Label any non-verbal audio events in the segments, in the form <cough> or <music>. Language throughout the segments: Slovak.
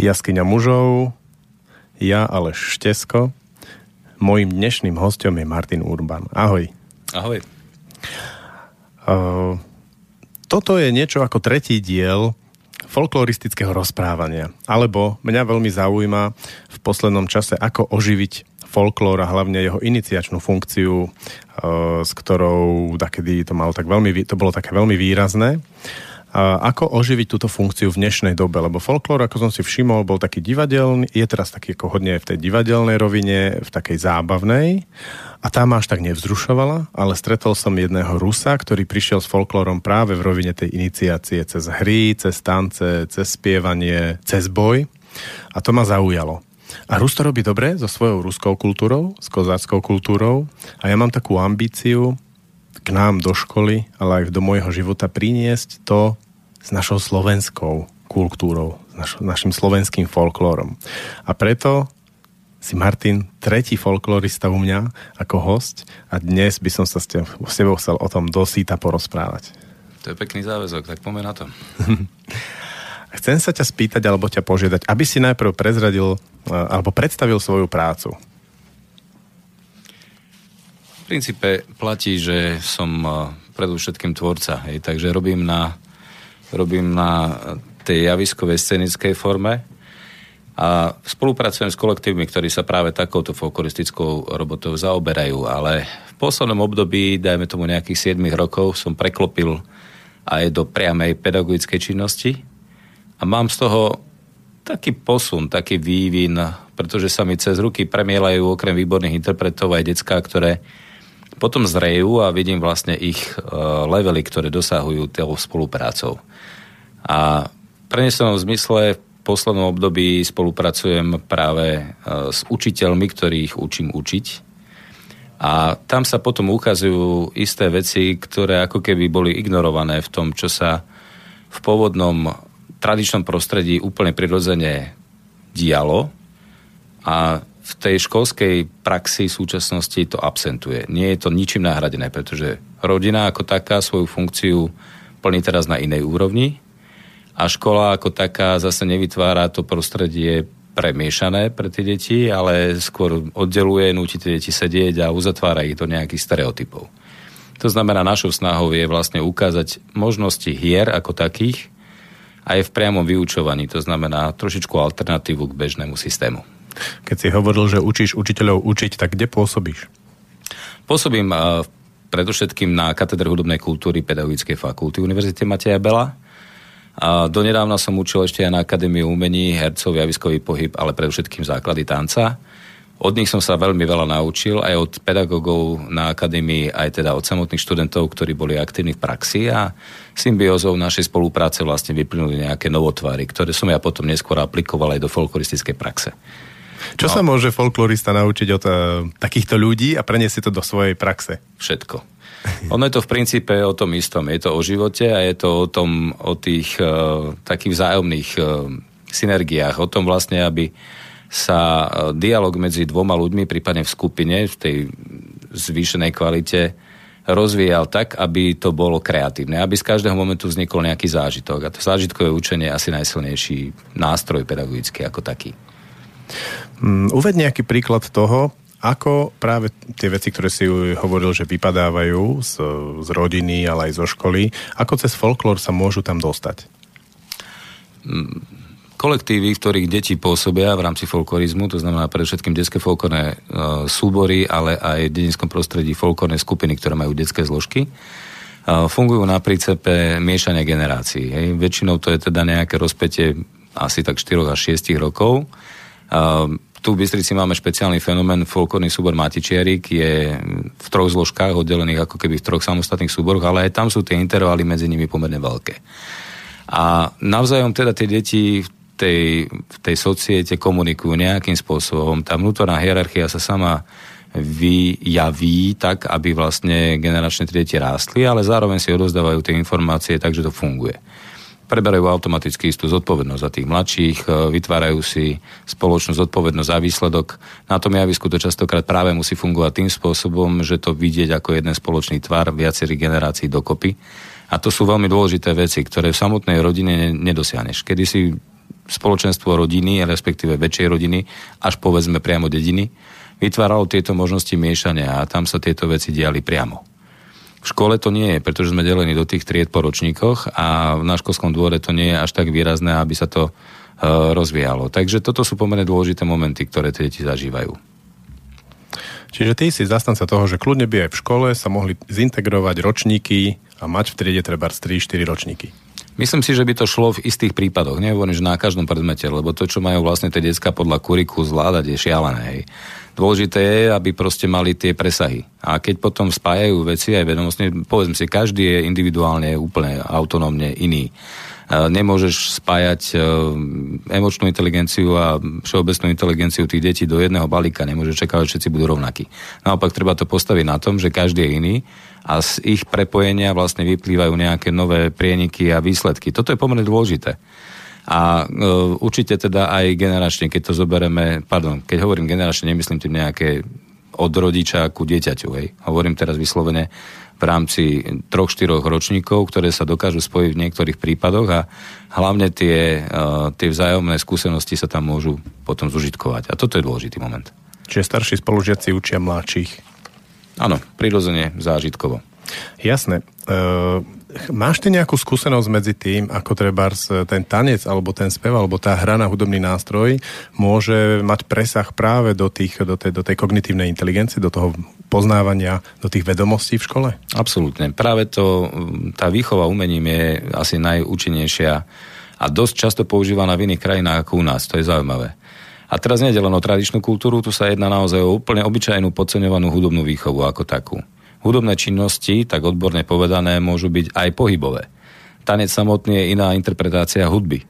Jaskyňa mužov, ja ale Štesko. Mojím dnešným hostom je Martin Urban. Ahoj. Ahoj. Uh, toto je niečo ako tretí diel folkloristického rozprávania. Alebo mňa veľmi zaujíma v poslednom čase, ako oživiť folklór a hlavne jeho iniciačnú funkciu, s ktorou takedy to, malo tak veľmi, to bolo také veľmi výrazné. Ako oživiť túto funkciu v dnešnej dobe? Lebo folklór, ako som si všimol, bol taký divadelný, je teraz taký ako hodne v tej divadelnej rovine, v takej zábavnej. A tá ma až tak nevzrušovala, ale stretol som jedného Rusa, ktorý prišiel s folklórom práve v rovine tej iniciácie cez hry, cez tance, cez spievanie, cez boj. A to ma zaujalo. A Rus to robí dobre so svojou ruskou kultúrou, s kozáckou kultúrou. A ja mám takú ambíciu, k nám do školy, ale aj do môjho života priniesť to s našou slovenskou kultúrou, s naš, našim slovenským folklórom. A preto si Martin tretí folklorista u mňa ako host a dnes by som sa s tebou chcel o tom dosýta porozprávať. To je pekný záväzok, tak poďme na to. <laughs> Chcem sa ťa spýtať alebo ťa požiadať, aby si najprv prezradil alebo predstavil svoju prácu princípe platí, že som eh, predovšetkým tvorca, hej, takže robím na, robím na tej javiskovej scenickej forme a spolupracujem s kolektívmi, ktorí sa práve takouto folkloristickou robotou zaoberajú, ale v poslednom období, dajme tomu nejakých 7 rokov, som preklopil aj do priamej pedagogickej činnosti a mám z toho taký posun, taký vývin, pretože sa mi cez ruky premielajú okrem výborných interpretov aj decká, ktoré potom zrejú a vidím vlastne ich e, levely, ktoré dosahujú tou spoluprácou. A prenesenom zmysle v poslednom období spolupracujem práve e, s učiteľmi, ktorých učím učiť. A tam sa potom ukazujú isté veci, ktoré ako keby boli ignorované v tom, čo sa v pôvodnom tradičnom prostredí úplne prirodzene dialo. A v tej školskej praxi v súčasnosti to absentuje. Nie je to ničím nahradené, pretože rodina ako taká svoju funkciu plní teraz na inej úrovni a škola ako taká zase nevytvára to prostredie premiešané pre tie deti, ale skôr oddeluje, núti tie deti sedieť a uzatvára ich do nejakých stereotypov. To znamená, našou snahou je vlastne ukázať možnosti hier ako takých aj v priamom vyučovaní, to znamená trošičku alternatívu k bežnému systému. Keď si hovoril, že učíš učiteľov učiť, tak kde pôsobíš? Pôsobím uh, predovšetkým na katedre hudobnej kultúry Pedagogickej fakulty Univerzity Mateja Bela. A donedávna som učil ešte aj na Akadémii umení, hercov, javiskový pohyb, ale predovšetkým základy tanca. Od nich som sa veľmi veľa naučil, aj od pedagógov na akadémii, aj teda od samotných študentov, ktorí boli aktívni v praxi a symbiózou našej spolupráce vlastne vyplynuli nejaké novotvary, ktoré som ja potom neskôr aplikoval aj do folkloristickej praxe. Čo no. sa môže folklorista naučiť od uh, takýchto ľudí a preniesť to do svojej praxe? Všetko. Ono je to v princípe o tom istom. Je to o živote a je to o tom, o tých uh, takých vzájomných uh, synergiách. O tom vlastne, aby sa dialog medzi dvoma ľuďmi, prípadne v skupine, v tej zvýšenej kvalite, rozvíjal tak, aby to bolo kreatívne, aby z každého momentu vznikol nejaký zážitok. A to zážitkové učenie je asi najsilnejší nástroj pedagogický ako taký. Mm, uved nejaký príklad toho, ako práve tie veci, ktoré si hovoril, že vypadávajú z, z rodiny, ale aj zo školy, ako cez folklór sa môžu tam dostať? Mm, kolektívy, v ktorých deti pôsobia v rámci folklorizmu, to znamená predovšetkým detské folklórne e, súbory, ale aj v dedinskom prostredí folklórne skupiny, ktoré majú detské zložky, e, fungujú na prícepe miešania generácií. Hej. Väčšinou to je teda nejaké rozpetie asi tak 4 až 6 rokov. E, tu v Bystrici máme špeciálny fenomén, folklórny súbor Matičiarik je v troch zložkách oddelených ako keby v troch samostatných súboroch, ale aj tam sú tie intervaly medzi nimi pomerne veľké. A navzájom teda tie deti v tej, v tej societe komunikujú nejakým spôsobom. Tá vnútorná hierarchia sa sama vyjaví tak, aby vlastne generačné tie deti rástli, ale zároveň si odozdávajú tie informácie tak, že to funguje preberajú automaticky istú zodpovednosť za tých mladších, e, vytvárajú si spoločnú zodpovednosť za výsledok. Na tom javisku to častokrát práve musí fungovať tým spôsobom, že to vidieť ako jeden spoločný tvar viacerých generácií dokopy. A to sú veľmi dôležité veci, ktoré v samotnej rodine nedosiahneš. Kedy si spoločenstvo rodiny, respektíve väčšej rodiny, až povedzme priamo dediny, vytváralo tieto možnosti miešania a tam sa tieto veci diali priamo. V škole to nie je, pretože sme delení do tých tried po ročníkoch a na školskom dvore to nie je až tak výrazné, aby sa to uh, rozvíjalo. Takže toto sú pomerne dôležité momenty, ktoré tie deti zažívajú. Čiže ty si zastanca toho, že kľudne by aj v škole sa mohli zintegrovať ročníky a mať v triede treba 3-4 ročníky. Myslím si, že by to šlo v istých prípadoch. Nehovorím, že na každom predmete, lebo to, čo majú vlastne tie detská podľa kuriku zvládať, je šialené. Hej. Dôležité je, aby proste mali tie presahy. A keď potom spájajú veci aj vedomosti, povedzme si, každý je individuálne úplne autonómne iný nemôžeš spájať e, emočnú inteligenciu a všeobecnú inteligenciu tých detí do jedného balíka, nemôžeš čakať, že všetci budú rovnakí. Naopak treba to postaviť na tom, že každý je iný a z ich prepojenia vlastne vyplývajú nejaké nové prieniky a výsledky. Toto je pomerne dôležité. A e, určite teda aj generačne, keď to zoberieme, pardon, keď hovorím generačne, nemyslím tým nejaké od rodiča ku dieťaťu. Hej. Hovorím teraz vyslovene v rámci troch, štyroch ročníkov, ktoré sa dokážu spojiť v niektorých prípadoch a hlavne tie, uh, tie vzájomné skúsenosti sa tam môžu potom zužitkovať. A toto je dôležitý moment. Čiže starší spolužiaci učia mladších. Áno, prirodzene zážitkovo. Jasné. Uh, máš ty nejakú skúsenosť medzi tým, ako treba ten tanec, alebo ten spev, alebo tá hra na hudobný nástroj môže mať presah práve do, tých, do, tej, do tej kognitívnej inteligencie, do toho poznávania, do tých vedomostí v škole? Absolútne. Práve to, tá výchova umením je asi najúčinnejšia a dosť často používaná v iných krajinách ako u nás. To je zaujímavé. A teraz nie len o tradičnú kultúru, tu sa jedná naozaj o úplne obyčajnú podceňovanú hudobnú výchovu ako takú. Hudobné činnosti, tak odborne povedané, môžu byť aj pohybové. Tanec samotný je iná interpretácia hudby.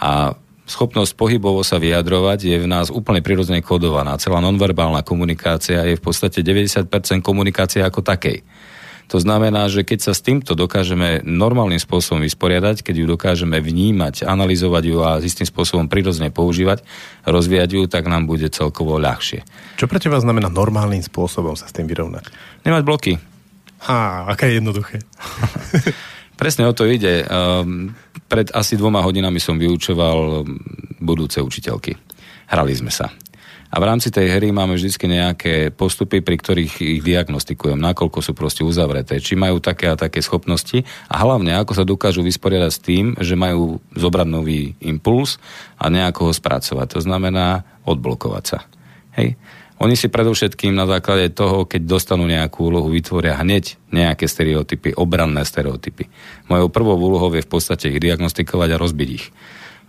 A schopnosť pohybovo sa vyjadrovať je v nás úplne prirodzene kodovaná. Celá nonverbálna komunikácia je v podstate 90% komunikácia ako takej. To znamená, že keď sa s týmto dokážeme normálnym spôsobom vysporiadať, keď ju dokážeme vnímať, analyzovať ju a istým spôsobom prirodzene používať, rozvíjať ju, tak nám bude celkovo ľahšie. Čo pre teba znamená normálnym spôsobom sa s tým vyrovnať? Nemať bloky. Á, aké jednoduché. <laughs> Presne o to ide. Um, pred asi dvoma hodinami som vyučoval budúce učiteľky. Hrali sme sa. A v rámci tej hry máme vždy nejaké postupy, pri ktorých ich diagnostikujem, nakoľko sú proste uzavreté, či majú také a také schopnosti a hlavne ako sa dokážu vysporiadať s tým, že majú zobrať nový impuls a nejako ho spracovať. To znamená odblokovať sa. Hej? Oni si predovšetkým na základe toho, keď dostanú nejakú úlohu, vytvoria hneď nejaké stereotypy, obranné stereotypy. Mojou prvou úlohou je v podstate ich diagnostikovať a rozbiť ich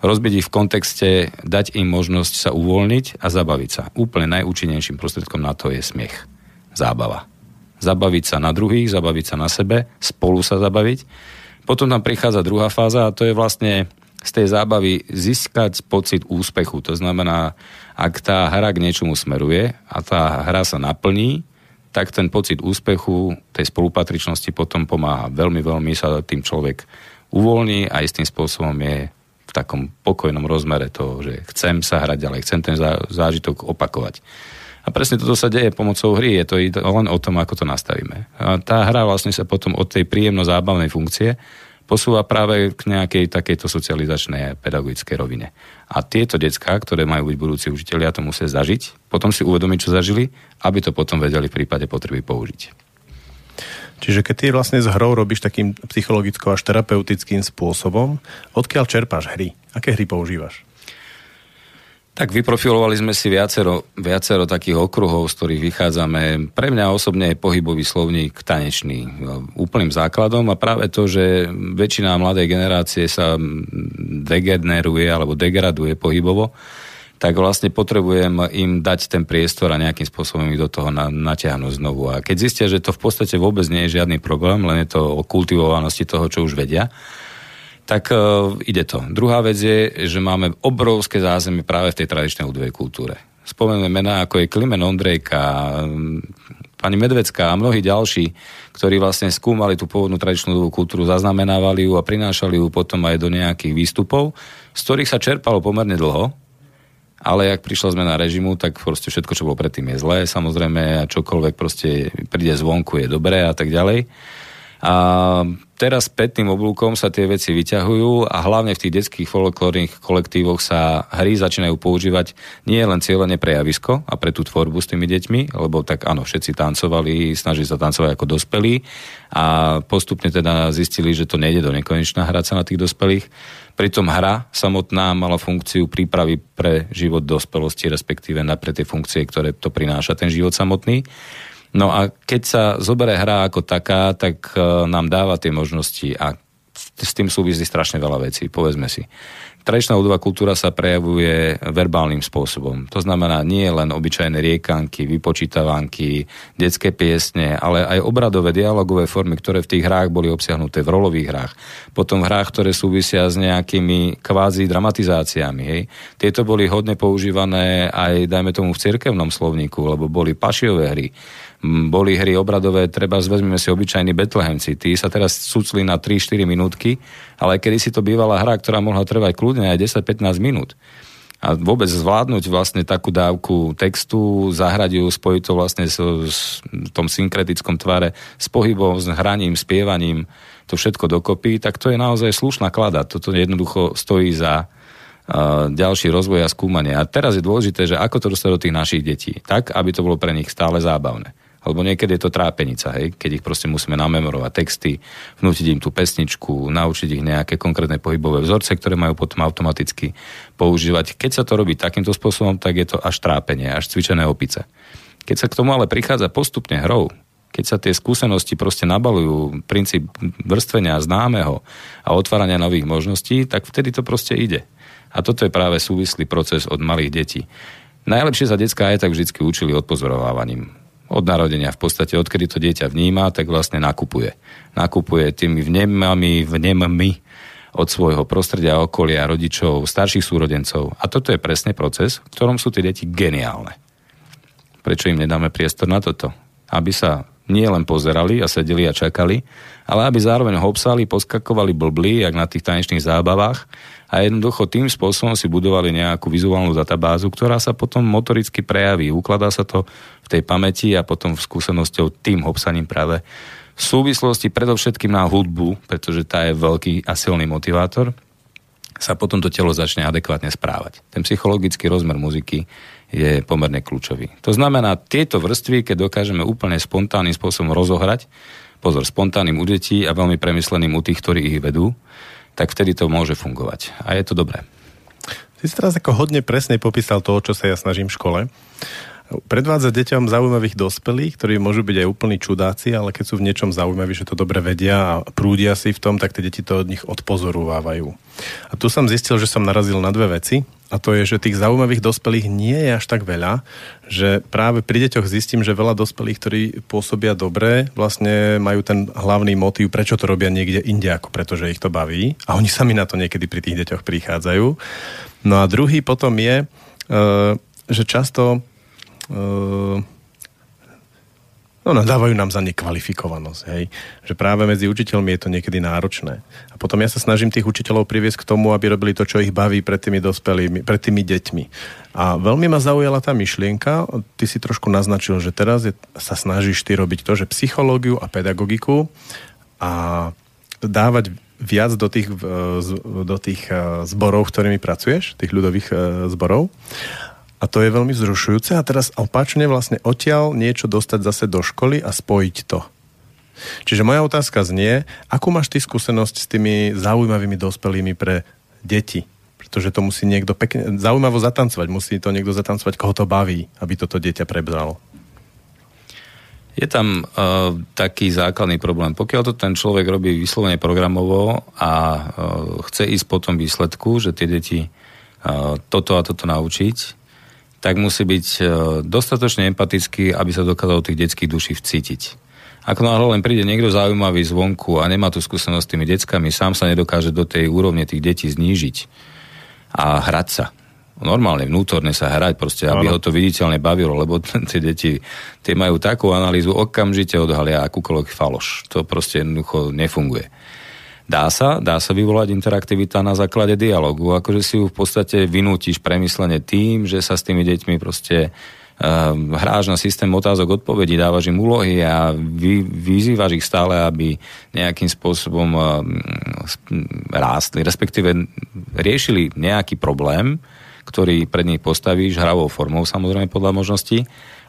rozbiť ich v kontexte, dať im možnosť sa uvoľniť a zabaviť sa. Úplne najúčinnejším prostriedkom na to je smiech. Zábava. Zabaviť sa na druhých, zabaviť sa na sebe, spolu sa zabaviť. Potom tam prichádza druhá fáza a to je vlastne z tej zábavy získať pocit úspechu. To znamená, ak tá hra k niečomu smeruje a tá hra sa naplní, tak ten pocit úspechu, tej spolupatričnosti potom pomáha. Veľmi, veľmi sa tým človek uvoľní a istým spôsobom je takom pokojnom rozmere toho, že chcem sa hrať ďalej, chcem ten zážitok opakovať. A presne toto sa deje pomocou hry, je to len o tom, ako to nastavíme. A tá hra vlastne sa potom od tej príjemno-zábavnej funkcie posúva práve k nejakej takejto socializačnej a pedagogickej rovine. A tieto decká, ktoré majú byť budúci učiteľia, to musia zažiť, potom si uvedomiť, čo zažili, aby to potom vedeli v prípade potreby použiť. Čiže keď ty vlastne s hrou robíš takým psychologicko až terapeutickým spôsobom, odkiaľ čerpáš hry? Aké hry používaš? Tak vyprofilovali sme si viacero, viacero takých okruhov, z ktorých vychádzame. Pre mňa osobne je pohybový slovník tanečný úplným základom a práve to, že väčšina mladej generácie sa degeneruje alebo degraduje pohybovo, tak vlastne potrebujem im dať ten priestor a nejakým spôsobom ich do toho na, natiahnuť znovu. A keď zistia, že to v podstate vôbec nie je žiadny problém, len je to o kultivovanosti toho, čo už vedia, tak uh, ide to. Druhá vec je, že máme obrovské zázemie práve v tej tradičnej ľudovej kultúre. Spomeneme mená ako je Klimen Ondrejka, pani Medvecká a mnohí ďalší, ktorí vlastne skúmali tú pôvodnú tradičnú ľudovú kultúru, zaznamenávali ju a prinášali ju potom aj do nejakých výstupov, z ktorých sa čerpalo pomerne dlho, ale ak prišla zmena režimu, tak proste všetko, čo bolo predtým je zlé, samozrejme a čokoľvek proste príde zvonku je dobré a tak ďalej. A teraz spätným oblúkom sa tie veci vyťahujú a hlavne v tých detských folklórnych kolektívoch sa hry začínajú používať nie len cieľene pre javisko a pre tú tvorbu s tými deťmi, lebo tak áno, všetci tancovali, snažili sa tancovať ako dospelí a postupne teda zistili, že to nejde do nekonečná hrať sa na tých dospelých. Pritom hra samotná mala funkciu prípravy pre život dospelosti, respektíve na pre tie funkcie, ktoré to prináša ten život samotný. No a keď sa zoberie hra ako taká, tak e, nám dáva tie možnosti a s tým súvisí strašne veľa vecí, povedzme si. Tradičná ľudová kultúra sa prejavuje verbálnym spôsobom. To znamená nie len obyčajné riekanky, vypočítavanky, detské piesne, ale aj obradové dialogové formy, ktoré v tých hrách boli obsiahnuté v rolových hrách. Potom v hrách, ktoré súvisia s nejakými kvázi dramatizáciami. Hej. Tieto boli hodne používané aj, dajme tomu, v cirkevnom slovníku, lebo boli pašiové hry boli hry obradové, treba zvezmeme si obyčajní Betlehemci. Tí sa teraz cucli na 3-4 minútky, ale kedy si to bývala hra, ktorá mohla trvať kľudne aj 10-15 minút. A vôbec zvládnuť vlastne takú dávku textu, zahrať ju, spojiť to vlastne s, s tom synkretickom tvare, s pohybom, s hraním, spievaním, to všetko dokopy, tak to je naozaj slušná klada. Toto jednoducho stojí za, ďalší rozvoj a skúmanie. A teraz je dôležité, že ako to dostať do tých našich detí, tak, aby to bolo pre nich stále zábavné. Lebo niekedy je to trápenica, hej? keď ich proste musíme namemorovať texty, vnútiť im tú pesničku, naučiť ich nejaké konkrétne pohybové vzorce, ktoré majú potom automaticky používať. Keď sa to robí takýmto spôsobom, tak je to až trápenie, až cvičené opice. Keď sa k tomu ale prichádza postupne hrou, keď sa tie skúsenosti proste nabalujú, princíp vrstvenia známeho a otvárania nových možností, tak vtedy to proste ide. A toto je práve súvislý proces od malých detí. Najlepšie sa detská aj tak vždy učili odpozorovávaním od narodenia v podstate, odkedy to dieťa vníma, tak vlastne nakupuje. Nakupuje tými vnemami, vnemami od svojho prostredia, okolia, rodičov, starších súrodencov. A toto je presne proces, v ktorom sú tie deti geniálne. Prečo im nedáme priestor na toto? Aby sa nie len pozerali a sedeli a čakali, ale aby zároveň hopsali, poskakovali blblí, jak na tých tanečných zábavách a jednoducho tým spôsobom si budovali nejakú vizuálnu databázu, ktorá sa potom motoricky prejaví. Ukladá sa to v tej pamäti a potom v skúsenosťou tým hopsaním práve v súvislosti predovšetkým na hudbu, pretože tá je veľký a silný motivátor, sa potom to telo začne adekvátne správať. Ten psychologický rozmer muziky je pomerne kľúčový. To znamená, tieto vrstvy, keď dokážeme úplne spontánnym spôsobom rozohrať, pozor, spontánnym u detí a veľmi premysleným u tých, ktorí ich vedú, tak vtedy to môže fungovať. A je to dobré. Ty si teraz ako hodne presne popísal to, čo sa ja snažím v škole predvádzať deťom zaujímavých dospelých, ktorí môžu byť aj úplní čudáci, ale keď sú v niečom zaujímaví, že to dobre vedia a prúdia si v tom, tak tie deti to od nich odpozorovávajú. A tu som zistil, že som narazil na dve veci. A to je, že tých zaujímavých dospelých nie je až tak veľa, že práve pri deťoch zistím, že veľa dospelých, ktorí pôsobia dobre, vlastne majú ten hlavný motív, prečo to robia niekde inde, ako pretože ich to baví. A oni sami na to niekedy pri tých deťoch prichádzajú. No a druhý potom je, e, že často Ehm, no, nadávajú nám za nekvalifikovanosť, hej. Že práve medzi učiteľmi je to niekedy náročné. A potom ja sa snažím tých učiteľov priviesť k tomu, aby robili to, čo ich baví pred tými dospelými, pred tými deťmi. A veľmi ma zaujala tá myšlienka, ty si trošku naznačil, že teraz je, sa snažíš ty robiť to, že psychológiu a pedagogiku a dávať viac do tých, do tých eh, zborov, ktorými pracuješ, tých ľudových eh, zborov. A to je veľmi zrušujúce. A teraz opačne vlastne odtiaľ niečo dostať zase do školy a spojiť to. Čiže moja otázka znie, akú máš ty skúsenosť s tými zaujímavými dospelými pre deti? Pretože to musí niekto pekne, zaujímavo zatancovať, musí to niekto zatancovať, koho to baví, aby toto dieťa prebral. Je tam uh, taký základný problém. Pokiaľ to ten človek robí vyslovene programovo a uh, chce ísť po tom výsledku, že tie deti uh, toto a toto naučiť, tak musí byť e, dostatočne empatický, aby sa dokázal tých detských duší vcítiť. Ako náhle len príde niekto zaujímavý zvonku a nemá tú skúsenosť s tými deckami, sám sa nedokáže do tej úrovne tých detí znížiť a hrať sa. Normálne, vnútorne sa hrať, proste, aby ano. ho to viditeľne bavilo, lebo <laughs> tie deti tie majú takú analýzu, okamžite odhalia akúkoľvek faloš. To proste jednoducho nefunguje. Dá sa, dá sa vyvolať interaktivita na základe dialogu, akože si ju v podstate vynútiš premyslenie tým, že sa s tými deťmi proste hráš na systém otázok odpovedí, dávaš im úlohy a vy, vyzývaš ich stále, aby nejakým spôsobom uh, rástli, respektíve riešili nejaký problém, ktorý pred nich postavíš hravou formou, samozrejme podľa možností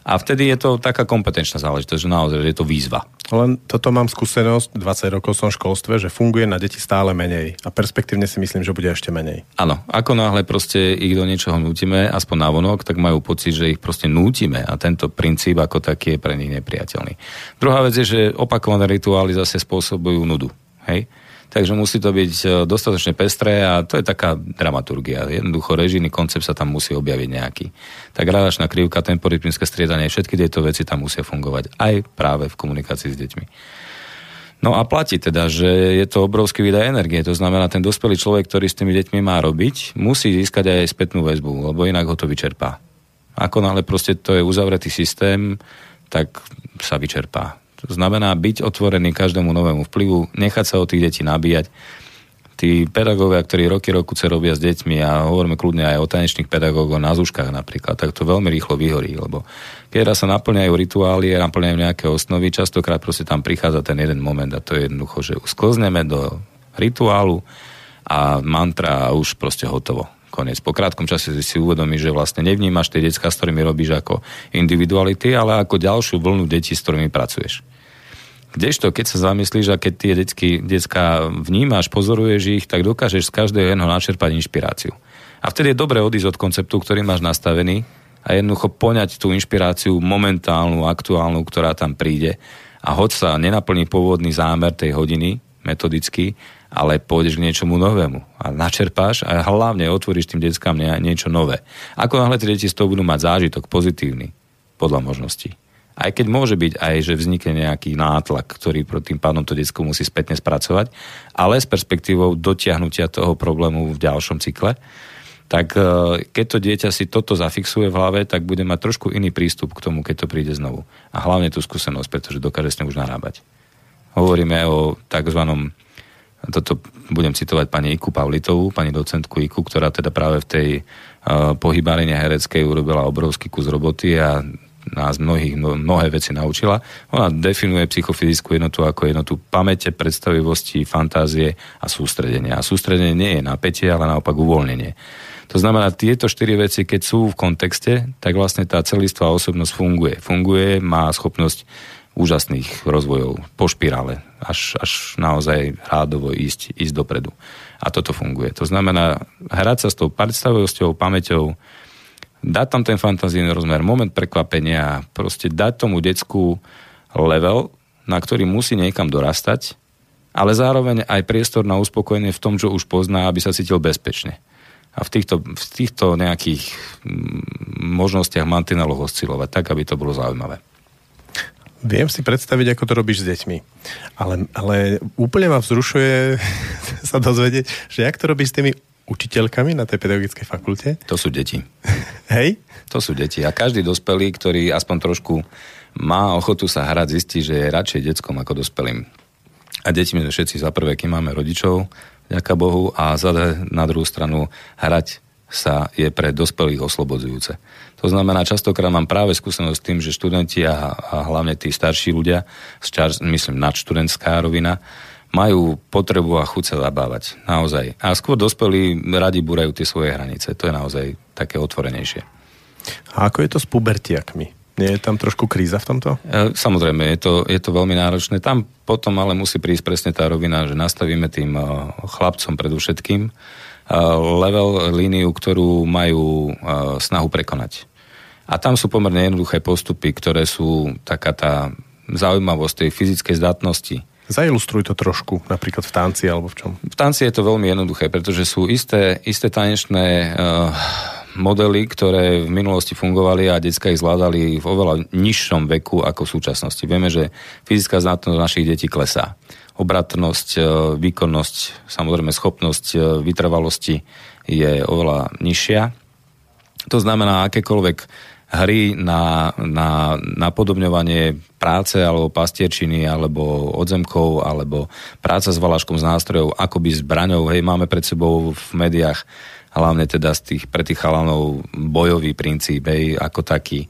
a vtedy je to taká kompetenčná záležitosť, že naozaj je to výzva. Len toto mám skúsenosť, 20 rokov som v školstve, že funguje na deti stále menej. A perspektívne si myslím, že bude ešte menej. Áno, ako náhle proste ich do niečoho nutíme, aspoň na vonok, tak majú pocit, že ich proste nútime a tento princíp ako taký je pre nich nepriateľný. Druhá vec je, že opakované rituály zase spôsobujú nudu. Hej? Takže musí to byť e, dostatočne pestré a to je taká dramaturgia. Jednoducho režijný koncept sa tam musí objaviť nejaký. Tak gradačná krivka, temporytmické striedanie, všetky tieto veci tam musia fungovať aj práve v komunikácii s deťmi. No a platí teda, že je to obrovský výdaj energie. To znamená, ten dospelý človek, ktorý s tými deťmi má robiť, musí získať aj spätnú väzbu, lebo inak ho to vyčerpá. Ako náhle proste to je uzavretý systém, tak sa vyčerpá. To znamená byť otvorený každému novému vplyvu, nechať sa od tých detí nabíjať. Tí pedagógovia, ktorí roky roku sa robia s deťmi a hovoríme kľudne aj o tanečných pedagógoch na zúškach napríklad, tak to veľmi rýchlo vyhorí, lebo keď sa naplňajú rituály naplňajú nejaké osnovy, častokrát proste tam prichádza ten jeden moment a to je jednoducho, že sklzneme do rituálu a mantra a už proste hotovo koniec. Po krátkom čase si uvedomíš, že vlastne nevnímaš tie detská, s ktorými robíš ako individuality, ale ako ďalšiu vlnu detí, s ktorými pracuješ. Kdežto, keď sa zamyslíš a keď tie detsky, detská vnímaš, pozoruješ ich, tak dokážeš z každého jedného načerpať inšpiráciu. A vtedy je dobre odísť od konceptu, ktorý máš nastavený a jednoducho poňať tú inšpiráciu momentálnu, aktuálnu, ktorá tam príde a hoď sa nenaplní pôvodný zámer tej hodiny metodicky, ale pôjdeš k niečomu novému a načerpáš a hlavne otvoríš tým deckám niečo nové. Ako náhle tie deti z toho budú mať zážitok pozitívny, podľa možností aj keď môže byť aj, že vznikne nejaký nátlak, ktorý tým pádom to detsko musí spätne spracovať, ale s perspektívou dotiahnutia toho problému v ďalšom cykle, tak e, keď to dieťa si toto zafixuje v hlave, tak bude mať trošku iný prístup k tomu, keď to príde znovu. A hlavne tú skúsenosť, pretože dokáže s ňou už narábať. Hovoríme o tzv. Toto budem citovať pani Iku Pavlitovú, pani docentku Iku, ktorá teda práve v tej uh, pohybárine hereckej urobila obrovský kus roboty a nás mnohých, mnohé veci naučila. Ona definuje psychofyzickú jednotu ako jednotu pamäte, predstavivosti, fantázie a sústredenia. A sústredenie nie je napätie, ale naopak uvoľnenie. To znamená, tieto štyri veci, keď sú v kontexte, tak vlastne tá celistvá osobnosť funguje. Funguje, má schopnosť úžasných rozvojov po špirále, až, až naozaj rádovo ísť, ísť dopredu. A toto funguje. To znamená, hrať sa s tou predstavivosťou, pamäťou, dať tam ten fantazijný rozmer, moment prekvapenia, proste dať tomu decku level, na ktorý musí niekam dorastať, ale zároveň aj priestor na uspokojenie v tom, čo už pozná, aby sa cítil bezpečne. A v týchto, v týchto nejakých mm, možnostiach mantineloch oscilovať, tak, aby to bolo zaujímavé. Viem si predstaviť, ako to robíš s deťmi. Ale, ale úplne ma vzrušuje <laughs> sa dozvedieť, že jak to robíš s tými učiteľkami na tej pedagogickej fakulte? To sú deti. <laughs> Hej? To sú deti. A každý dospelý, ktorý aspoň trošku má ochotu sa hrať, zistí, že je radšej detskom ako dospelým. A deťmi sme všetci za prvé, kým máme rodičov, ďaká Bohu, a za na druhú stranu hrať sa je pre dospelých oslobodzujúce. To znamená, častokrát mám práve skúsenosť s tým, že študenti a, a hlavne tí starší ľudia, myslím nadštudentská rovina, majú potrebu a chuť sa zabávať. Naozaj. A skôr dospelí radi búrajú tie svoje hranice. To je naozaj také otvorenejšie. A ako je to s pubertiakmi? Nie je tam trošku kríza v tomto? E, samozrejme, je to, je to veľmi náročné. Tam potom ale musí prísť presne tá rovina, že nastavíme tým e, chlapcom predovšetkým e, level, líniu, ktorú majú snahu prekonať. A tam sú pomerne jednoduché postupy, ktoré sú taká tá zaujímavosť tej fyzickej zdatnosti Zailustruj to trošku, napríklad v tanci alebo v čom. V tanci je to veľmi jednoduché, pretože sú isté, isté tanečné uh, modely, ktoré v minulosti fungovali a detská ich zvládali v oveľa nižšom veku ako v súčasnosti. Vieme, že fyzická znatnosť našich detí klesá. Obratnosť, uh, výkonnosť, samozrejme schopnosť uh, vytrvalosti je oveľa nižšia. To znamená, akékoľvek hry na, na napodobňovanie práce alebo pastierčiny alebo odzemkov alebo práca s valaškom z nástrojov akoby zbraňou. Hej, máme pred sebou v médiách hlavne teda z tých, pre tých chalanov bojový princíp, hej, ako taký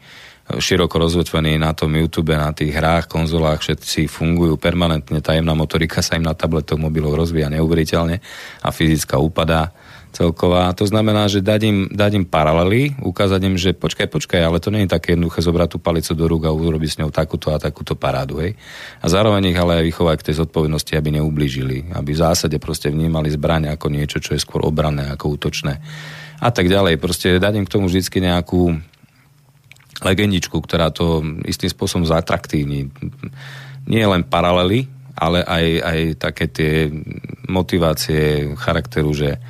široko rozvetvený na tom YouTube, na tých hrách, konzolách, všetci fungujú permanentne, tajemná motorika sa im na tabletoch, mobiloch rozvíja neuveriteľne a fyzická upadá celková. To znamená, že dať im, dať im paralely, ukázať im, že počkaj, počkaj, ale to nie je také jednoduché zobrať tú palicu do rúk a urobiť s ňou takúto a takúto parádu. Hej? A zároveň ich ale aj vychovať k tej zodpovednosti, aby neublížili, aby v zásade proste vnímali zbraň ako niečo, čo je skôr obranné ako útočné a tak ďalej. Proste dať im k tomu vždy nejakú legendičku, ktorá to istým spôsobom zatraktívni. Nie len paralely, ale aj, aj také tie motivácie charakteru, že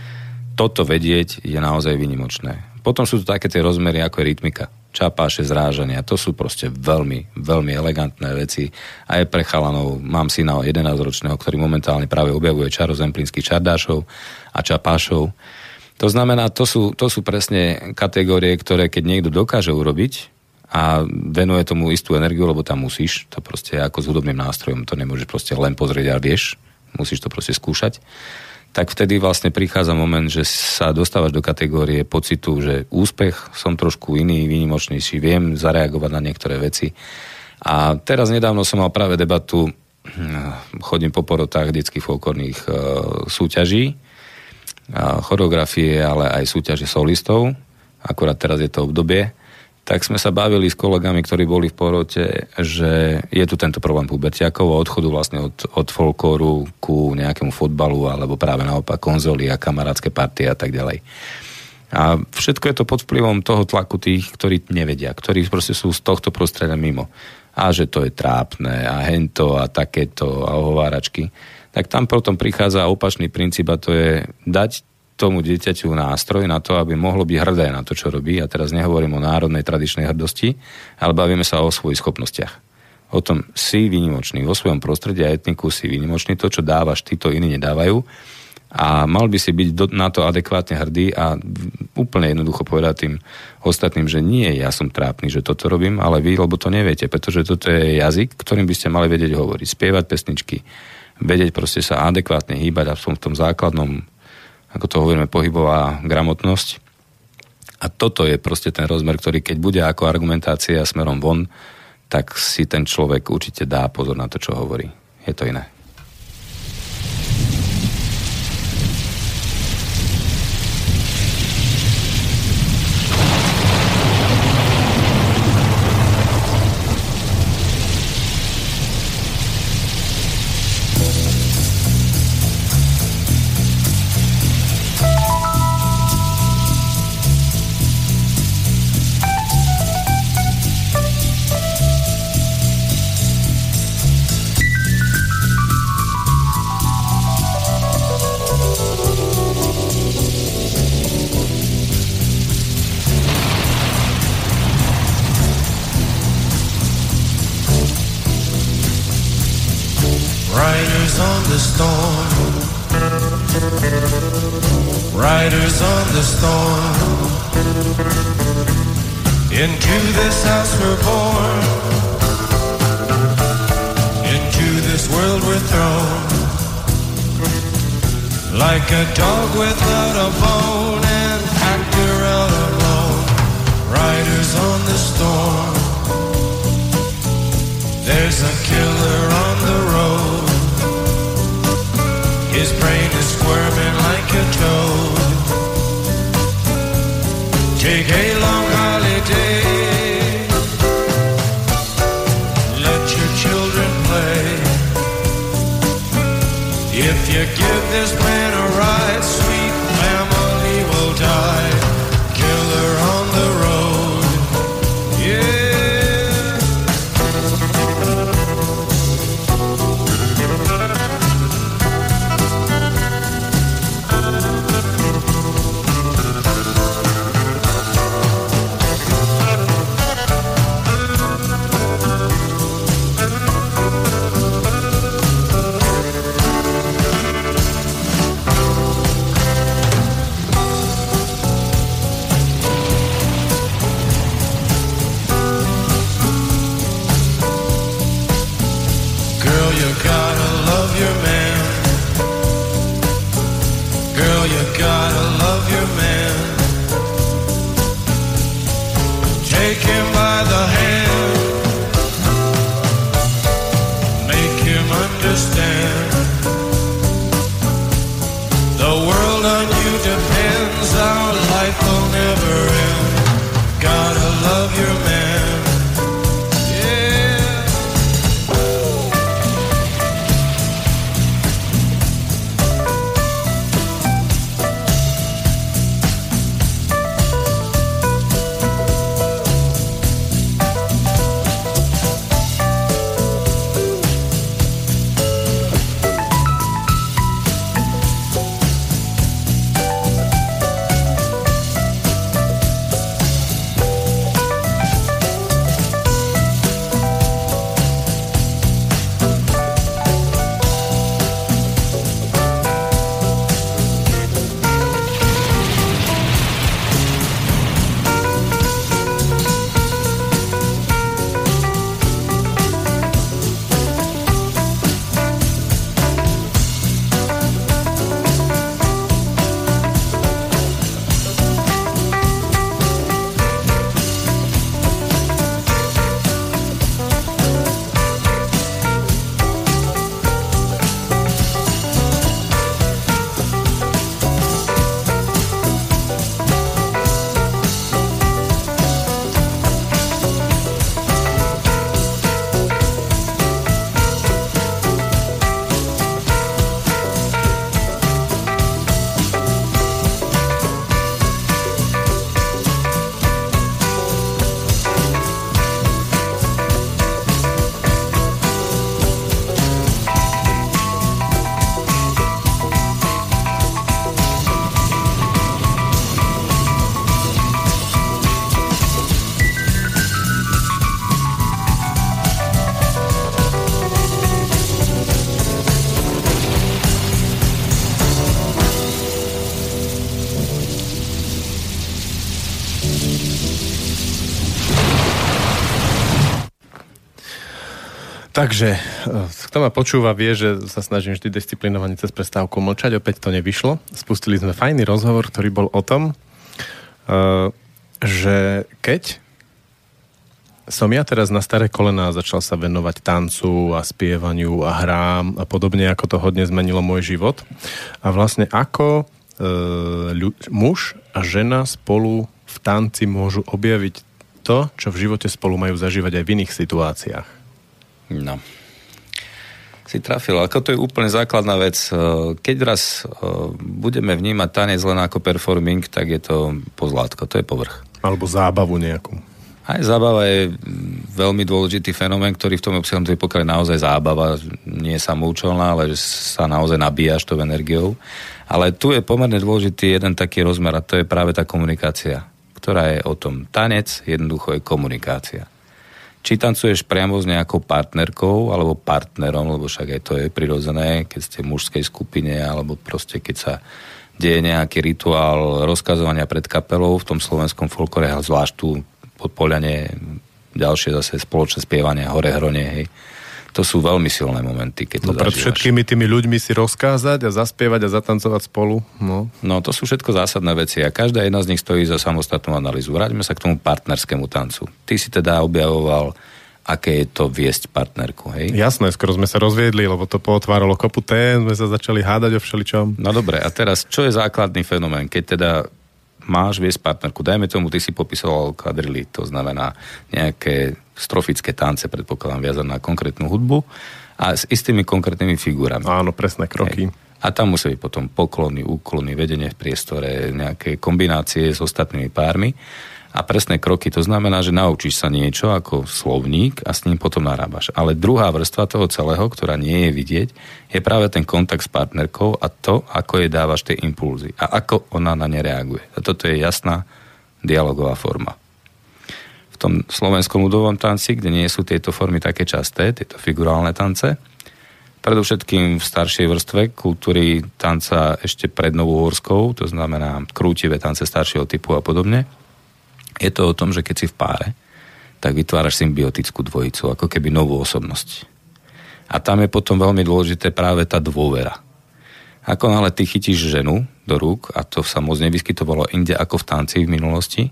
toto vedieť je naozaj vynimočné. Potom sú tu také tie rozmery, ako je rytmika, čapáše, zrážania. To sú proste veľmi, veľmi elegantné veci. Aj pre chalanov mám syna 11-ročného, ktorý momentálne práve objavuje čaro zemplínskych čardášov a čapášov. To znamená, to sú, to sú presne kategórie, ktoré keď niekto dokáže urobiť a venuje tomu istú energiu, lebo tam musíš, to proste ako s hudobným nástrojom, to nemôžeš proste len pozrieť a vieš, musíš to proste skúšať tak vtedy vlastne prichádza moment, že sa dostávaš do kategórie pocitu, že úspech, som trošku iný, výnimočnejší, viem zareagovať na niektoré veci. A teraz nedávno som mal práve debatu, hm, chodím po porotách detských folklórnych e, súťaží, choreografie, ale aj súťaže solistov. Akurát teraz je to obdobie tak sme sa bavili s kolegami, ktorí boli v porote, že je tu tento problém pubertiakov a odchodu vlastne od, od folklóru ku nejakému fotbalu alebo práve naopak konzoly a kamarátske partie a tak ďalej. A všetko je to pod vplyvom toho tlaku tých, ktorí nevedia, ktorí proste sú z tohto prostredia mimo. A že to je trápne a hento a takéto a ohováračky. Tak tam potom prichádza opačný princíp a to je dať tomu dieťaťu nástroj na to, aby mohlo byť hrdé na to, čo robí. A teraz nehovorím o národnej tradičnej hrdosti, ale bavíme sa o svojich schopnostiach. O tom si výnimočný. Vo svojom prostredí a etniku si výnimočný. To, čo dávaš, ty to iní nedávajú. A mal by si byť do, na to adekvátne hrdý a úplne jednoducho povedať tým ostatným, že nie ja som trápny, že toto robím, ale vy, lebo to neviete, pretože toto je jazyk, ktorým by ste mali vedieť hovoriť, spievať pesničky, vedieť proste sa adekvátne hýbať a v tom základnom ako to hovoríme, pohybová gramotnosť. A toto je proste ten rozmer, ktorý keď bude ako argumentácia smerom von, tak si ten človek určite dá pozor na to, čo hovorí. Je to iné. Takže, e, kto ma počúva, vie, že sa snažím vždy disciplinovane cez prestávku mlčať. Opäť to nevyšlo. Spustili sme fajný rozhovor, ktorý bol o tom, e, že keď som ja teraz na staré kolená začal sa venovať tancu a spievaniu a hrám a podobne, ako to hodne zmenilo môj život. A vlastne ako e, ľu, muž a žena spolu v tanci môžu objaviť to, čo v živote spolu majú zažívať aj v iných situáciách. No. Si trafil. Ako to je úplne základná vec. E, keď raz e, budeme vnímať tanec len ako performing, tak je to pozlátko, to je povrch. Alebo zábavu nejakú. Aj zábava je veľmi dôležitý fenomén, ktorý v tom obsiahnutom pokiaľ je naozaj zábava, nie je samoučelná, ale že sa naozaj nabíjaš tou energiou. Ale tu je pomerne dôležitý jeden taký rozmer a to je práve tá komunikácia, ktorá je o tom. Tanec jednoducho je komunikácia či tancuješ priamo s nejakou partnerkou alebo partnerom, lebo však aj to je prirodzené, keď ste v mužskej skupine alebo proste keď sa deje nejaký rituál rozkazovania pred kapelou v tom slovenskom folklore, zvlášť tu pod Poliane ďalšie zase spoločné spievanie, hore hronie, hej to sú veľmi silné momenty, keď to no, pred všetkými tými ľuďmi si rozkázať a zaspievať a zatancovať spolu. No. no to sú všetko zásadné veci a každá jedna z nich stojí za samostatnú analýzu. Vráťme sa k tomu partnerskému tancu. Ty si teda objavoval aké je to viesť partnerku, hej? Jasné, skoro sme sa rozviedli, lebo to pootváralo kopu tém, sme sa začali hádať o všeličom. No dobre, a teraz, čo je základný fenomén? Keď teda máš viesť partnerku. Dajme tomu, ty si popisoval kvadrily, to znamená nejaké strofické tance, predpokladám, viazané na konkrétnu hudbu a s istými konkrétnymi figurami. Áno, presné kroky. Hej. A tam musí byť potom poklony, úklony, vedenie v priestore, nejaké kombinácie s ostatnými pármi a presné kroky. To znamená, že naučíš sa niečo ako slovník a s ním potom narábaš. Ale druhá vrstva toho celého, ktorá nie je vidieť, je práve ten kontakt s partnerkou a to, ako jej dávaš tie impulzy a ako ona na ne reaguje. A toto je jasná dialogová forma. V tom slovenskom ľudovom tanci, kde nie sú tieto formy také časté, tieto figurálne tance, predovšetkým v staršej vrstve kultúry tanca ešte pred Novúhorskou, to znamená krútivé tance staršieho typu a podobne, je to o tom, že keď si v páre, tak vytváraš symbiotickú dvojicu, ako keby novú osobnosť. A tam je potom veľmi dôležité práve tá dôvera. Ako náhle ty chytíš ženu do rúk, a to sa moc nevyskytovalo inde ako v tanci v minulosti,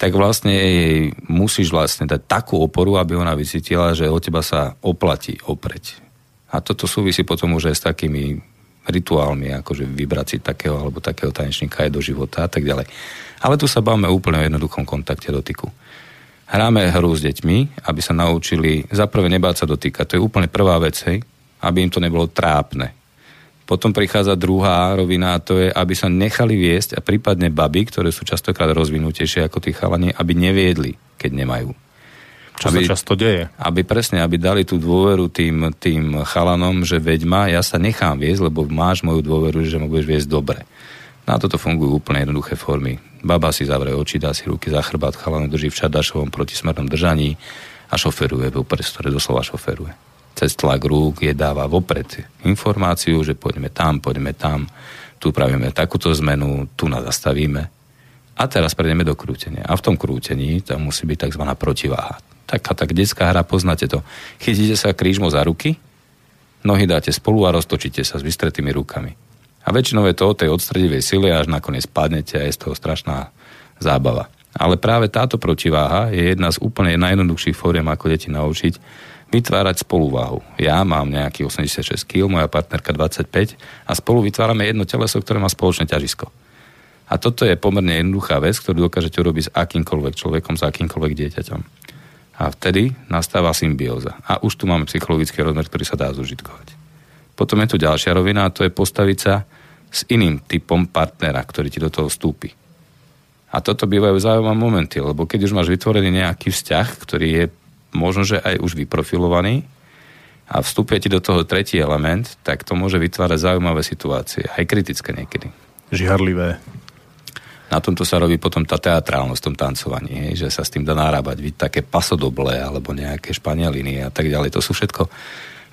tak vlastne jej musíš vlastne dať takú oporu, aby ona vycítila, že o teba sa oplatí opreť. A toto súvisí potom už aj s takými rituálmi, akože vybrať si takého alebo takého tanečníka aj do života a tak ďalej. Ale tu sa bavíme úplne o jednoduchom kontakte dotyku. Hráme hru s deťmi, aby sa naučili zaprvé nebáť sa dotýkať. To je úplne prvá vec, hej, aby im to nebolo trápne. Potom prichádza druhá rovina a to je, aby sa nechali viesť a prípadne baby, ktoré sú častokrát rozvinutejšie ako tí chalani, aby neviedli, keď nemajú. Čo aby, sa často deje. Aby presne, aby dali tú dôveru tým, tým chalanom, že veď ma, ja sa nechám viesť, lebo máš moju dôveru, že ma budeš viesť dobre. Na toto fungujú úplne jednoduché formy. Baba si zavre oči, dá si ruky za chrbát, chalan drží v čardašovom protismernom držaní a šoferuje v ktoré doslova šoferuje cez tlak rúk je dáva vopred informáciu, že poďme tam, poďme tam, tu pravíme takúto zmenu, tu nás zastavíme. A teraz prejdeme do krútenia. A v tom krútení tam musí byť tzv. protiváha. Taká tak detská hra, poznáte to. Chytíte sa krížmo za ruky, nohy dáte spolu a roztočíte sa s vystretými rukami. A väčšinou je to o tej odstredivej sile, až nakoniec padnete a je z toho strašná zábava. Ale práve táto protiváha je jedna z úplne najjednoduchších fóriem, ako deti naučiť, vytvárať spoluváhu. Ja mám nejaký 86 kg, moja partnerka 25 a spolu vytvárame jedno teleso, ktoré má spoločné ťažisko. A toto je pomerne jednoduchá vec, ktorú dokážete urobiť s akýmkoľvek človekom, s akýmkoľvek dieťaťom. A vtedy nastáva symbióza. A už tu máme psychologický rozmer, ktorý sa dá zužitkovať. Potom je tu ďalšia rovina a to je postaviť sa s iným typom partnera, ktorý ti do toho vstúpi. A toto bývajú zaujímavé momenty, lebo keď už máš vytvorený nejaký vzťah, ktorý je možno, že aj už vyprofilovaný a vstupuje ti do toho tretí element, tak to môže vytvárať zaujímavé situácie, aj kritické niekedy. Žiharlivé. Na tomto sa robí potom tá teatrálnosť v tom tancovaní, hej, že sa s tým dá narábať, byť také pasodoble alebo nejaké španieliny a tak ďalej. To sú všetko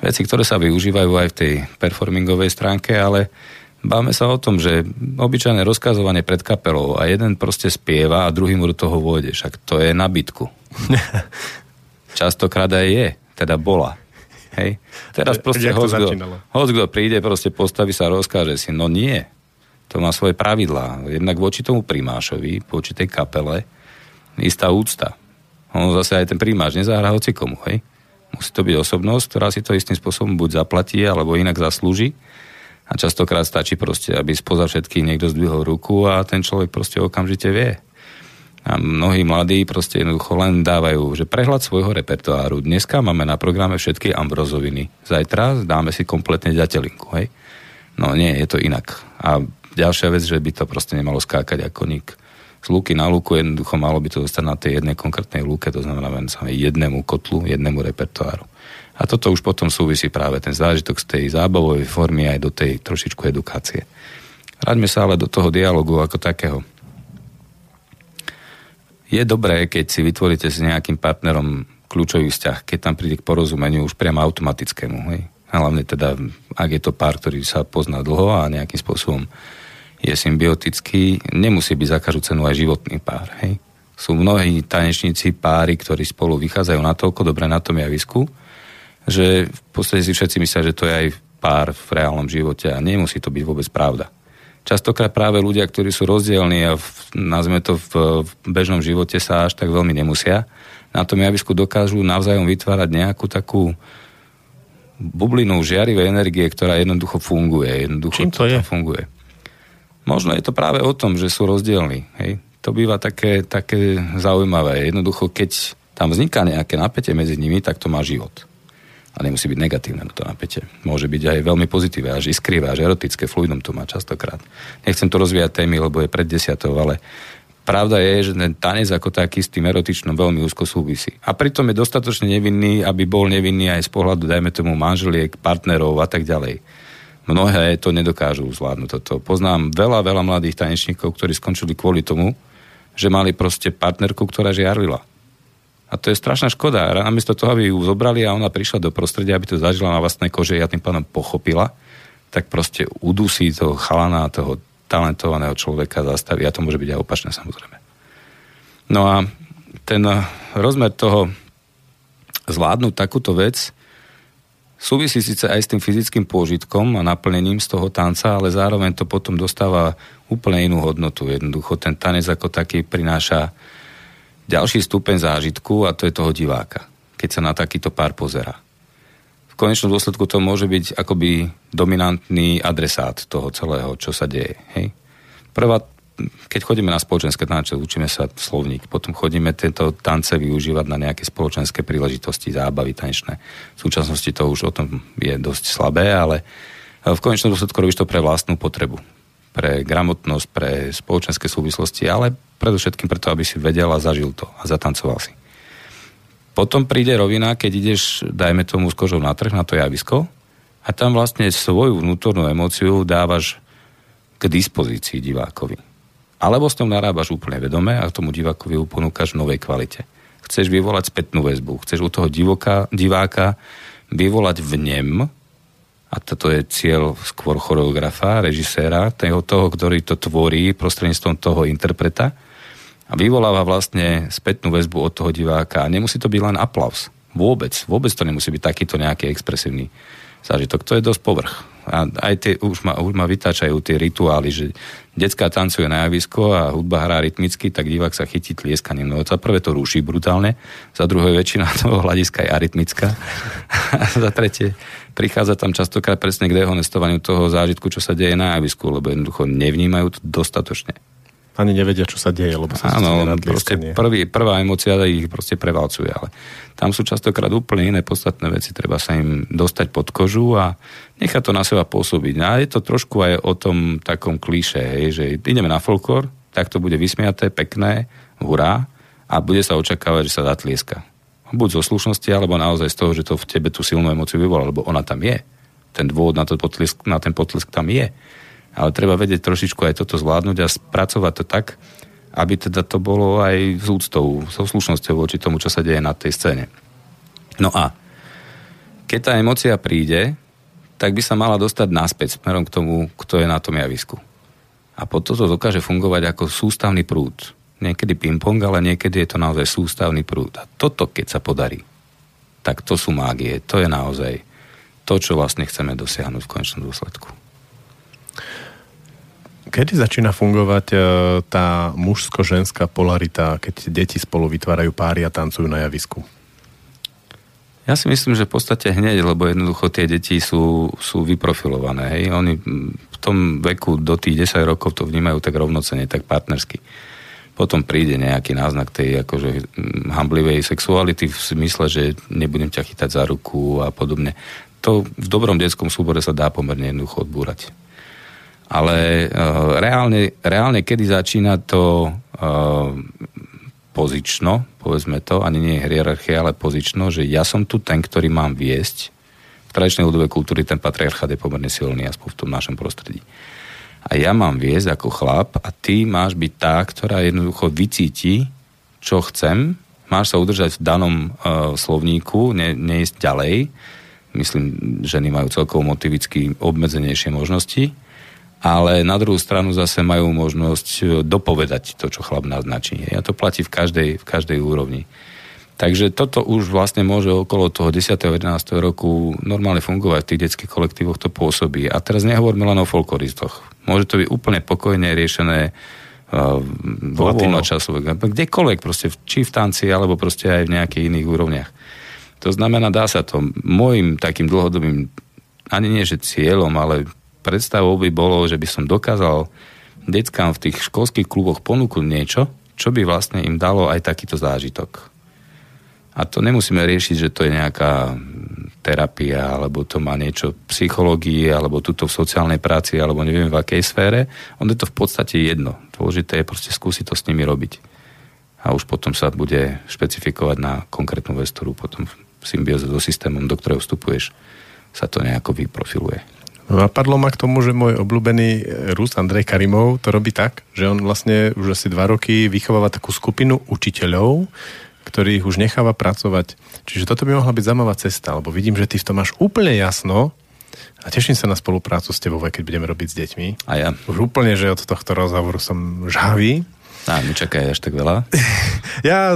veci, ktoré sa využívajú aj v tej performingovej stránke, ale Báme sa o tom, že obyčajné rozkazovanie pred kapelou a jeden proste spieva a druhý mu do toho vôjde. Však to je na bytku. <laughs> Častokrát aj je, teda bola. Hej. Teraz proste hoď kto príde, proste postaví sa a rozkáže si, no nie. To má svoje pravidlá. Jednak voči tomu primášovi, voči tej kapele, istá úcta. On zase aj ten primáš nezahrá hoci komu, hej. Musí to byť osobnosť, ktorá si to istým spôsobom buď zaplatí, alebo inak zaslúži. A častokrát stačí proste, aby spoza všetkých niekto zdvihol ruku a ten človek proste okamžite vie. A mnohí mladí proste jednoducho len dávajú, že prehľad svojho repertoáru. Dneska máme na programe všetky ambrozoviny. Zajtra dáme si kompletne ďatelinku, hej? No nie, je to inak. A ďalšia vec, že by to proste nemalo skákať ako nik. Z lúky na lúku jednoducho malo by to zostať na tej jednej konkrétnej lúke, to znamená len jednému kotlu, jednému repertoáru. A toto už potom súvisí práve ten zážitok z tej zábavovej formy aj do tej trošičku edukácie. Raďme sa ale do toho dialogu ako takého je dobré, keď si vytvoríte s nejakým partnerom kľúčový vzťah, keď tam príde k porozumeniu už priamo automatickému. Hej? Hlavne teda, ak je to pár, ktorý sa pozná dlho a nejakým spôsobom je symbiotický, nemusí byť za každú cenu aj životný pár. Hej? Sú mnohí tanečníci, páry, ktorí spolu vychádzajú na toľko dobre na tom javisku, že v podstate si všetci myslia, že to je aj pár v reálnom živote a nemusí to byť vôbec pravda. Častokrát práve ľudia, ktorí sú rozdielni a v, nazvime to v, v bežnom živote sa až tak veľmi nemusia, na tom javisku dokážu navzájom vytvárať nejakú takú bublinu žiarivej energie, ktorá jednoducho funguje. Jednoducho Čím to, to je? funguje. Možno je to práve o tom, že sú rozdielni. Hej? To býva také, také zaujímavé. Jednoducho, keď tam vzniká nejaké napätie medzi nimi, tak to má život a nemusí byť negatívne to napätie. Môže byť aj veľmi pozitívne, až iskrivé, až erotické, fluidum to má častokrát. Nechcem to rozvíjať témy, lebo je pred desiatou, ale pravda je, že ten tanec ako taký s tým erotičnom veľmi úzko súvisí. A pritom je dostatočne nevinný, aby bol nevinný aj z pohľadu, dajme tomu, manželiek, partnerov a tak ďalej. Mnohé to nedokážu zvládnuť toto. Poznám veľa, veľa mladých tanečníkov, ktorí skončili kvôli tomu, že mali proste partnerku, ktorá žiarlila a to je strašná škoda. Namiesto toho, aby ju zobrali a ona prišla do prostredia, aby to zažila na vlastnej kože a tým pánom pochopila, tak proste udusí toho chalana, toho talentovaného človeka zastaví. A to môže byť aj opačné samozrejme. No a ten rozmer toho zvládnuť takúto vec súvisí síce aj s tým fyzickým pôžitkom a naplnením z toho tanca, ale zároveň to potom dostáva úplne inú hodnotu. Jednoducho ten tanec ako taký prináša ďalší stupeň zážitku a to je toho diváka, keď sa na takýto pár pozera. V konečnom dôsledku to môže byť akoby dominantný adresát toho celého, čo sa deje. Hej? Prvá, keď chodíme na spoločenské tanče, učíme sa slovník, potom chodíme tieto tance využívať na nejaké spoločenské príležitosti, zábavy tanečné. V súčasnosti to už o tom je dosť slabé, ale v konečnom dôsledku robíš to pre vlastnú potrebu pre gramotnosť, pre spoločenské súvislosti, ale predovšetkým preto, aby si vedel a zažil to a zatancoval si. Potom príde rovina, keď ideš, dajme tomu, s kožou na trh, na to javisko a tam vlastne svoju vnútornú emóciu dávaš k dispozícii divákovi. Alebo s ňou narábaš úplne vedome a tomu divákovi ju ponúkaš v novej kvalite. Chceš vyvolať spätnú väzbu, chceš u toho divoka, diváka vyvolať v nem a toto je cieľ skôr choreografa, režiséra, toho, toho, ktorý to tvorí prostredníctvom toho interpreta a vyvoláva vlastne spätnú väzbu od toho diváka. A nemusí to byť len aplaus. Vôbec. Vôbec to nemusí byť takýto nejaký expresívny zážitok. To je dosť povrch. A aj tie, už ma, už ma vytáčajú tie rituály, že detská tancuje na javisko a hudba hrá rytmicky, tak divák sa chytí tlieskaním. No za prvé to ruší brutálne, za druhé väčšina <laughs> toho hľadiska je arytmická a <laughs> za tretie prichádza tam častokrát presne k dehonestovaniu toho zážitku, čo sa deje na javisku, lebo jednoducho nevnímajú to dostatočne ani nevedia, čo sa deje, lebo sa Áno, proste prvý, prvá emocia ich proste prevalcuje, ale tam sú častokrát úplne iné podstatné veci, treba sa im dostať pod kožu a nechať to na seba pôsobiť. A je to trošku aj o tom takom klíše, hej, že ideme na folklór, tak to bude vysmiaté, pekné, hurá a bude sa očakávať, že sa zatlieska. Buď zo slušnosti, alebo naozaj z toho, že to v tebe tú silnú emociu vyvolá, lebo ona tam je. Ten dôvod na, to potlesk, na ten potlesk tam je ale treba vedieť trošičku aj toto zvládnuť a spracovať to tak, aby teda to bolo aj s úctou, so slušnosťou voči tomu, čo sa deje na tej scéne. No a keď tá emocia príde, tak by sa mala dostať naspäť smerom k tomu, kto je na tom javisku. A potom to dokáže fungovať ako sústavný prúd. Niekedy ping-pong, ale niekedy je to naozaj sústavný prúd. A toto, keď sa podarí, tak to sú mágie. To je naozaj to, čo vlastne chceme dosiahnuť v konečnom dôsledku. Kedy začína fungovať e, tá mužsko-ženská polarita, keď deti spolu vytvárajú páry a tancujú na javisku? Ja si myslím, že v podstate hneď, lebo jednoducho tie deti sú, sú vyprofilované. Hej? Oni v tom veku do tých 10 rokov to vnímajú tak rovnocene, tak partnersky. Potom príde nejaký náznak tej akože hamblivej sexuality v smysle, že nebudem ťa chytať za ruku a podobne. To v dobrom detskom súbore sa dá pomerne jednoducho odbúrať. Ale uh, reálne, reálne, kedy začína to uh, pozično, povedzme to, ani nie hierarchia, ale pozično, že ja som tu ten, ktorý mám viesť. V tradičnej ľudovej kultúry ten patriarchát je pomerne silný, aspoň v tom našom prostredí. A ja mám viesť ako chlap a ty máš byť tá, ktorá jednoducho vycíti, čo chcem, máš sa udržať v danom uh, slovníku, ne, neísť ďalej. Myslím, ženy majú celkovo motivicky obmedzenejšie možnosti ale na druhú stranu zase majú možnosť e, dopovedať to, čo chlap naznačí. A to platí v každej, v každej úrovni. Takže toto už vlastne môže okolo toho 10. a 11. roku normálne fungovať v tých detských kolektívoch, to pôsobí. A teraz nehovoríme len o folkloristoch. Môže to byť úplne pokojne riešené uh, vo času, kdekoľvek, proste, či v tanci, alebo proste aj v nejakých iných úrovniach. To znamená, dá sa to. Môjim takým dlhodobým, ani nie že cieľom, ale predstavou by bolo, že by som dokázal deckám v tých školských kluboch ponúknuť niečo, čo by vlastne im dalo aj takýto zážitok. A to nemusíme riešiť, že to je nejaká terapia, alebo to má niečo v psychológii, alebo tuto v sociálnej práci, alebo neviem v akej sfére. On je to v podstate jedno. Dôležité je proste skúsiť to s nimi robiť. A už potom sa bude špecifikovať na konkrétnu vec, ktorú potom v symbióze so systémom, do ktorého vstupuješ, sa to nejako vyprofiluje. Napadlo ma k tomu, že môj obľúbený e, Rus Andrej Karimov to robí tak, že on vlastne už asi dva roky vychováva takú skupinu učiteľov, ktorých už necháva pracovať. Čiže toto by mohla byť zaujímavá cesta, lebo vidím, že ty v tom máš úplne jasno a teším sa na spoluprácu s tebou, keď budeme robiť s deťmi. A ja. Už úplne, že od tohto rozhovoru som žhavý. A nečakaj až tak veľa. <laughs> ja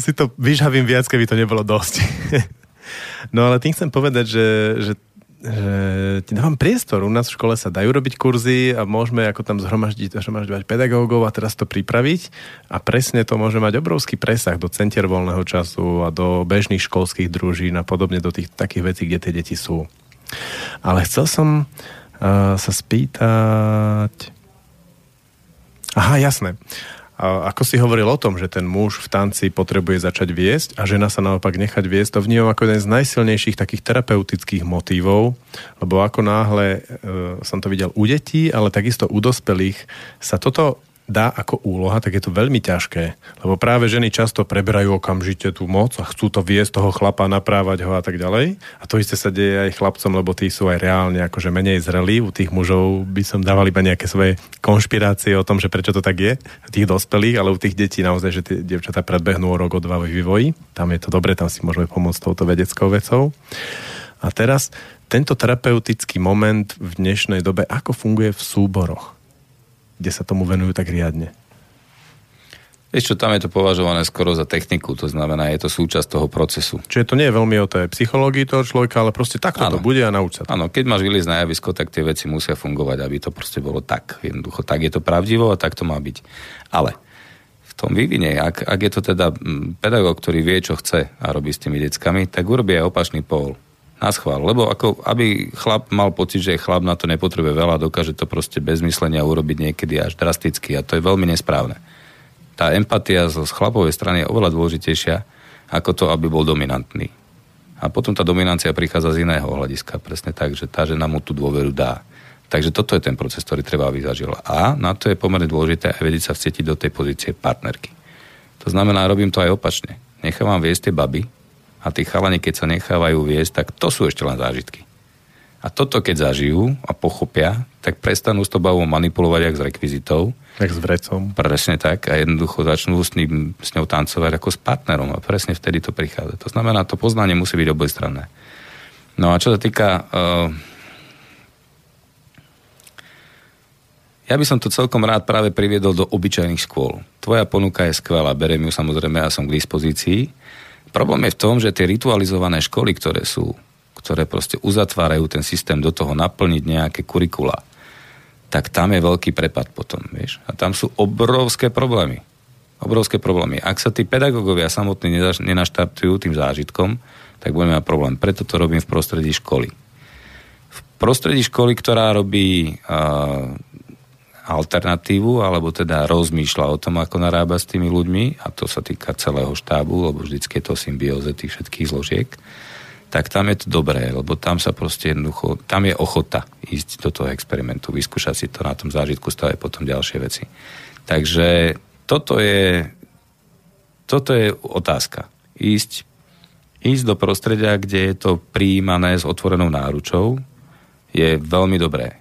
si to vyžhavím viac, keby to nebolo dosť. <laughs> no ale tým chcem povedať, že, že ti dávam priestor. U nás v škole sa dajú robiť kurzy a môžeme ako tam zhromaždiť, zhromažďovať pedagógov a teraz to pripraviť a presne to môže mať obrovský presah do centier voľného času a do bežných školských družín a podobne do tých takých vecí, kde tie deti sú. Ale chcel som uh, sa spýtať... Aha, jasné. A ako si hovoril o tom, že ten muž v tanci potrebuje začať viesť a žena sa naopak nechať viesť, to vnímam ako jeden z najsilnejších takých terapeutických motívov, lebo ako náhle e, som to videl u detí, ale takisto u dospelých, sa toto dá ako úloha, tak je to veľmi ťažké. Lebo práve ženy často preberajú okamžite tú moc a chcú to viesť toho chlapa, naprávať ho a tak ďalej. A to isté sa deje aj chlapcom, lebo tí sú aj reálne akože menej zrelí. U tých mužov by som dával iba nejaké svoje konšpirácie o tom, že prečo to tak je, tých dospelých, ale u tých detí naozaj, že tie dievčatá predbehnú o rok, o dva v vývoji. Tam je to dobre, tam si môžeme pomôcť touto vedeckou vecou. A teraz tento terapeutický moment v dnešnej dobe, ako funguje v súboroch? Kde sa tomu venujú tak riadne? Vieš čo, tam je to považované skoro za techniku, to znamená, je to súčasť toho procesu. Čiže to nie je veľmi o tej psychológii toho človeka, ale proste takto ano. to bude a nauč sa to. Áno, keď máš vylísť na javisko, tak tie veci musia fungovať, aby to proste bolo tak. Jednoducho, tak je to pravdivo a tak to má byť. Ale v tom vývine, ak, ak je to teda mm, pedagóg, ktorý vie, čo chce a robí s tými deckami, tak urobí aj opačný pól na schvál. Lebo ako, aby chlap mal pocit, že chlap na to nepotrebuje veľa, dokáže to proste bez myslenia urobiť niekedy až drasticky a to je veľmi nesprávne. Tá empatia zo chlapovej strany je oveľa dôležitejšia ako to, aby bol dominantný. A potom tá dominancia prichádza z iného hľadiska, presne tak, že tá žena mu tú dôveru dá. Takže toto je ten proces, ktorý treba, aby zažil. A na to je pomerne dôležité aj vedieť sa vcetiť do tej pozície partnerky. To znamená, robím to aj opačne. Nechávam viesť tie baby, a tí chalani, keď sa nechávajú viesť, tak to sú ešte len zážitky. A toto, keď zažijú a pochopia, tak prestanú s to bavou manipulovať jak s rekvizitou. Tak s vrecom. Presne tak. A jednoducho začnú s, ním, s ňou tancovať ako s partnerom. A presne vtedy to prichádza. To znamená, to poznanie musí byť obojstranné. No a čo sa týka... Uh, ja by som to celkom rád práve priviedol do obyčajných škôl. Tvoja ponuka je skvelá, berem ju samozrejme, ja som k dispozícii Problém je v tom, že tie ritualizované školy, ktoré sú, ktoré proste uzatvárajú ten systém do toho naplniť nejaké kurikula, tak tam je veľký prepad potom, vieš. A tam sú obrovské problémy. Obrovské problémy. Ak sa tí pedagógovia samotní nenaštartujú tým zážitkom, tak budeme mať problém. Preto to robím v prostredí školy. V prostredí školy, ktorá robí uh, alternatívu, alebo teda rozmýšľa o tom, ako narába s tými ľuďmi, a to sa týka celého štábu, lebo vždycky je to symbióze tých všetkých zložiek, tak tam je to dobré, lebo tam sa proste jednoducho, tam je ochota ísť do toho experimentu, vyskúšať si to na tom zážitku, stavať potom ďalšie veci. Takže toto je, toto je otázka. Ísť, ísť do prostredia, kde je to príjmané s otvorenou náručou, je veľmi dobré.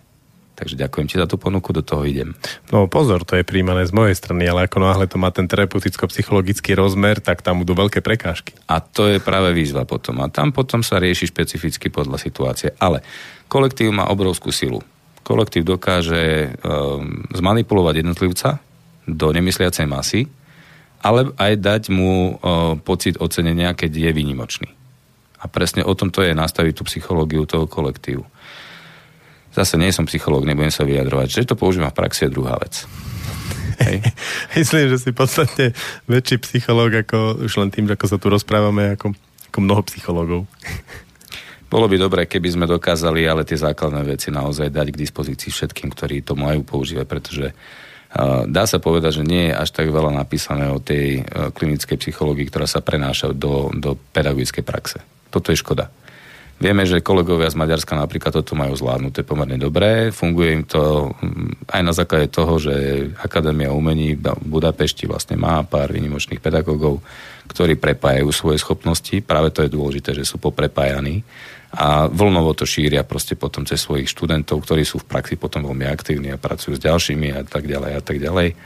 Takže ďakujem ti za tú ponuku, do toho idem. No pozor, to je príjmané z mojej strany, ale ako náhle to má ten terapeuticko-psychologický rozmer, tak tam budú veľké prekážky. A to je práve výzva potom. A tam potom sa rieši špecificky podľa situácie. Ale kolektív má obrovskú silu. Kolektív dokáže um, zmanipulovať jednotlivca do nemysliacej masy, ale aj dať mu uh, pocit ocenenia, keď je výnimočný. A presne o tom to je nastaviť tú psychológiu toho kolektívu. Zase nie som psychológ, nebudem sa vyjadrovať. Že to používam v praxi je druhá vec. Hej. <laughs> Myslím, že si podstatne väčší psychológ ako už len tým, ako sa tu rozprávame, ako, ako mnoho psychológov. Bolo by dobré, keby sme dokázali ale tie základné veci naozaj dať k dispozícii všetkým, ktorí to majú používať, pretože uh, dá sa povedať, že nie je až tak veľa napísané o tej uh, klinickej psychológii, ktorá sa prenáša do, do pedagogickej praxe. Toto je škoda. Vieme, že kolegovia z Maďarska napríklad toto majú zvládnuté pomerne dobre. Funguje im to mm, aj na základe toho, že Akadémia umení v Budapešti vlastne má pár výnimočných pedagógov, ktorí prepájajú svoje schopnosti. Práve to je dôležité, že sú poprepájaní a vlnovo to šíria proste potom cez svojich študentov, ktorí sú v praxi potom veľmi aktívni a pracujú s ďalšími a tak ďalej a tak ďalej.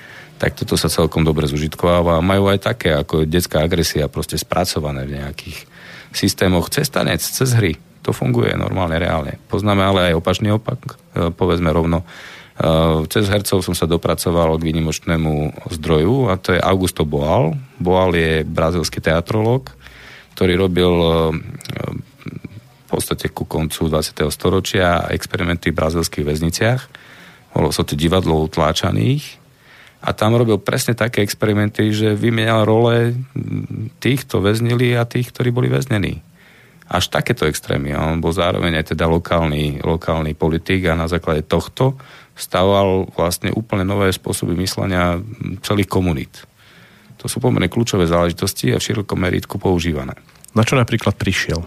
Tak toto sa celkom dobre zužitkováva. Majú aj také ako detská agresia proste spracované v nejakých systémoch cez tanec, cez hry. To funguje normálne, reálne. Poznáme ale aj opačný opak, e, povedzme rovno. E, cez hercov som sa dopracoval k výnimočnému zdroju a to je Augusto Boal. Boal je brazilský teatrológ, ktorý robil e, podstate ku koncu 20. storočia experimenty v brazilských väzniciach. Bolo sa to divadlo utláčaných a tam robil presne také experimenty, že vymenal role tých, kto väznili a tých, ktorí boli väznení. Až takéto extrémy. A on bol zároveň aj teda lokálny, lokálny politik a na základe tohto stával vlastne úplne nové spôsoby myslenia celých komunít. To sú pomerne kľúčové záležitosti a v širokom meritku používané. Na čo napríklad prišiel?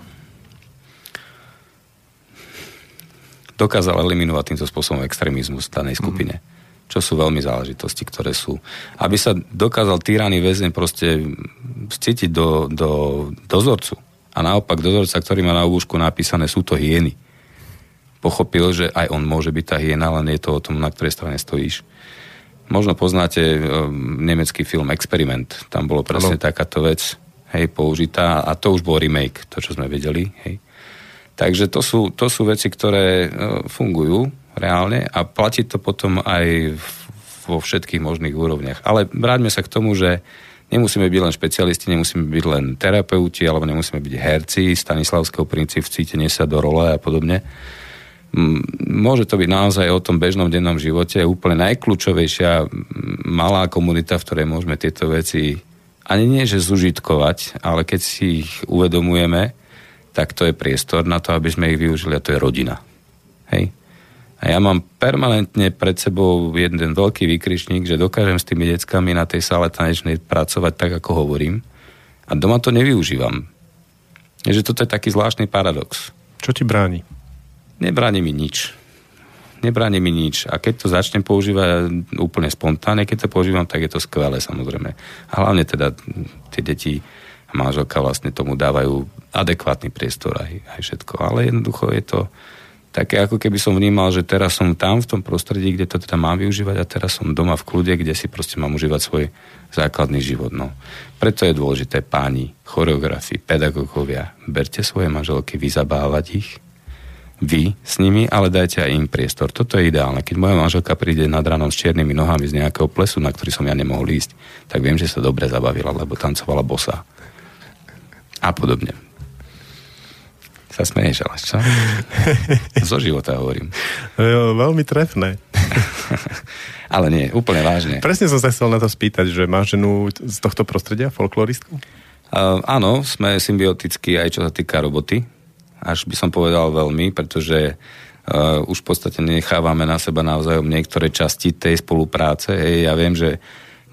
Dokázal eliminovať týmto spôsobom extrémizmus v danej skupine. Mm čo sú veľmi záležitosti, ktoré sú. Aby sa dokázal tyraný väzeň proste vcítiť do, do dozorcu a naopak dozorca, ktorý má na obušku napísané sú to hyeny. Pochopil, že aj on môže byť tá hyena, len je to o tom, na ktorej strane stojíš. Možno poznáte um, nemecký film Experiment. Tam bolo presne ano. takáto vec hej, použitá a to už bol remake, to, čo sme vedeli. Hej. Takže to sú, to sú veci, ktoré uh, fungujú reálne a platí to potom aj vo všetkých možných úrovniach. Ale vráťme sa k tomu, že nemusíme byť len špecialisti, nemusíme byť len terapeuti, alebo nemusíme byť herci Stanislavského princíp, cítenie sa do role a podobne. Môže to byť naozaj o tom bežnom dennom živote úplne najkľúčovejšia malá komunita, v ktorej môžeme tieto veci ani nie, že zužitkovať, ale keď si ich uvedomujeme, tak to je priestor na to, aby sme ich využili a to je rodina. Hej? A ja mám permanentne pred sebou jeden veľký výkričník, že dokážem s tými deckami na tej sále tanečnej pracovať tak, ako hovorím. A doma to nevyužívam. Je, že toto je taký zvláštny paradox. Čo ti bráni? Nebráni mi nič. Nebráni mi nič. A keď to začnem používať úplne spontánne, keď to používam, tak je to skvelé samozrejme. A hlavne teda tie deti a manželka vlastne tomu dávajú adekvátny priestor aj, aj všetko. Ale jednoducho je to, také ako keby som vnímal, že teraz som tam v tom prostredí, kde to teda mám využívať a teraz som doma v kľude, kde si proste mám užívať svoj základný život. No. Preto je dôležité páni, choreografi, pedagógovia, berte svoje manželky, vyzabávať ich, vy s nimi, ale dajte aj im priestor. Toto je ideálne. Keď moja manželka príde nad ránom s čiernymi nohami z nejakého plesu, na ktorý som ja nemohol ísť, tak viem, že sa dobre zabavila, lebo tancovala bosa. A podobne sa smeješ, ale čo? <laughs> Zo života hovorím. Jo, veľmi trefné. <laughs> ale nie, úplne vážne. Presne som sa chcel na to spýtať, že máš ženu z tohto prostredia, folkloristku? Uh, áno, sme symbiotickí aj čo sa týka roboty. Až by som povedal veľmi, pretože uh, už v podstate nechávame na seba navzájom niektoré časti tej spolupráce. Hej, ja viem, že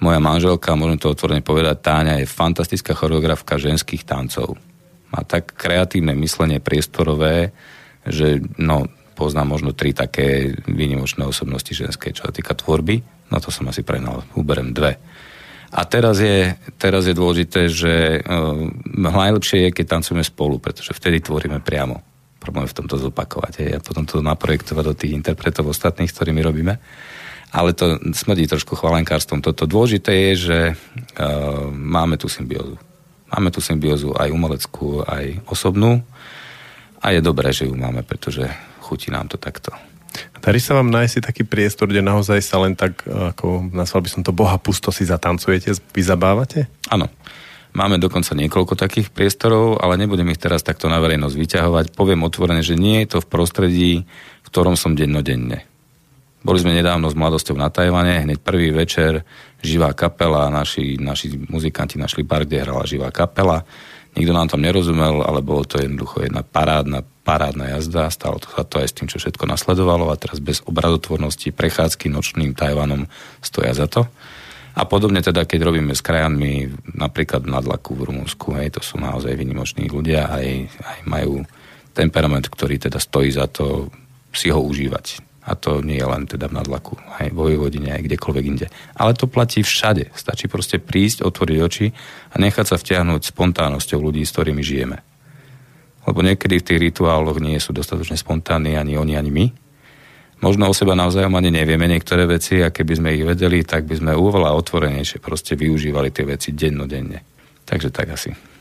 moja manželka, môžem to otvorene povedať, Táňa je fantastická choreografka ženských tancov má tak kreatívne myslenie priestorové, že no, poznám možno tri také výnimočné osobnosti ženské, čo sa týka tvorby. No to som asi prenal, uberem dve. A teraz je, teraz je dôležité, že uh, najlepšie je, keď tancujeme spolu, pretože vtedy tvoríme priamo. Problém v tomto zopakovať hej, a potom to naprojektovať do tých interpretov ostatných, s ktorými robíme. Ale to smrdí trošku chvalenkárstvom. Toto dôležité je, že uh, máme tú symbiózu Máme tú symbiózu aj umeleckú, aj osobnú a je dobré, že ju máme, pretože chutí nám to takto. Darí sa vám nájsť taký priestor, kde naozaj sa len tak, ako nazval by som to, boha pusto si zatancujete, vy zabávate? Áno. Máme dokonca niekoľko takých priestorov, ale nebudem ich teraz takto na verejnosť vyťahovať. Poviem otvorene, že nie je to v prostredí, v ktorom som dennodenne. Boli sme nedávno s mladosťou na Tajvane, hneď prvý večer živá kapela, naši, naši muzikanti našli bar, kde hrala živá kapela. Nikto nám tam nerozumel, ale bolo to jednoducho jedna parádna, parádna jazda. Stalo to sa to aj s tým, čo všetko nasledovalo a teraz bez obrazotvornosti prechádzky nočným Tajvanom stoja za to. A podobne teda, keď robíme s krajanmi napríklad na Dlaku v Rumunsku, hej, to sú naozaj vynimoční ľudia, aj, aj majú temperament, ktorý teda stojí za to si ho užívať. A to nie je len teda v nadlaku, aj vo Vojvodine, aj kdekoľvek inde. Ale to platí všade. Stačí proste prísť, otvoriť oči a nechať sa vtiahnuť spontánnosťou ľudí, s ktorými žijeme. Lebo niekedy v tých rituáloch nie sú dostatočne spontánni ani oni, ani my. Možno o seba navzájom ani nevieme niektoré veci a keby sme ich vedeli, tak by sme oveľa otvorenejšie proste využívali tie veci dennodenne. Takže tak asi.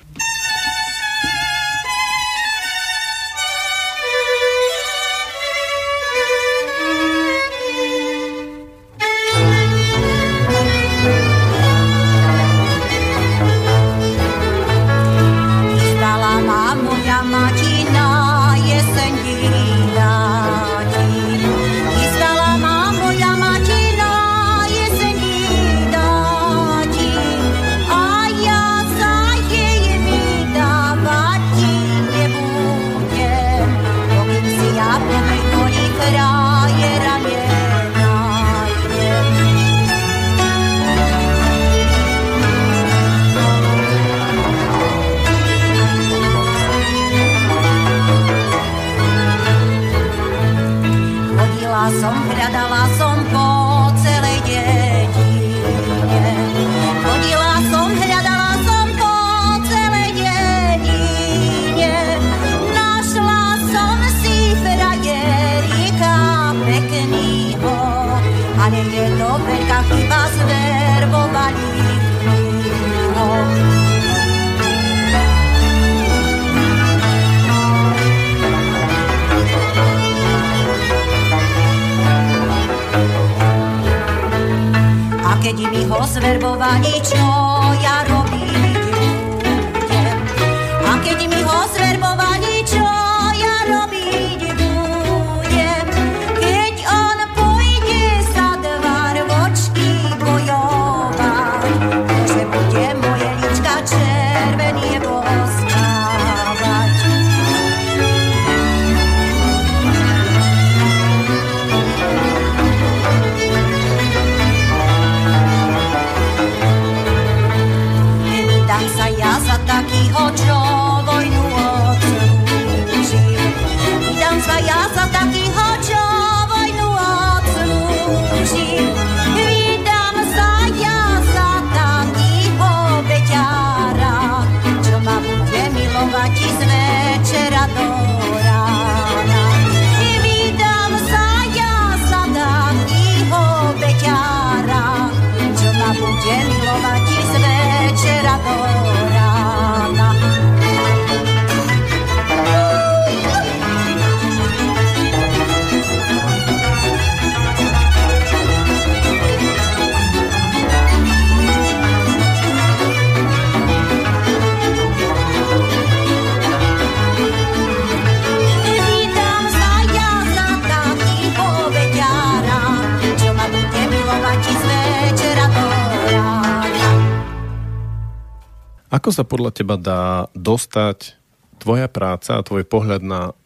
Ako sa podľa teba dá dostať tvoja práca a tvoj pohľad na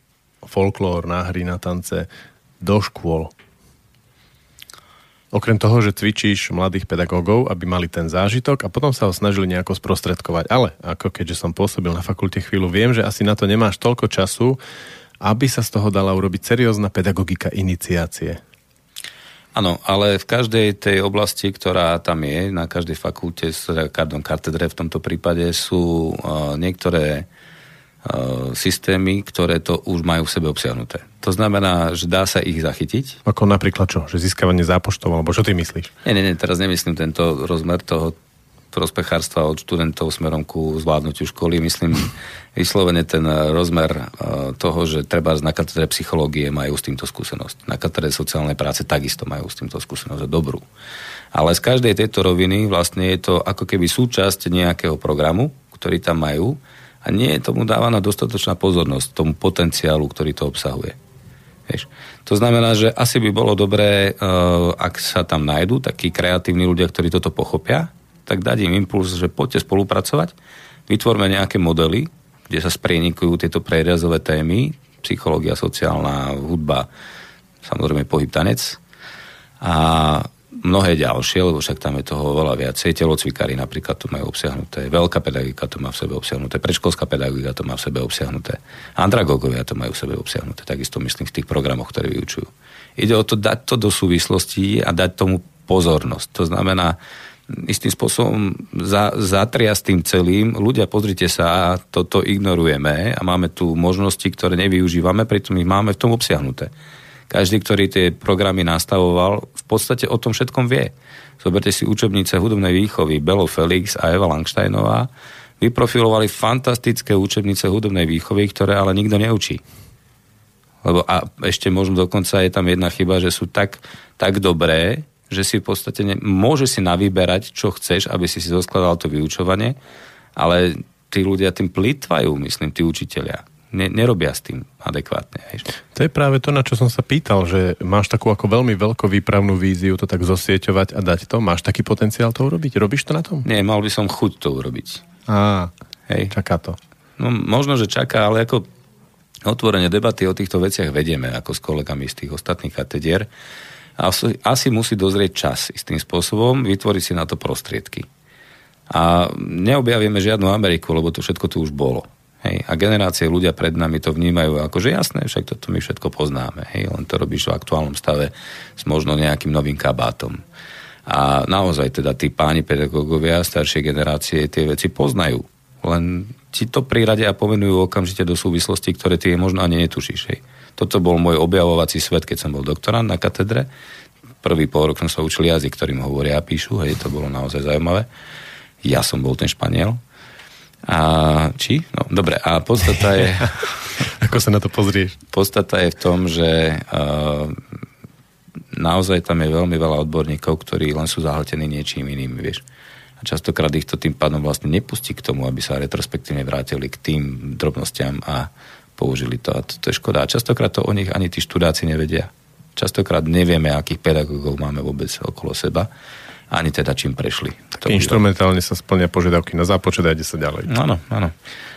folklór, na hry, na tance do škôl? Okrem toho, že cvičíš mladých pedagógov, aby mali ten zážitok a potom sa ho snažili nejako sprostredkovať. Ale ako keďže som pôsobil na fakulte chvíľu, viem, že asi na to nemáš toľko času, aby sa z toho dala urobiť seriózna pedagogika iniciácie. Áno, ale v každej tej oblasti, ktorá tam je, na každej fakulte, pardon, katedre v tomto prípade, sú uh, niektoré uh, systémy, ktoré to už majú v sebe obsiahnuté. To znamená, že dá sa ich zachytiť. Ako napríklad čo? Že získavanie zápočtov, alebo čo ty myslíš? Nie, nie, nie, teraz nemyslím tento rozmer toho prospechárstva od študentov smerom ku zvládnutiu školy. Myslím vyslovene ten eh, rozmer eh, toho, že treba na katedre psychológie majú s týmto skúsenosť. Na katedre sociálnej práce takisto majú s týmto skúsenosť a dobrú. Ale z každej tejto roviny vlastne je to ako keby súčasť nejakého programu, ktorý tam majú a nie je tomu dávaná dostatočná pozornosť tomu potenciálu, ktorý to obsahuje. Vieš. To znamená, že asi by bolo dobré, uh, ak sa tam nájdú takí kreatívni ľudia, ktorí toto pochopia, tak dať im impuls, že poďte spolupracovať, vytvorme nejaké modely, kde sa sprienikujú tieto preriazové témy, psychológia, sociálna, hudba, samozrejme pohyb, tanec a mnohé ďalšie, lebo však tam je toho veľa viacej. Telocvikári napríklad to majú obsiahnuté, veľká pedagogika to má v sebe obsiahnuté, predškolská pedagogika to má v sebe obsiahnuté, andragogovia to majú v sebe obsiahnuté, takisto myslím v tých programoch, ktoré vyučujú. Ide o to dať to do súvislostí a dať tomu pozornosť. To znamená, istým spôsobom za, zatria s tým celým. Ľudia, pozrite sa, toto ignorujeme a máme tu možnosti, ktoré nevyužívame, pritom ich máme v tom obsiahnuté. Každý, ktorý tie programy nastavoval, v podstate o tom všetkom vie. Zoberte si učebnice hudobnej výchovy Belo Felix a Eva Langsteinová. Vyprofilovali fantastické učebnice hudobnej výchovy, ktoré ale nikto neučí. Lebo a ešte možno dokonca je tam jedna chyba, že sú tak, tak dobré, že si v podstate ne, môže si navyberať, čo chceš, aby si si zoskladal to vyučovanie, ale tí ľudia tým plýtvajú, myslím, tí učiteľia. Ne, nerobia s tým adekvátne. Hej. To je práve to, na čo som sa pýtal, že máš takú ako veľmi veľkú výpravnú víziu to tak zosieťovať a dať to. Máš taký potenciál to urobiť? Robíš to na tom? Nie, mal by som chuť to urobiť. Á, Hej. čaká to. No, možno, že čaká, ale ako otvorene debaty o týchto veciach vedieme ako s kolegami z tých ostatných katedier. Asi, asi musí dozrieť čas istým spôsobom, vytvoriť si na to prostriedky. A neobjavíme žiadnu Ameriku, lebo to všetko tu už bolo. Hej. A generácie ľudia pred nami to vnímajú ako, že jasné, však toto my všetko poznáme. Hej. Len to robíš v aktuálnom stave s možno nejakým novým kabátom. A naozaj teda tí páni pedagógovia staršej generácie tie veci poznajú. Len ti to priradia a pomenujú okamžite do súvislosti, ktoré ty možno ani netušíš. Hej. Toto bol môj objavovací svet, keď som bol doktorant na katedre. Prvý pol rok som sa učil jazyk, ktorým hovoria a píšu, hej, to bolo naozaj zaujímavé. Ja som bol ten Španiel. A či? No, dobre. A podstata je... <laughs> Ako sa na to pozrieš? Podstata je v tom, že uh, naozaj tam je veľmi veľa odborníkov, ktorí len sú zahltení niečím iným, vieš. A častokrát ich to tým pádom vlastne nepustí k tomu, aby sa retrospektívne vrátili k tým drobnostiam a použili to. A to, to je škoda. A častokrát to o nich ani tí študáci nevedia. Častokrát nevieme, akých pedagógov máme vôbec okolo seba, ani teda čím prešli. To. Instrumentálne sa splnia požiadavky na zápočet a ide sa ďalej. Áno, áno.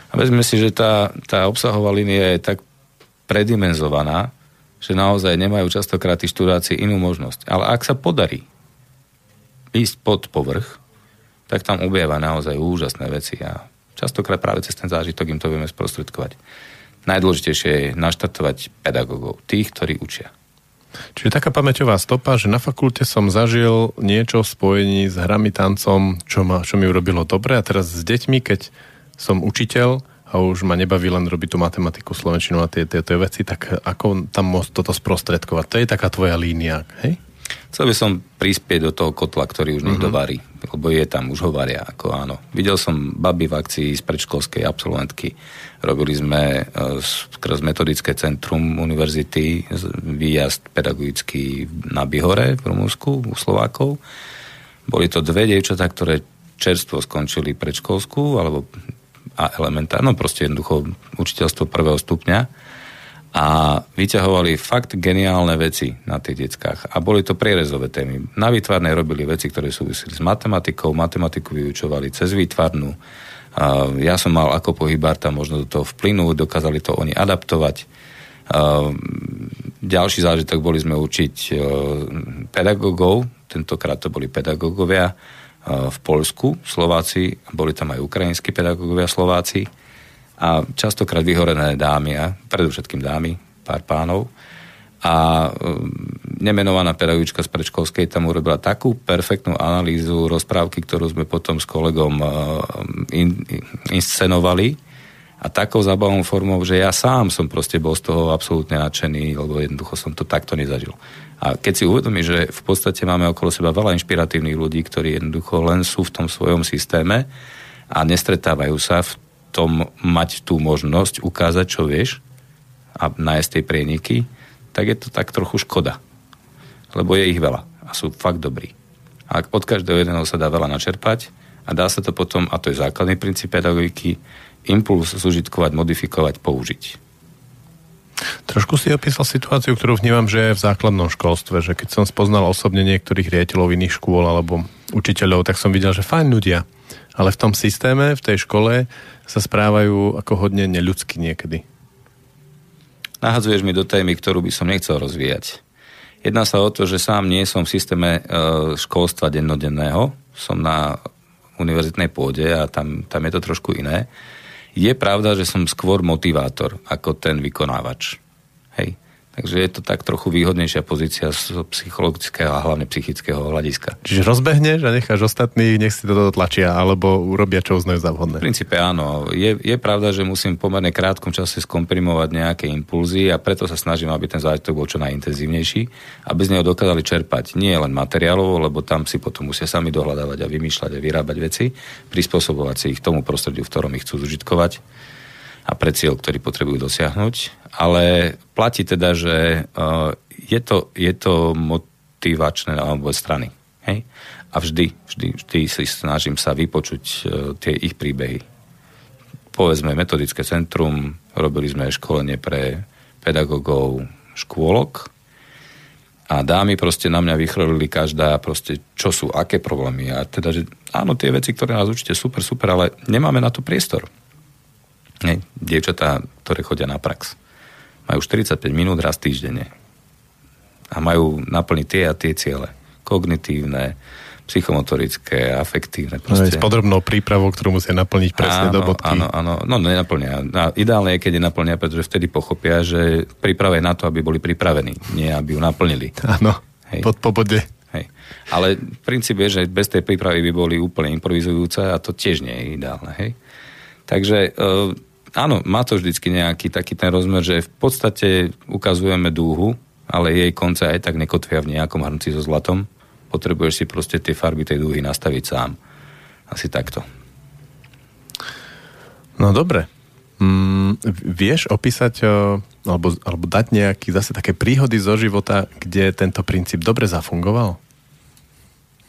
A vezme si, že tá, tá obsahová línia je tak predimenzovaná, že naozaj nemajú častokrát tí študáci inú možnosť. Ale ak sa podarí ísť pod povrch, tak tam objava naozaj úžasné veci a častokrát práve cez ten zážitok im to vieme sprostredkovať. Najdôležitejšie je naštartovať pedagógov, tých, ktorí učia. Čiže taká pamäťová stopa, že na fakulte som zažil niečo v spojení s hrami, tancom, čo, ma, čo mi urobilo dobre a teraz s deťmi, keď som učiteľ a už ma nebaví len robiť tú matematiku, slovenčinu a tie, tie, tie veci, tak ako tam môcť toto sprostredkovať? To je taká tvoja línia, hej? Chcel by som prispieť do toho kotla, ktorý už niekto varí, lebo je tam, už ho varia, ako áno. Videl som baby v akcii z predškolskej absolventky. Robili sme e, skrz metodické centrum univerzity výjazd pedagogický na Bihore v Rumunsku u Slovákov. Boli to dve dievčatá, ktoré čerstvo skončili predškolskú alebo a elementárno, proste jednoducho učiteľstvo prvého stupňa a vyťahovali fakt geniálne veci na tých deckách. A boli to prierezové témy. Na výtvarnej robili veci, ktoré súviseli s matematikou, matematiku vyučovali cez výtvarnú. Ja som mal ako pohybár tam možno do toho vplynúť, dokázali to oni adaptovať. Ďalší zážitok boli sme učiť e, pedagógov, tentokrát to boli pedagógovia e, v Polsku, Slováci, boli tam aj ukrajinskí pedagógovia Slováci a častokrát vyhorené dámy, a predovšetkým dámy, pár pánov. A um, nemenovaná pedagogička z predškolskej tam urobila takú perfektnú analýzu rozprávky, ktorú sme potom s kolegom uh, in, in, inscenovali a takou zábavnou formou, že ja sám som proste bol z toho absolútne nadšený, lebo jednoducho som to takto nezažil. A keď si uvedomí, že v podstate máme okolo seba veľa inšpiratívnych ľudí, ktorí jednoducho len sú v tom svojom systéme a nestretávajú sa v tom mať tú možnosť ukázať, čo vieš a nájsť tej prieniky, tak je to tak trochu škoda. Lebo je ich veľa a sú fakt dobrí. A od každého jedného sa dá veľa načerpať a dá sa to potom, a to je základný princíp pedagogiky, impuls zužitkovať, modifikovať, použiť. Trošku si opísal situáciu, ktorú vnímam, že je v základnom školstve, že keď som spoznal osobne niektorých riaditeľov iných škôl alebo učiteľov, tak som videl, že fajn ľudia, ale v tom systéme, v tej škole sa správajú ako hodne neľudsky niekedy. Nahadzuješ mi do témy, ktorú by som nechcel rozvíjať. Jedná sa o to, že sám nie som v systéme e, školstva dennodenného, som na univerzitnej pôde a tam, tam je to trošku iné. Je pravda, že som skôr motivátor ako ten vykonávač. Hej. Takže je to tak trochu výhodnejšia pozícia z psychologického a hlavne psychického hľadiska. Čiže rozbehneš a necháš ostatných, nech si to tlačia, alebo urobia, čo uznajú za V vhodné. princípe áno. Je, je pravda, že musím v pomerne krátkom čase skomprimovať nejaké impulzy a preto sa snažím, aby ten zážitok bol čo najintenzívnejší, aby z neho dokázali čerpať nie len materiálovo, lebo tam si potom musia sami dohľadávať a vymýšľať a vyrábať veci, prispôsobovať si ich tomu prostrediu, v ktorom ich chcú zužitkovať a pre cieľ, ktorý potrebujú dosiahnuť. Ale platí teda, že uh, je, to, je to motivačné na oboje strany. Hej? A vždy, vždy, vždy si snažím sa vypočuť uh, tie ich príbehy. Povedzme, metodické centrum, robili sme školenie pre pedagógov škôlok a dámy proste na mňa vychrlili každá proste, čo sú, aké problémy. A teda, že áno, tie veci, ktoré nás učíte, super, super, ale nemáme na to priestor. Hej, dievčatá, ktoré chodia na prax. Majú 45 minút raz týždenne. A majú naplniť tie a tie ciele. Kognitívne, psychomotorické, afektívne. Proste. S podrobnou prípravou, ktorú musia naplniť presne áno, do bodky. Áno, áno, no nenaplnia. Ideálne je, keď je naplnia, pretože vtedy pochopia, že príprava je na to, aby boli pripravení, nie aby ju naplnili. Áno, Hej. pod pobode. Hej. Ale princíp je, že bez tej prípravy by boli úplne improvizujúce a to tiež nie je ideálne. Hej. Takže e, áno, má to vždycky nejaký taký ten rozmer, že v podstate ukazujeme dúhu, ale jej konce aj tak nekotvia v nejakom hrnci so zlatom. Potrebuješ si proste tie farby tej dúhy nastaviť sám. Asi takto. No dobre. Mm, vieš opísať o, alebo, alebo dať nejaký zase také príhody zo života, kde tento princíp dobre zafungoval?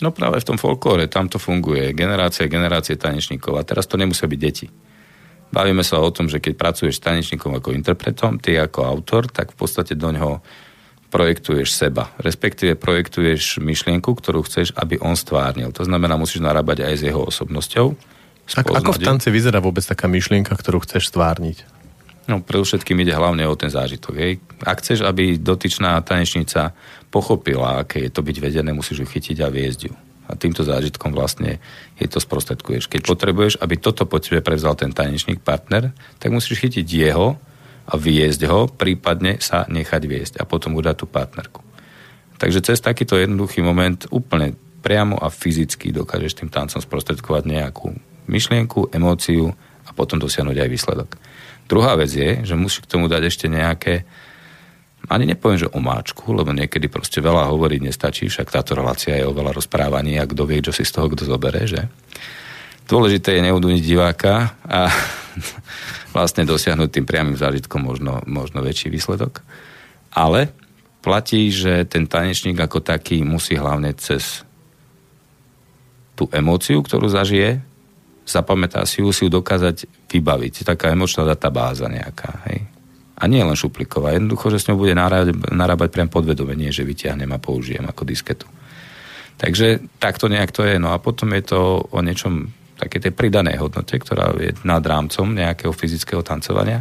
No práve v tom folklóre, tam to funguje. Generácie, generácie tanečníkov. A teraz to nemusia byť deti. Bavíme sa o tom, že keď pracuješ s tanečníkom ako interpretom, ty ako autor, tak v podstate do ňoho projektuješ seba. Respektíve projektuješ myšlienku, ktorú chceš, aby on stvárnil. To znamená, musíš narábať aj s jeho osobnosťou. Ako, ako v tance vyzerá vôbec taká myšlienka, ktorú chceš stvárniť? No, predovšetkým ide hlavne o ten zážitok. Hej. Ak chceš, aby dotyčná tanečnica pochopila, aké je to byť vedené, musíš ju chytiť a viesť ju. A týmto zážitkom vlastne je to sprostredkuješ. Keď potrebuješ, aby toto po tebe prevzal ten tanečník, partner, tak musíš chytiť jeho a viesť ho, prípadne sa nechať viesť a potom udať tú partnerku. Takže cez takýto jednoduchý moment úplne priamo a fyzicky dokážeš tým tancom sprostredkovať nejakú myšlienku, emóciu a potom dosiahnuť aj výsledok. Druhá vec je, že musíš k tomu dať ešte nejaké, ani nepoviem, že omáčku, lebo niekedy proste veľa hovoriť nestačí, však táto relácia je o veľa rozprávaní a kto vie, čo si z toho kto zobere, že? Dôležité je neuduniť diváka a <laughs> vlastne dosiahnuť tým priamým zážitkom možno, možno väčší výsledok. Ale platí, že ten tanečník ako taký musí hlavne cez tú emóciu, ktorú zažije, zapamätá si ju, si ju dokázať vybaviť. Taká emočná databáza nejaká. Hej? A nie len šupliková. Jednoducho, že s ňou bude narábať, priam podvedome, nie že vyťahnem a použijem ako disketu. Takže takto nejak to je. No a potom je to o niečom také tej pridanej hodnote, ktorá je nad rámcom nejakého fyzického tancovania.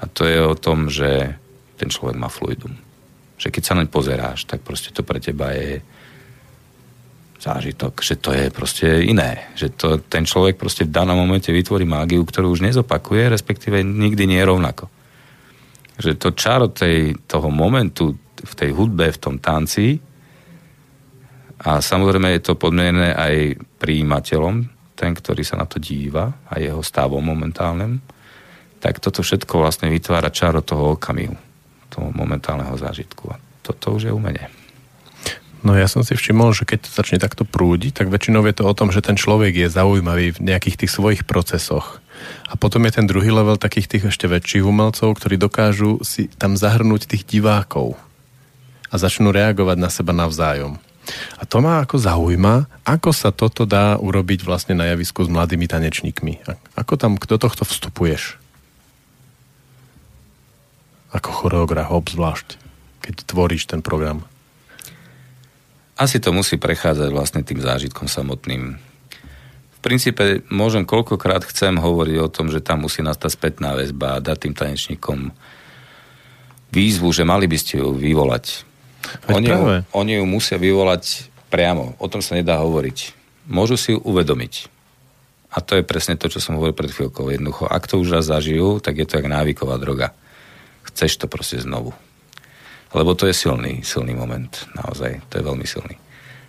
A to je o tom, že ten človek má fluidum. Že keď sa naň pozeráš, tak proste to pre teba je zážitok, že to je proste iné. Že to, ten človek proste v danom momente vytvorí mágiu, ktorú už nezopakuje, respektíve nikdy nie je rovnako. Že to čaro tej, toho momentu v tej hudbe, v tom tanci a samozrejme je to podmienené aj príjimateľom, ten, ktorý sa na to díva a jeho stavom momentálnym, tak toto všetko vlastne vytvára čaro toho okamihu, toho momentálneho zážitku. A toto už je umenie. No ja som si všimol, že keď to začne takto prúdiť, tak väčšinou je to o tom, že ten človek je zaujímavý v nejakých tých svojich procesoch. A potom je ten druhý level takých tých ešte väčších umelcov, ktorí dokážu si tam zahrnúť tých divákov a začnú reagovať na seba navzájom. A to ma ako zaujíma, ako sa toto dá urobiť vlastne na javisku s mladými tanečníkmi. Ako tam do tohto vstupuješ? Ako choreograf obzvlášť, keď tvoríš ten program asi to musí prechádzať vlastne tým zážitkom samotným. V princípe môžem koľkokrát chcem hovoriť o tom, že tam musí nastať spätná väzba a dať tým tanečníkom výzvu, že mali by ste ju vyvolať. Oni ju, oni ju musia vyvolať priamo. O tom sa nedá hovoriť. Môžu si ju uvedomiť. A to je presne to, čo som hovoril pred chvíľkou. Jednoducho, ak to už raz zažijú, tak je to jak návyková droga. Chceš to proste znovu. Lebo to je silný, silný moment. Naozaj, to je veľmi silný.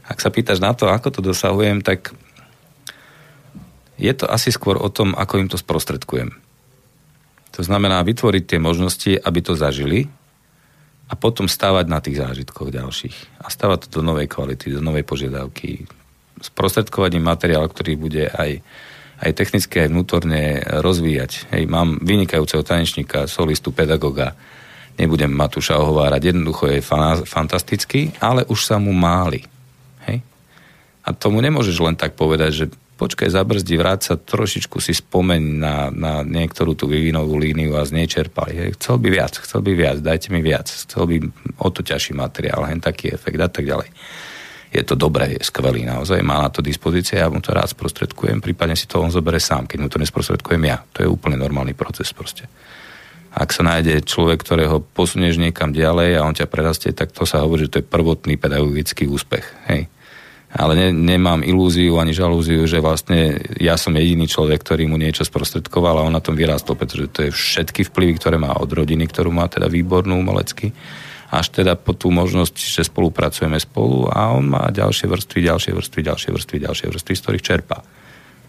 Ak sa pýtaš na to, ako to dosahujem, tak je to asi skôr o tom, ako im to sprostredkujem. To znamená vytvoriť tie možnosti, aby to zažili a potom stávať na tých zážitkoch ďalších. A stávať to do novej kvality, do novej požiadavky. Sprostredkovať im materiál, ktorý bude aj, aj technicky, aj vnútorne rozvíjať. Hej, mám vynikajúceho tanečníka, solistu, pedagoga, nebudem Matúša ohovárať, jednoducho je fantastický, ale už sa mu máli. Hej? A tomu nemôžeš len tak povedať, že počkaj, zabrzdi, vráť sa, trošičku si spomeň na, na niektorú tú vyvinovú líniu a z nej čerpali. Hej. Chcel by viac, chcel by viac, dajte mi viac, chcel by o to ťažší materiál, hen taký efekt a tak ďalej. Je to dobré, je skvelý naozaj, má na to dispozície, ja mu to rád sprostredkujem, prípadne si to on zoberie sám, keď mu to nesprostredkujem ja. To je úplne normálny proces proste ak sa nájde človek, ktorého posunieš niekam ďalej a on ťa prerastie, tak to sa hovorí, že to je prvotný pedagogický úspech. Hej. Ale ne, nemám ilúziu ani žalúziu, že vlastne ja som jediný človek, ktorý mu niečo sprostredkoval a on na tom vyrástol, pretože to je všetky vplyvy, ktoré má od rodiny, ktorú má teda výbornú umelecky, až teda po tú možnosť, že spolupracujeme spolu a on má ďalšie vrstvy, ďalšie vrstvy, ďalšie vrstvy, ďalšie vrstvy, z ktorých čerpá.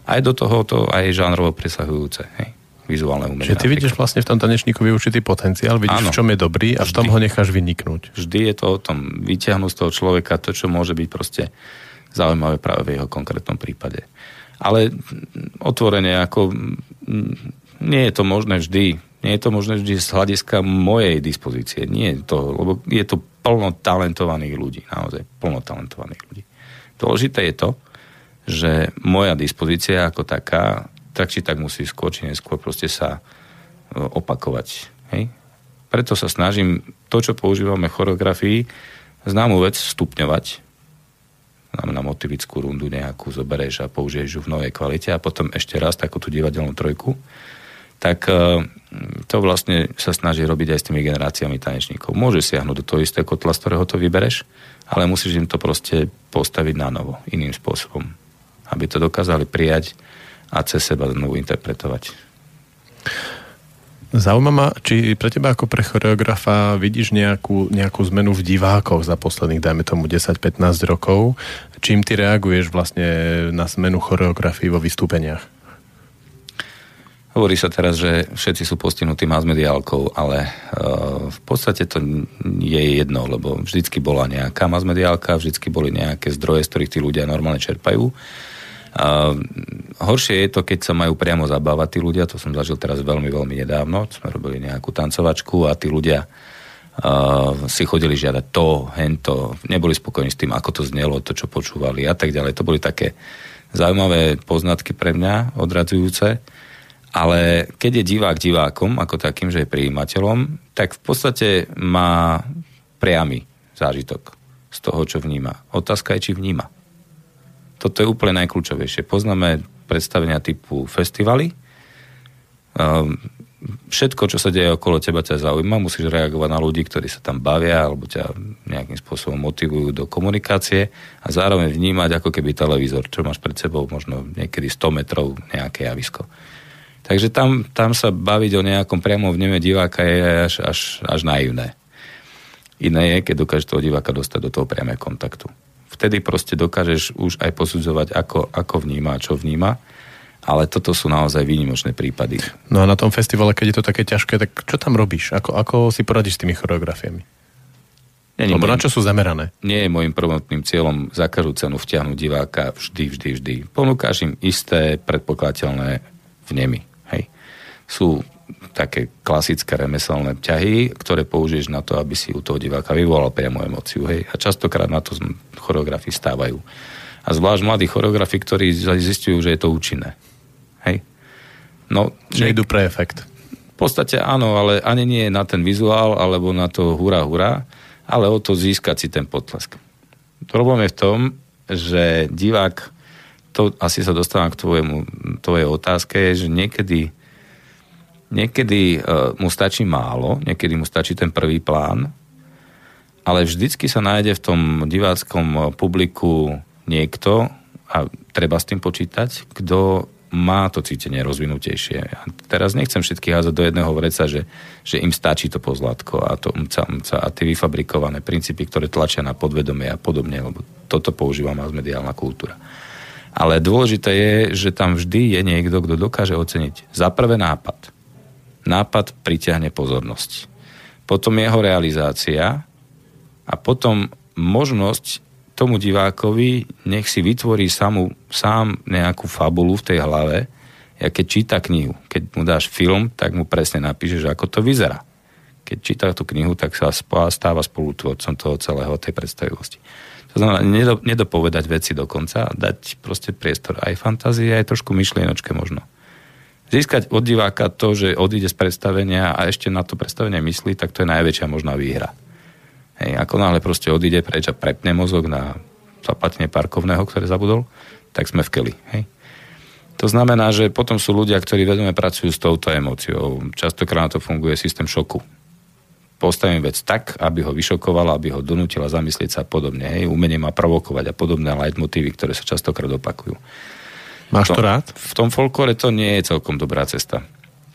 Aj do toho to aj žánrovo presahujúce. Hej vizuálne umenie. Čiže ty vidíš vlastne v tom tanečníkovi určitý potenciál, vidíš, Áno. v čom je dobrý a Vždy. v tom ho necháš vyniknúť. Vždy je to o tom vyťahnuť z toho človeka to, čo môže byť proste zaujímavé práve v jeho konkrétnom prípade. Ale otvorene ako nie je to možné vždy. Nie je to možné vždy z hľadiska mojej dispozície. Nie je to, lebo je to plno talentovaných ľudí. Naozaj plno talentovaných ľudí. Dôležité je to, že moja dispozícia ako taká, tak či tak musí skôr či neskôr proste sa e, opakovať. Hej? Preto sa snažím to, čo používame v choreografii, známu vec stupňovať. Znamená motivickú rundu nejakú zoberieš a použiješ ju v novej kvalite a potom ešte raz takú tú divadelnú trojku tak e, to vlastne sa snaží robiť aj s tými generáciami tanečníkov. Môže siahnuť do toho istého kotla, z ktorého to vybereš, ale musíš im to proste postaviť na novo, iným spôsobom. Aby to dokázali prijať a cez seba znovu interpretovať. Zaujíma ma, či pre teba ako pre choreografa vidíš nejakú, nejakú zmenu v divákoch za posledných, dajme tomu 10-15 rokov. Čím ty reaguješ vlastne na zmenu choreografii vo vystúpeniach? Hovorí sa teraz, že všetci sú postihnutí masmediálkou, ale uh, v podstate to je jedno, lebo vždycky bola nejaká masmediálka, vždycky boli nejaké zdroje, z ktorých tí ľudia normálne čerpajú. Uh, horšie je to, keď sa majú priamo zabávať tí ľudia, to som zažil teraz veľmi, veľmi nedávno, sme robili nejakú tancovačku a tí ľudia uh, si chodili žiadať to, hento, neboli spokojní s tým, ako to znelo, to, čo počúvali a tak ďalej. To boli také zaujímavé poznatky pre mňa, odradzujúce. Ale keď je divák divákom, ako takým, že je prijímateľom, tak v podstate má priamy zážitok z toho, čo vníma. Otázka je, či vníma. Toto je úplne najkľúčovejšie. Poznáme predstavenia typu festivaly. Um, všetko, čo sa deje okolo teba, ťa zaujíma. Musíš reagovať na ľudí, ktorí sa tam bavia alebo ťa nejakým spôsobom motivujú do komunikácie a zároveň vnímať ako keby televízor, čo máš pred sebou možno niekedy 100 metrov nejaké javisko. Takže tam, tam sa baviť o nejakom priamom vneme diváka je až, až, až naivné. Iné je, keď dokážeš toho diváka dostať do toho priamého kontaktu. Vtedy proste dokážeš už aj posudzovať, ako, ako vníma a čo vníma. Ale toto sú naozaj výnimočné prípady. No a na tom festivale, keď je to také ťažké, tak čo tam robíš? Ako, ako si poradíš s tými choreografiami? Nie, Lebo môjim, na čo sú zamerané? Nie je môjim prvotným cieľom za každú cenu vtiahnuť diváka vždy, vždy, vždy. Ponúkaš im isté predpokladateľné vnemy sú také klasické remeselné ťahy, ktoré použiješ na to, aby si u toho diváka vyvolal priamo emóciu. Hej? A častokrát na to choreografi stávajú. A zvlášť mladí choreografi, ktorí zistujú, že je to účinné. Hej? No, že idú pre efekt. V podstate áno, ale ani nie na ten vizuál, alebo na to hurá, hurá, ale o to získať si ten potlesk. Problém je v tom, že divák, to asi sa dostávam k tvojemu, tvojej otázke, je, že niekedy Niekedy uh, mu stačí málo, niekedy mu stačí ten prvý plán, ale vždycky sa nájde v tom diváckom e, publiku niekto, a treba s tým počítať, kto má to cítenie rozvinutejšie. A teraz nechcem všetkých házať do jedného vreca, že, že im stačí to pozlátko a, to mca, mca a tie vyfabrikované princípy, ktoré tlačia na podvedomie a podobne, lebo toto používa mass mediálna kultúra. Ale dôležité je, že tam vždy je niekto, kto dokáže oceniť za prvé nápad, nápad pritiahne pozornosť. Potom jeho realizácia a potom možnosť tomu divákovi, nech si vytvorí samu, sám nejakú fabulu v tej hlave, ja keď číta knihu. Keď mu dáš film, tak mu presne napíšeš, ako to vyzerá. Keď číta tú knihu, tak sa stáva spolutvorcom toho celého, tej predstavivosti. To znamená, nedopovedať veci do konca, dať proste priestor aj fantázie, aj trošku myšlienočke možno získať od diváka to, že odíde z predstavenia a ešte na to predstavenie myslí, tak to je najväčšia možná výhra. Hej, ako náhle proste odíde preč a prepne mozog na zaplatenie parkovného, ktoré zabudol, tak sme v keli. Hej. To znamená, že potom sú ľudia, ktorí vedome pracujú s touto emóciou. Častokrát na to funguje systém šoku. Postavím vec tak, aby ho vyšokovala, aby ho donútila zamyslieť sa podobne. Hej. Umenie má provokovať a podobné leitmotívy, ktoré sa častokrát opakujú. Máš to rád? V tom folklore to nie je celkom dobrá cesta.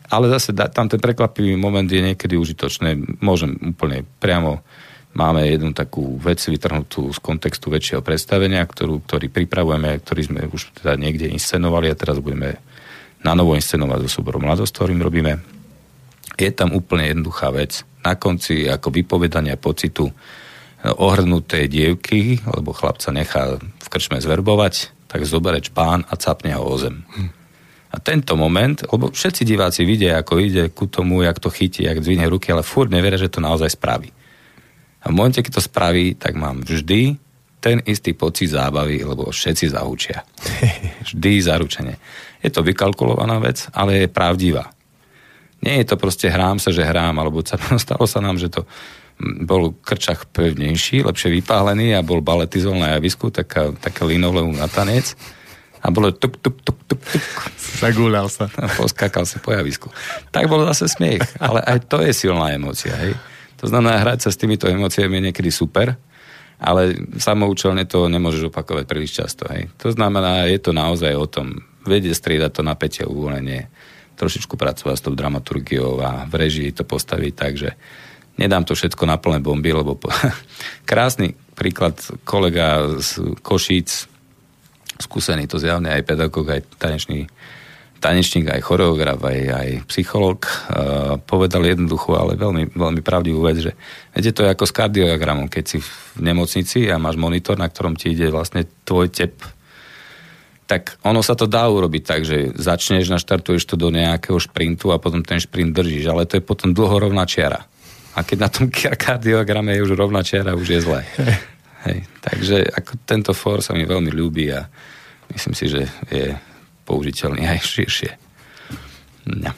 Ale zase tam ten prekvapivý moment je niekedy užitočné. Môžem úplne priamo máme jednu takú vec vytrhnutú z kontextu väčšieho predstavenia, ktorú, ktorý pripravujeme, ktorý sme už teda niekde inscenovali a teraz budeme na novo inscenovať so súborom Mladosť, ktorým robíme. Je tam úplne jednoduchá vec. Na konci ako vypovedania pocitu ohrnutej dievky, alebo chlapca nechá v krčme zverbovať, tak zobere pán a capne ho o zem. Hm. A tento moment, lebo všetci diváci vidia, ako ide ku tomu, jak to chytí, jak zvihne ruky, ale furt neveria, že to naozaj spraví. A v momente, keď to spraví, tak mám vždy ten istý pocit zábavy, lebo všetci zahučia. <laughs> Vždy zaručenie. Je to vykalkulovaná vec, ale je pravdivá. Nie je to proste hrám sa, že hrám, alebo <laughs> stalo sa nám, že to bol krčach pevnejší, lepšie vypálený a bol baletizol na javisku, taká, taká linoleum na tanec a bolo tuk, tuk, tuk, tuk, tuk. Zagúľal sa. A poskakal sa po javisku. Tak bol zase smiech, ale aj to je silná emócia, hej. To znamená, hrať sa s týmito emóciami je niekedy super, ale samoučelne to nemôžeš opakovať príliš často. Hej. To znamená, je to naozaj o tom, vedieť striedať to napätie, uvolenie, trošičku pracovať s tou dramaturgiou a v režii to postaviť tak, že nedám to všetko na plné bomby, lebo po... <laughs> krásny príklad kolega z Košíc, skúsený to zjavne aj pedagóg, aj tanečný tanečník, aj choreograf, aj, aj psycholog, uh, povedal jednoducho, ale veľmi, veľmi pravdivú vec, že viete, to je ako s kardiogramom, keď si v nemocnici a máš monitor, na ktorom ti ide vlastne tvoj tep, tak ono sa to dá urobiť tak, že začneš, naštartuješ to do nejakého šprintu a potom ten šprint držíš, ale to je potom dlho rovná čiara. A keď na tom kardiograme je už rovná čiara, už je zle. Hej. Takže ako tento for sa mi veľmi ľúbi a myslím si, že je použiteľný aj širšie. No.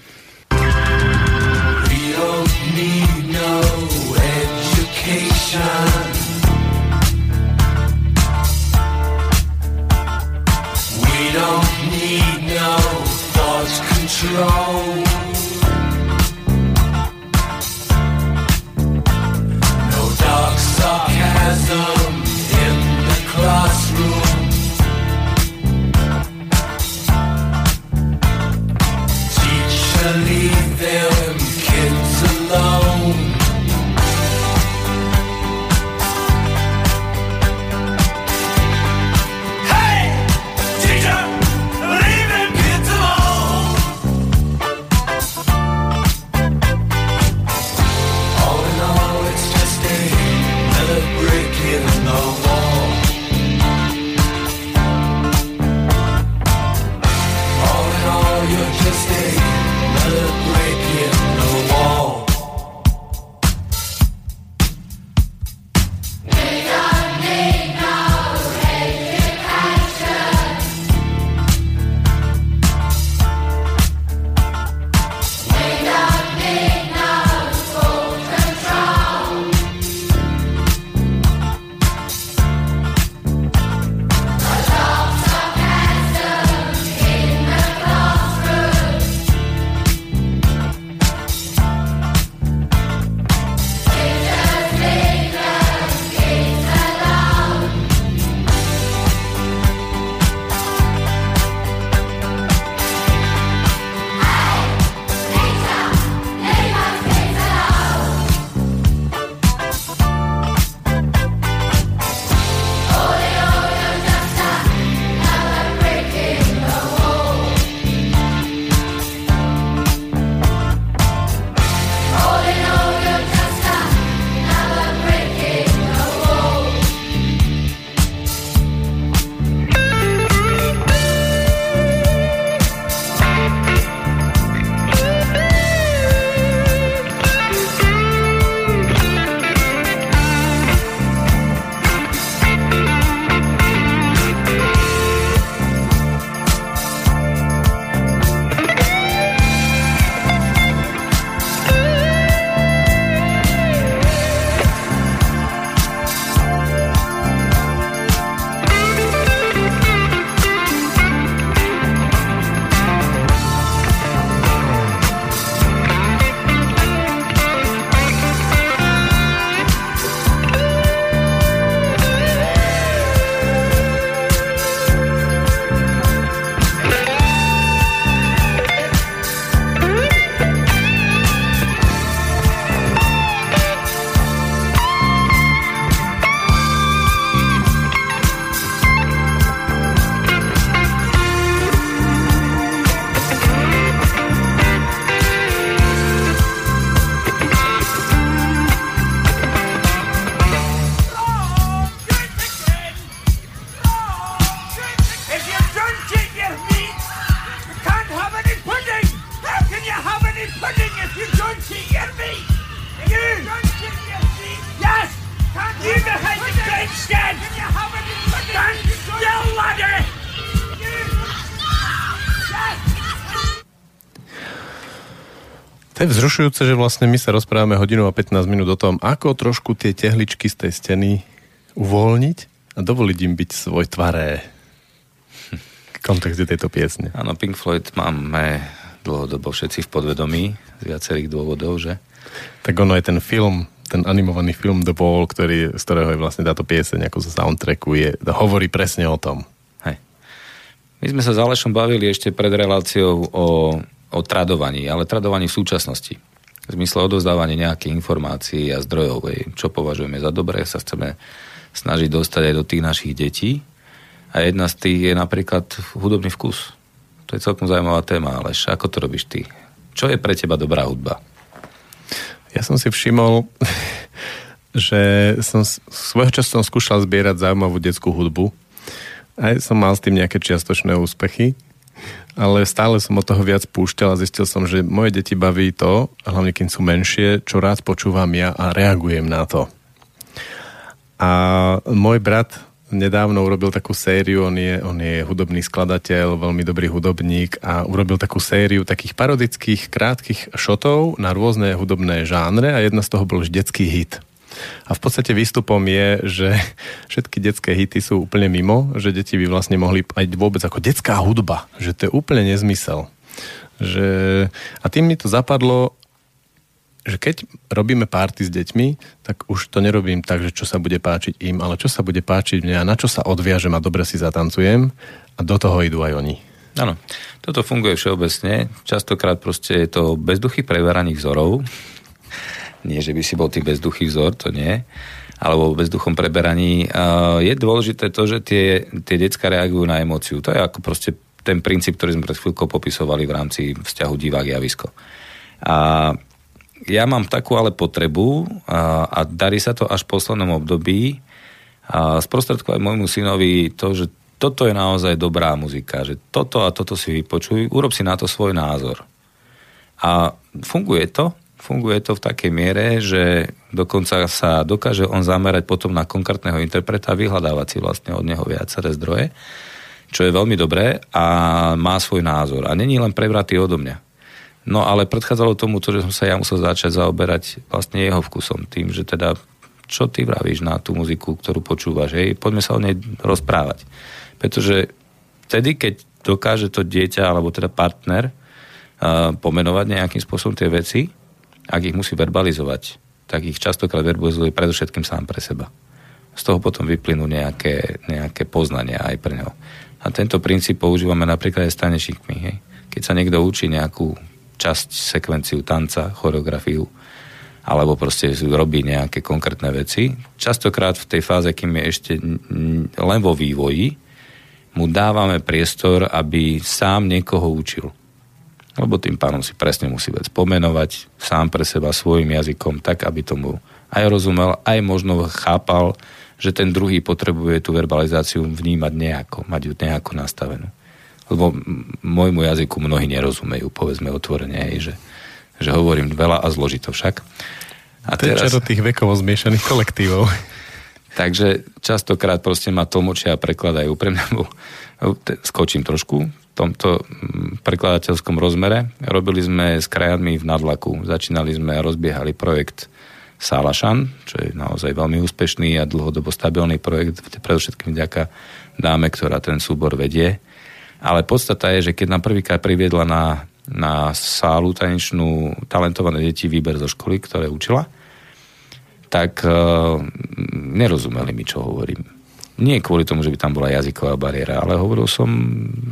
We don't need no thought control. Sarcasm in the classroom. Teacher, leave them kids alone. Vzrušujúce, že vlastne my sa rozprávame hodinu a 15 minút o tom, ako trošku tie tehličky z tej steny uvoľniť a dovoliť im byť svoj tvaré v kontexte tejto piesne. Áno, Pink Floyd máme dlhodobo všetci v podvedomí z viacerých dôvodov, že? Tak ono je ten film, ten animovaný film The Wall, ktorý, z ktorého je vlastne táto pieseň ako zo soundtracku, je, hovorí presne o tom. Hej. My sme sa s Alešom bavili ešte pred reláciou o, o tradovaní, ale tradovaní v súčasnosti. V zmysle odovzdávania nejakých informácií a zdrojov, čo považujeme za dobré, sa chceme snažiť dostať aj do tých našich detí. A jedna z tých je napríklad hudobný vkus. To je celkom zaujímavá téma, ale ako to robíš ty? Čo je pre teba dobrá hudba? Ja som si všimol, <laughs> že som svojho času som skúšal zbierať zaujímavú detskú hudbu. Aj som mal s tým nejaké čiastočné úspechy, ale stále som od toho viac púšťal a zistil som, že moje deti baví to, hlavne keď sú menšie, čo rád počúvam ja a reagujem na to. A môj brat nedávno urobil takú sériu, on je, on je hudobný skladateľ, veľmi dobrý hudobník a urobil takú sériu takých parodických krátkých šotov na rôzne hudobné žánre a jedna z toho bol už detský hit. A v podstate výstupom je, že <laughs> všetky detské hity sú úplne mimo, že deti by vlastne mohli aj vôbec ako detská hudba, že to je úplne nezmysel. Že... A tým mi to zapadlo, že keď robíme party s deťmi, tak už to nerobím tak, že čo sa bude páčiť im, ale čo sa bude páčiť mne a na čo sa odviažem a dobre si zatancujem a do toho idú aj oni. Áno, toto funguje všeobecne. Častokrát proste je to bezduchy preveraných vzorov. Nie, že by si bol tý bezduchý vzor, to nie. Alebo v bezduchom preberaní. Je dôležité to, že tie, tie decka reagujú na emóciu. To je ako proste ten princíp, ktorý sme pred chvíľkou popisovali v rámci vzťahu divák-javisko. A ja mám takú ale potrebu a, a darí sa to až v poslednom období a sprostredkovať môjmu synovi to, že toto je naozaj dobrá muzika, že toto a toto si vypočuj, urob si na to svoj názor. A funguje to, funguje to v takej miere, že dokonca sa dokáže on zamerať potom na konkrétneho interpreta a vyhľadávať si vlastne od neho viaceré zdroje, čo je veľmi dobré a má svoj názor. A není len prevratý odo mňa. No ale predchádzalo tomu to, že som sa ja musel začať zaoberať vlastne jeho vkusom, tým, že teda čo ty vravíš na tú muziku, ktorú počúvaš, hej, poďme sa o nej rozprávať. Pretože vtedy, keď dokáže to dieťa, alebo teda partner uh, pomenovať nejakým spôsobom tie veci, ak ich musí verbalizovať, tak ich častokrát verbalizuje predovšetkým sám pre seba. Z toho potom vyplynú nejaké, nejaké poznania aj pre neho. A tento princíp používame napríklad aj s tanečníkmi. Hej. Keď sa niekto učí nejakú časť, sekvenciu tanca, choreografiu, alebo proste robí nejaké konkrétne veci. Častokrát v tej fáze, kým je ešte len vo vývoji, mu dávame priestor, aby sám niekoho učil. Lebo tým pánom si presne musí vec pomenovať sám pre seba svojim jazykom, tak aby tomu aj rozumel, aj možno chápal, že ten druhý potrebuje tú verbalizáciu vnímať nejako, mať ju nejako nastavenú lebo môjmu jazyku mnohí nerozumejú, povedzme otvorene, že, že hovorím veľa a zložito však. A to teraz... je čaro tých vekovo zmiešaných kolektívov. Takže častokrát proste ma tlmočia a prekladajú. Pre mňa bol, skočím trošku, tomto prekladateľskom rozmere. Robili sme s krajami v Nadlaku. Začínali sme a rozbiehali projekt Salašan, čo je naozaj veľmi úspešný a dlhodobo stabilný projekt, predovšetkým vďaka dáme, ktorá ten súbor vedie ale podstata je, že keď nám prvýkrát priviedla na, na sálu tanečnú talentované deti výber zo školy, ktoré učila, tak uh, nerozumeli mi, čo hovorím. Nie kvôli tomu, že by tam bola jazyková bariéra, ale hovoril som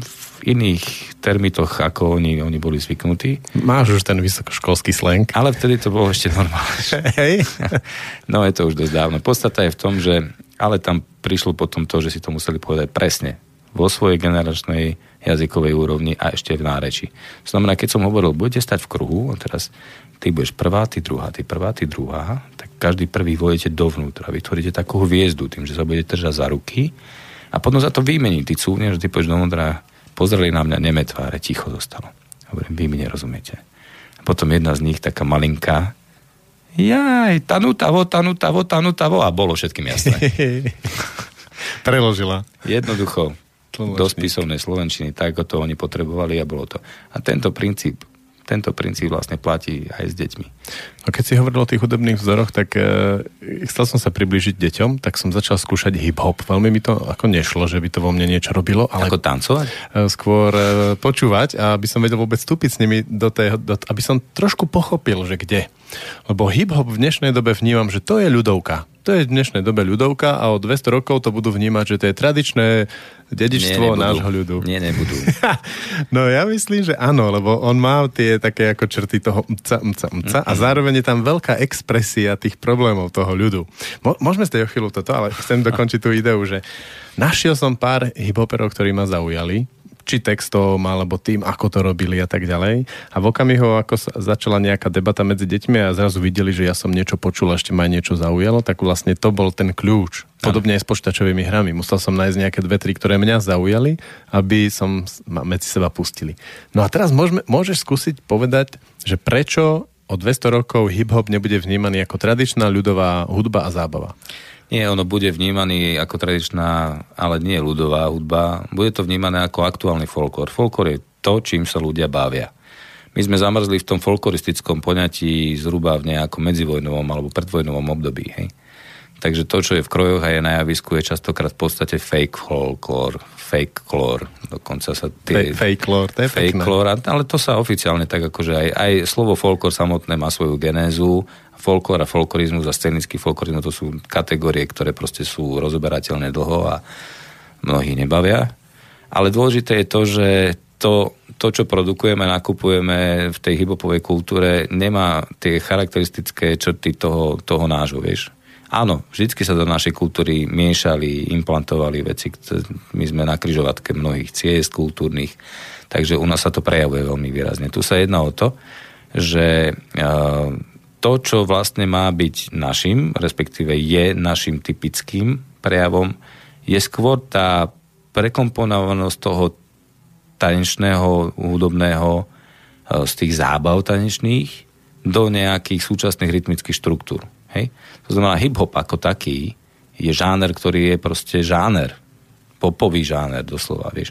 v iných termitoch, ako oni, oni boli zvyknutí. Máš už ten vysokoškolský slang. Ale vtedy to bolo ešte normálne. Hej. no je to už dosť dávno. Podstata je v tom, že ale tam prišlo potom to, že si to museli povedať presne vo svojej generačnej jazykovej úrovni a ešte v náreči. To znamená, keď som hovoril, budete stať v kruhu, a teraz ty budeš prvá, ty druhá, ty prvá, ty druhá, tak každý prvý vojete dovnútra, vytvoríte takú hviezdu tým, že sa budete držať za ruky a potom za to vymení. Ty cúvneš, ty pôjdeš dovnútra, pozreli na mňa, neme tváre, ticho zostalo. Hovorím, vy mi nerozumiete. A potom jedna z nich, taká malinká, jaj, tanutavo, tanutavo, tanutavo a bolo všetkým jasné. <laughs> Preložila. Jednoducho, do spisovnej slovenčiny, tak ako to oni potrebovali a bolo to. A tento princíp tento princíp vlastne platí aj s deťmi. No keď si hovoril o tých hudobných vzoroch, tak e, chcel som sa priblížiť deťom, tak som začal skúšať hip-hop. Veľmi mi to ako nešlo, že by to vo mne niečo robilo, ale Ako tancovať? e, skôr e, počúvať a aby som vedel vôbec vstúpiť s nimi do tej, do, aby som trošku pochopil, že kde. Lebo hip-hop v dnešnej dobe vnímam, že to je ľudovka. To je v dnešnej dobe ľudovka a o 200 rokov to budú vnímať, že to je tradičné dedičstvo nebudú. nášho ľudu. Nie, nebudú. <laughs> No ja myslím, že áno, lebo on má tie také ako črty toho mca, mca, mca a zároveň je tam veľká expresia tých problémov toho ľudu. Mo- môžeme ste o chvíľu toto, ale chcem dokončiť tú ideu, že našiel som pár hiphoperov, ktorí ma zaujali, či textom, alebo tým, ako to robili a tak ďalej. A v okamihu, ako sa začala nejaká debata medzi deťmi a zrazu videli, že ja som niečo počul a ešte ma niečo zaujalo, tak vlastne to bol ten kľúč. Podobne aj s počítačovými hrami. Musel som nájsť nejaké dve, tri, ktoré mňa zaujali, aby som ma medzi seba pustili. No a teraz môžeme, môžeš skúsiť povedať, že prečo o 200 rokov hip-hop nebude vnímaný ako tradičná ľudová hudba a zábava. Nie, ono bude vnímaný ako tradičná, ale nie ľudová hudba. Bude to vnímané ako aktuálny folklór. Folklór je to, čím sa ľudia bavia. My sme zamrzli v tom folkloristickom poňatí zhruba v nejakom medzivojnovom alebo predvojnovom období. Hej? Takže to, čo je v krojoch a je na javisku, je častokrát v podstate fake folklór, fake klór. Dokonca sa tie... Fake lore, to je fake lore, ale to sa oficiálne tak akože aj, aj slovo folklór samotné má svoju genézu. Folklór a folklorizmus a scenický folklorizmus to sú kategórie, ktoré proste sú rozoberateľné dlho a mnohí nebavia. Ale dôležité je to, že to, to čo produkujeme, nakupujeme v tej hibopovej kultúre, nemá tie charakteristické črty toho, toho nášho, vieš. Áno, vždycky sa do našej kultúry miešali, implantovali veci. My sme na kryžovatke mnohých ciest kultúrnych, takže u nás sa to prejavuje veľmi výrazne. Tu sa jedná o to, že uh, to, čo vlastne má byť našim, respektíve je našim typickým prejavom, je skôr tá prekomponovanosť toho tanečného, hudobného, e, z tých zábav tanečných do nejakých súčasných rytmických štruktúr. Hej? To znamená, hip-hop ako taký je žáner, ktorý je proste žáner. Popový žáner doslova, vieš.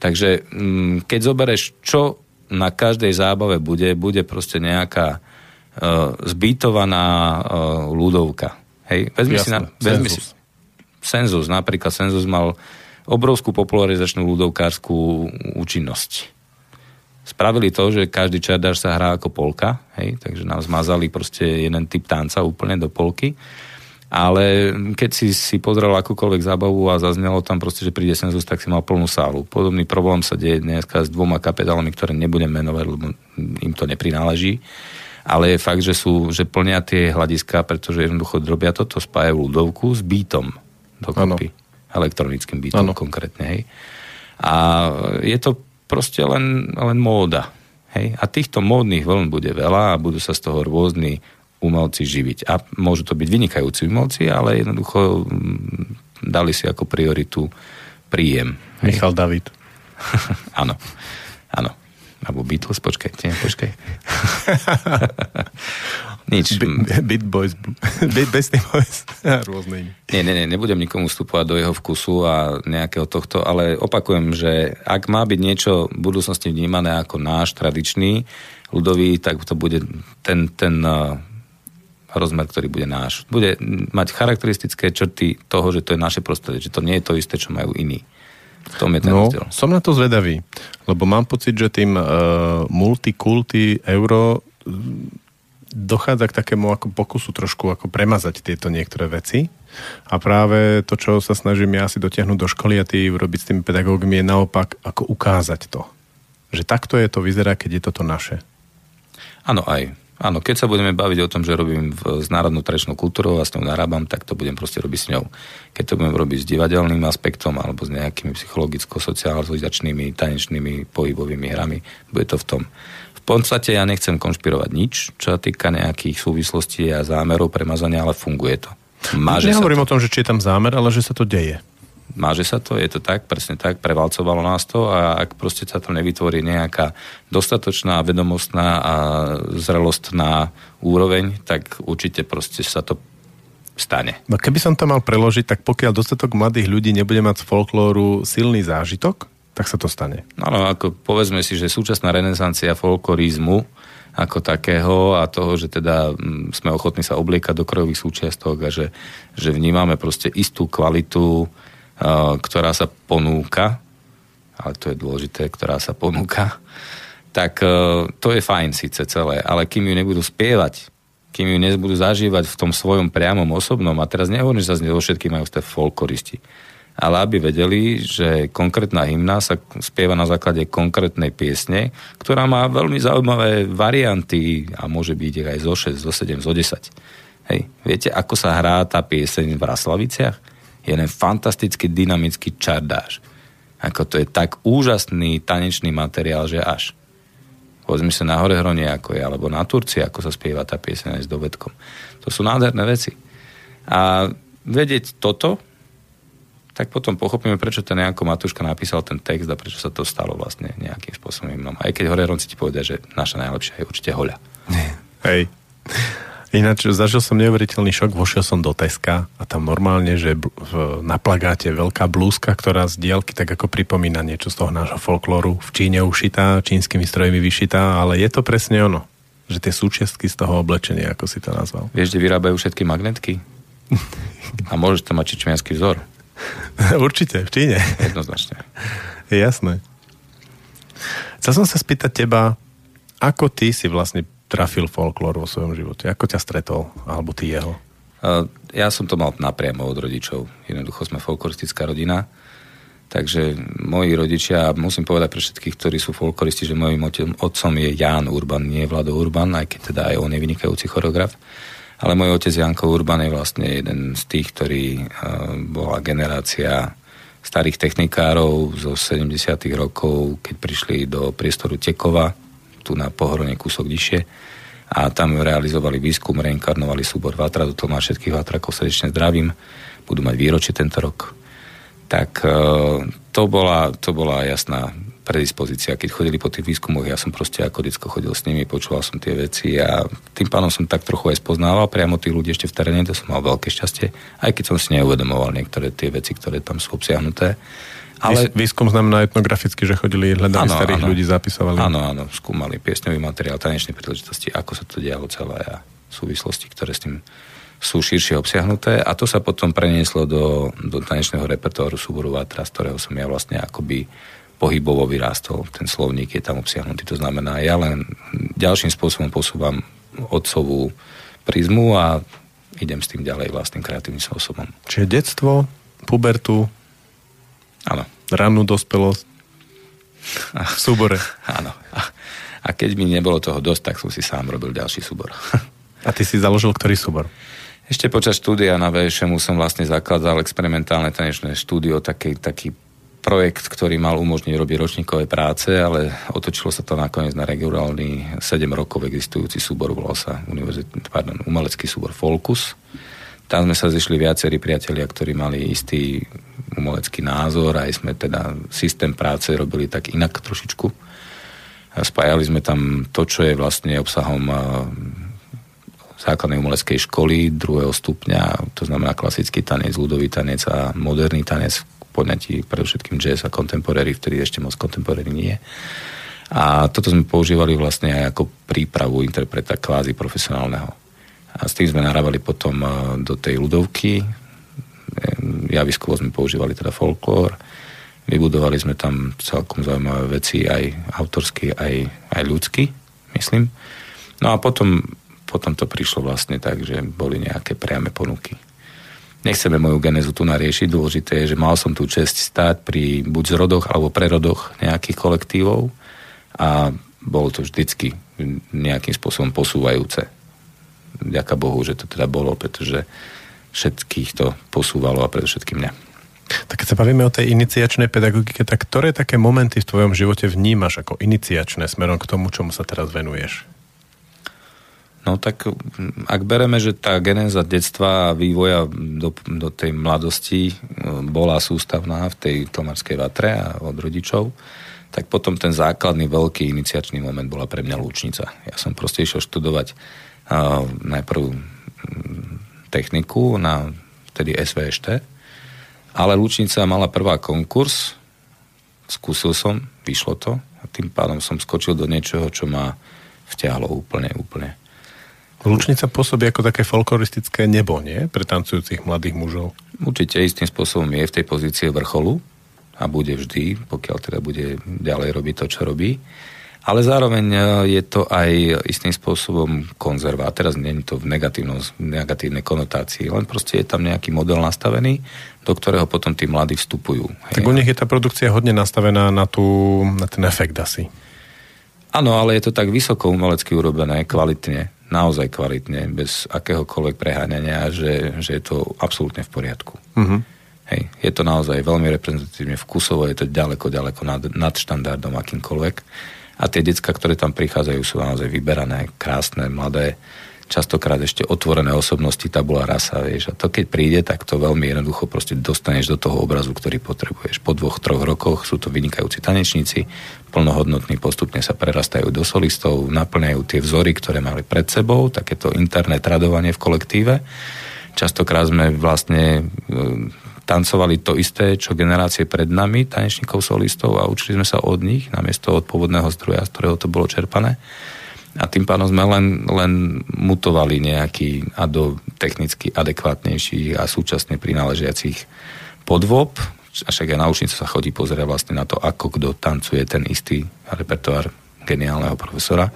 Takže mm, keď zoberieš, čo na každej zábave bude, bude proste nejaká zbytovaná uh, ľudovka. Hej? Vezmi si, na, vezmi si, senzus. Senzus, napríklad Senzus mal obrovskú popularizačnú ľudovkárskú účinnosť. Spravili to, že každý čardáš sa hrá ako polka, hej, takže nám zmazali proste jeden typ tanca úplne do polky. Ale keď si, si pozrel akúkoľvek zábavu a zaznelo tam proste, že príde senzus, tak si mal plnú sálu. Podobný problém sa deje dneska s dvoma kapitálmi, ktoré nebudem menovať, lebo im to neprináleží. Ale je fakt, že, sú, že plnia tie hľadiska, pretože jednoducho drobia toto, spájajú ľudovku s beatom dokopy. Elektronickým beatom Áno. konkrétne. Hej. A je to proste len, len móda. Hej? A týchto módnych vln bude veľa a budú sa z toho rôzni umelci živiť. A môžu to byť vynikajúci umelci, ale jednoducho mm, dali si ako prioritu príjem. Michal David. <laughs> Áno, áno. Alebo Beatles, počkaj, nie, počkaj. <laughs> Nič. Beat Boys. <laughs> Beat Boys. <laughs> Rôzne. Nie, nie, nie, nebudem nikomu vstupovať do jeho vkusu a nejakého tohto, ale opakujem, že ak má byť niečo v budúcnosti vnímané ako náš tradičný ľudový, tak to bude ten, ten uh, rozmer, ktorý bude náš. Bude mať charakteristické črty toho, že to je naše prostredie, že to nie je to isté, čo majú iní. V tom je ten No, rozdiel. som na to zvedavý, lebo mám pocit, že tým uh, multikulty euro mm, dochádza k takému ako pokusu trošku ako premazať tieto niektoré veci a práve to, čo sa snažím ja si dotiahnuť do školy a ty urobiť s tými pedagógmi je naopak ako ukázať to. Že takto je to vyzerá, keď je toto naše. Áno, aj. Áno, keď sa budeme baviť o tom, že robím v, s národnou tradičnou kultúrou a s ňou narábam, tak to budem proste robiť s ňou. Keď to budem robiť s divadelným aspektom alebo s nejakými psychologicko-socializačnými, tanečnými, pohybovými hrami, bude to v tom. V podstate ja nechcem konšpirovať nič, čo sa týka nejakých súvislostí a zámerov premazania, ale funguje to. Máže Nehovorím o tom, že či je tam zámer, ale že sa to deje. Máže sa to, je to tak, presne tak, prevalcovalo nás to a ak proste sa tam nevytvorí nejaká dostatočná, vedomostná a zrelostná úroveň, tak určite proste sa to stane. No keby som to mal preložiť, tak pokiaľ dostatok mladých ľudí nebude mať z folklóru silný zážitok, tak sa to stane. Áno, ako povedzme si, že súčasná renesancia folklorizmu ako takého a toho, že teda mm, sme ochotní sa obliekať do krojových súčiastok a že, že vnímame proste istú kvalitu, ktorá sa ponúka, ale to je dôležité, ktorá sa ponúka, tak to je fajn síce celé, ale kým ju nebudú spievať, kým ju nebudú zažívať v tom svojom priamom osobnom, a teraz nehovorím, že sa z neho všetky majú ste folkloristi, ale aby vedeli, že konkrétna hymna sa spieva na základe konkrétnej piesne, ktorá má veľmi zaujímavé varianty a môže byť aj zo 6, zo 7, zo 10. Hej, viete, ako sa hrá tá pieseň v Raslaviciach? Je jeden fantasticky dynamický čardáž. Ako to je tak úžasný tanečný materiál, že až. Povedzme sa na Horehronie, ako je, alebo na Turcii, ako sa spieva tá pieseň aj s dovedkom. To sú nádherné veci. A vedieť toto, tak potom pochopíme, prečo ten Janko Matúška napísal ten text a prečo sa to stalo vlastne nejakým spôsobom inom. Aj keď Horeronci ti povedia, že naša najlepšia je určite Hoľa. Hej. Ináč zažil som neuveriteľný šok, vošiel som do Teska a tam normálne, že na plagáte veľká blúzka, ktorá z dielky tak ako pripomína niečo z toho nášho folklóru. V Číne ušitá, čínskymi strojmi vyšitá, ale je to presne ono. Že tie súčiastky z toho oblečenia, ako si to nazval. Vieš, kde vyrábajú všetky magnetky? <laughs> A môžeš tam mať čičmianský vzor. <laughs> Určite, v Číne. Jednoznačne. Je jasné. Chcel som sa spýtať teba, ako ty si vlastne trafil folklór vo svojom živote? Ako ťa stretol? Alebo ty jeho? Ja som to mal napriamo od rodičov. Jednoducho sme folkloristická rodina. Takže moji rodičia, musím povedať pre všetkých, ktorí sú folkloristi, že mojim otcom je Ján Urban, nie Vlado Urban, aj keď teda aj on je vynikajúci choreograf. Ale môj otec Janko Urban je vlastne jeden z tých, ktorý bola generácia starých technikárov zo 70. rokov, keď prišli do priestoru Tekova, tu na pohorone kúsok vyššie a tam realizovali výskum, reinkarnovali súbor Vatra, do toho má všetkých Vatrakov srdečne zdravím, budú mať výročie tento rok. Tak e, to bola, to bola jasná predispozícia. Keď chodili po tých výskumoch, ja som proste ako detsko chodil s nimi, počúval som tie veci a tým pánom som tak trochu aj spoznával priamo tých ľudí ešte v teréne, to som mal veľké šťastie, aj keď som si neuvedomoval niektoré tie veci, ktoré tam sú obsiahnuté. Ale... Výskum znamená etnograficky, že chodili, hľadali starých áno. ľudí, zapisovali. Áno, áno, skúmali piesňový materiál, tanečné príležitosti, ako sa to dialo celé a súvislosti, ktoré s tým sú širšie obsiahnuté a to sa potom prenieslo do, do tanečného repertoáru súboru Vatra, z ktorého som ja vlastne akoby pohybovo vyrástol. Ten slovník je tam obsiahnutý. To znamená, ja len ďalším spôsobom posúvam otcovú prízmu a idem s tým ďalej vlastným kreatívnym spôsobom. Čiže detstvo, pubertu, Áno, rannú dospelosť v súbore. áno. A, a keď mi nebolo toho dosť, tak som si sám robil ďalší súbor. A ty si založil ktorý súbor? Ešte počas štúdia na VŠMu som vlastne zakladal experimentálne tanečné štúdio, taký, taký projekt, ktorý mal umožniť robiť ročníkové práce, ale otočilo sa to nakoniec na regionálny 7 rokov existujúci súbor, volal sa univerzit, pardon, umelecký súbor Folkus. Tam sme sa zišli viacerí priatelia, ktorí mali istý umelecký názor, aj sme teda systém práce robili tak inak trošičku. Spájali sme tam to, čo je vlastne obsahom a, základnej umeleckej školy druhého stupňa, to znamená klasický tanec, ľudový tanec a moderný tanec poňatí predovšetkým jazz a contemporary, vtedy ešte moc contemporary nie. A toto sme používali vlastne aj ako prípravu interpreta kvázi profesionálneho. A s tým sme narábali potom eh, do tej ľudovky. Javiskovo sme používali teda folklór. Vybudovali sme tam celkom zaujímavé veci, aj autorsky, aj, aj ľudsky, myslím. No a potom, potom to prišlo vlastne tak, že boli nejaké priame ponuky. Nechceme moju genezu tu nariešiť, dôležité je, že mal som tú čest stáť pri buď zrodoch alebo prerodoch nejakých kolektívov a bolo to vždycky nejakým spôsobom posúvajúce. Ďaká Bohu, že to teda bolo, pretože všetkých to posúvalo a predovšetkým mňa. Tak keď sa bavíme o tej iniciačnej pedagogike, tak ktoré také momenty v tvojom živote vnímaš ako iniciačné smerom k tomu, čomu sa teraz venuješ? No tak ak bereme, že tá genéza detstva a vývoja do, do tej mladosti e, bola sústavná v tej tomarskej vatre a od rodičov, tak potom ten základný veľký iniciačný moment bola pre mňa Lúčnica. Ja som proste išiel študovať najprv mm, techniku na vtedy SVŠT, ale Lúčnica mala prvá konkurs, skúsil som, vyšlo to a tým pádom som skočil do niečoho, čo ma vťahlo úplne, úplne. Lučnica pôsobí ako také folkloristické nebo, nie? Pre tancujúcich mladých mužov. Určite istým spôsobom je v tej pozícii vrcholu a bude vždy, pokiaľ teda bude ďalej robiť to, čo robí. Ale zároveň e, je to aj istým spôsobom konzerva. A teraz nie je to v negatívnej konotácii, len proste je tam nejaký model nastavený, do ktorého potom tí mladí vstupujú. Tak u nich je tá produkcia hodne nastavená na, tú, na ten efekt asi. Áno, ale je to tak vysoko umelecky urobené, kvalitne, naozaj kvalitne, bez akéhokoľvek preháňania, že, že je to absolútne v poriadku. Uh-huh. Hej, je to naozaj veľmi reprezentatívne vkusovo, je to ďaleko, ďaleko nad, nad štandardom akýmkoľvek. A tie decka, ktoré tam prichádzajú, sú naozaj vyberané, krásne, mladé, častokrát ešte otvorené osobnosti tabula rasa, vieš. A to keď príde, tak to veľmi jednoducho proste dostaneš do toho obrazu, ktorý potrebuješ. Po dvoch, troch rokoch sú to vynikajúci tanečníci, plnohodnotní, postupne sa prerastajú do solistov, naplňajú tie vzory, ktoré mali pred sebou, takéto interné tradovanie v kolektíve. Častokrát sme vlastne e, tancovali to isté, čo generácie pred nami, tanečníkov solistov a učili sme sa od nich, namiesto od pôvodného zdroja, z ktorého to bolo čerpané a tým pádom sme len, len mutovali nejaký a do technicky adekvátnejších a súčasne prináležiacich podvob. A však aj na učnicu sa chodí pozrieť vlastne na to, ako kto tancuje ten istý repertoár geniálneho profesora.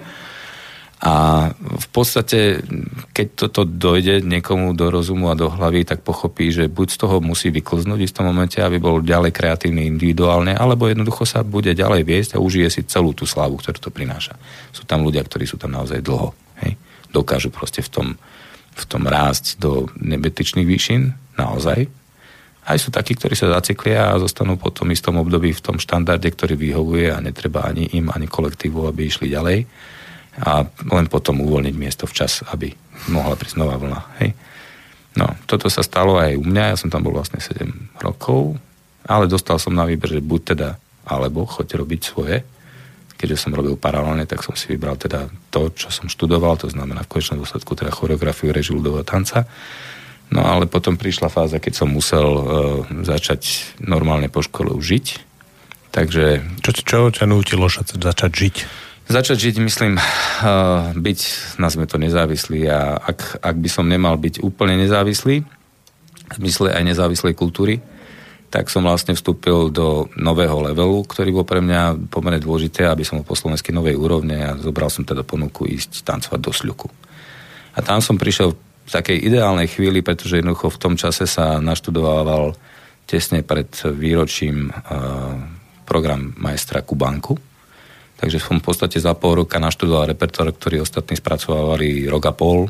A v podstate, keď toto dojde niekomu do rozumu a do hlavy, tak pochopí, že buď z toho musí vyklznúť v istom momente, aby bol ďalej kreatívny individuálne, alebo jednoducho sa bude ďalej viesť a užije si celú tú slávu, ktorú to prináša. Sú tam ľudia, ktorí sú tam naozaj dlho. Hej? Dokážu proste v tom, v tom rásť do nebetičných výšin, naozaj. Aj sú takí, ktorí sa zaciklia a zostanú po tom istom období v tom štandarde, ktorý vyhovuje a netreba ani im, ani kolektívu, aby išli ďalej a len potom uvoľniť miesto včas, aby mohla prísť nová vlna. Hej. No, toto sa stalo aj u mňa, ja som tam bol vlastne 7 rokov, ale dostal som na výber, že buď teda, alebo choďte robiť svoje. Keďže som robil paralelne, tak som si vybral teda to, čo som študoval, to znamená v konečnom dôsledku teda choreografiu, režiu ľudového tanca. No ale potom prišla fáza, keď som musel uh, začať normálne po škole žiť. Takže... Čo, čo ťa nutilo začať žiť? Začať žiť, myslím, uh, byť, nazme to, nezávislý a ak, ak by som nemal byť úplne nezávislý, v zmysle aj nezávislej kultúry, tak som vlastne vstúpil do nového levelu, ktorý bol pre mňa pomerne dôležité, aby som po slovensky novej úrovne a zobral som teda ponuku ísť tancovať do Sľuku. A tam som prišiel v takej ideálnej chvíli, pretože jednoducho v tom čase sa naštudovával tesne pred výročím uh, program majstra Kubanku, Takže som v podstate za pol roka naštudoval repertoár, ktorý ostatní spracovávali rok a pol.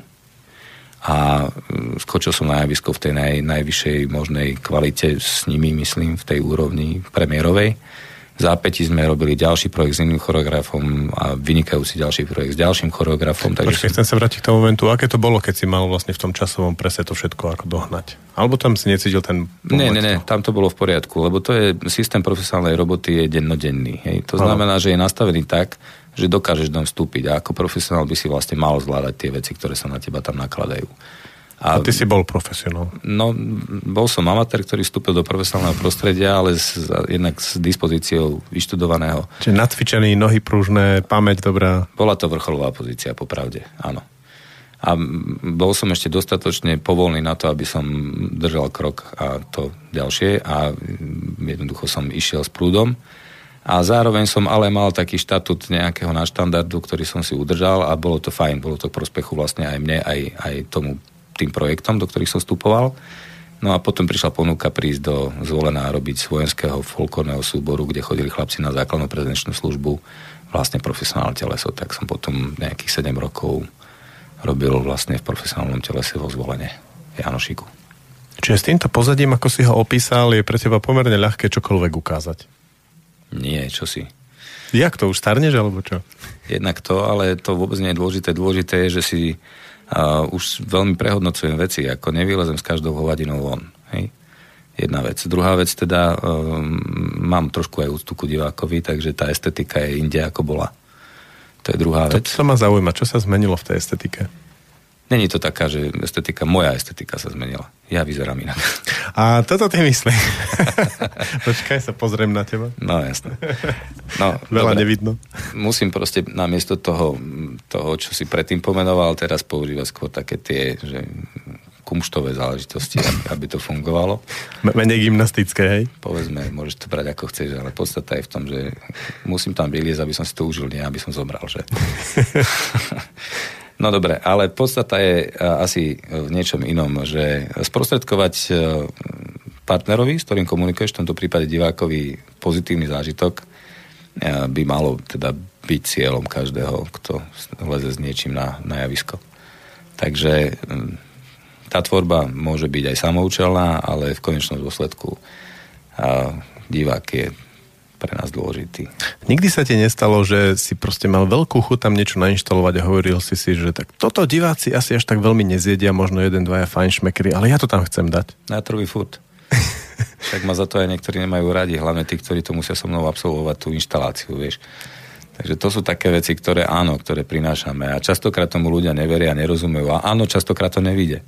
A mm, skočil som na javisko v tej naj, najvyššej možnej kvalite s nimi, myslím, v tej úrovni premiérovej zápäti sme robili ďalší projekt s iným choreografom a vynikajúci ďalší projekt s ďalším choreografom. Takže Počkej, chcem sa vrátiť k tomu momentu. Aké to bolo, keď si mal vlastne v tom časovom prese to všetko ako dohnať? Alebo tam si necítil ten... Nie, nie, nie, tam to bolo v poriadku, lebo to je systém profesionálnej roboty je dennodenný. Hej. To znamená, že je nastavený tak, že dokážeš tam vstúpiť a ako profesionál by si vlastne mal zvládať tie veci, ktoré sa na teba tam nakladajú. A, a ty si bol profesionál? No, bol som amatér, ktorý vstúpil do profesionálneho prostredia, ale s, jednak s dispozíciou vyštudovaného. Čiže natvičený, nohy pružné, pamäť dobrá? Bola to vrcholová pozícia, popravde, áno. A bol som ešte dostatočne povolný na to, aby som držal krok a to ďalšie a jednoducho som išiel s prúdom. A zároveň som ale mal taký štatút nejakého naštandardu, ktorý som si udržal a bolo to fajn, bolo to k prospechu vlastne aj mne, aj, aj tomu tým projektom, do ktorých som vstupoval. No a potom prišla ponuka prísť do zvolená robiť z vojenského folklórneho súboru, kde chodili chlapci na základnú prezenčnú službu, vlastne profesionálne teleso, tak som potom nejakých 7 rokov robil vlastne v profesionálnom telese vo zvolenie Janošiku. Čiže s týmto pozadím, ako si ho opísal, je pre teba pomerne ľahké čokoľvek ukázať? Nie, čo si. Jak to, už starneš, alebo čo? Jednak to, ale to vôbec nie je dôležité. Dôležité je, že si uh, už veľmi prehodnocujem veci, ako nevylezem s každou hovadinou von. Hej? Jedna vec. Druhá vec teda, um, mám trošku aj úctu ku divákovi, takže tá estetika je inde ako bola. To je druhá to, vec. To ma zaujíma, čo sa zmenilo v tej estetike? Není to taká, že estetika, moja estetika sa zmenila. Ja vyzerám inak. A toto ty myslíš. <laughs> Počkaj, sa pozriem na teba. No jasné. No, Veľa dobre. nevidno. Musím proste namiesto toho, toho, čo si predtým pomenoval, teraz používať skôr také tie, že kumštové záležitosti, aby, to fungovalo. Menej gymnastické, hej? Povedzme, môžeš to brať ako chceš, ale podstata je v tom, že musím tam vyliezť, aby som si to užil, nie aby som zomral, že? <laughs> No dobre, ale podstata je a, asi v niečom inom, že sprostredkovať e, partnerovi, s ktorým komunikuješ, v tomto prípade divákovi, pozitívny zážitok e, by malo teda byť cieľom každého, kto leze s niečím na, na javisko. Takže mm, tá tvorba môže byť aj samoučelná, ale v konečnom dôsledku divák je pre nás dôležitý. Nikdy sa ti nestalo, že si proste mal veľkú chuť tam niečo nainštalovať a hovoril si si, že tak toto diváci asi až tak veľmi nezjedia, možno jeden, dvaja fajnšmekry, ale ja to tam chcem dať. Na robí furt. <laughs> Však ma za to aj niektorí nemajú radi, hlavne tí, ktorí to musia so mnou absolvovať tú inštaláciu, vieš. Takže to sú také veci, ktoré áno, ktoré prinášame a častokrát tomu ľudia neveria, nerozumejú a áno, častokrát to nevíde.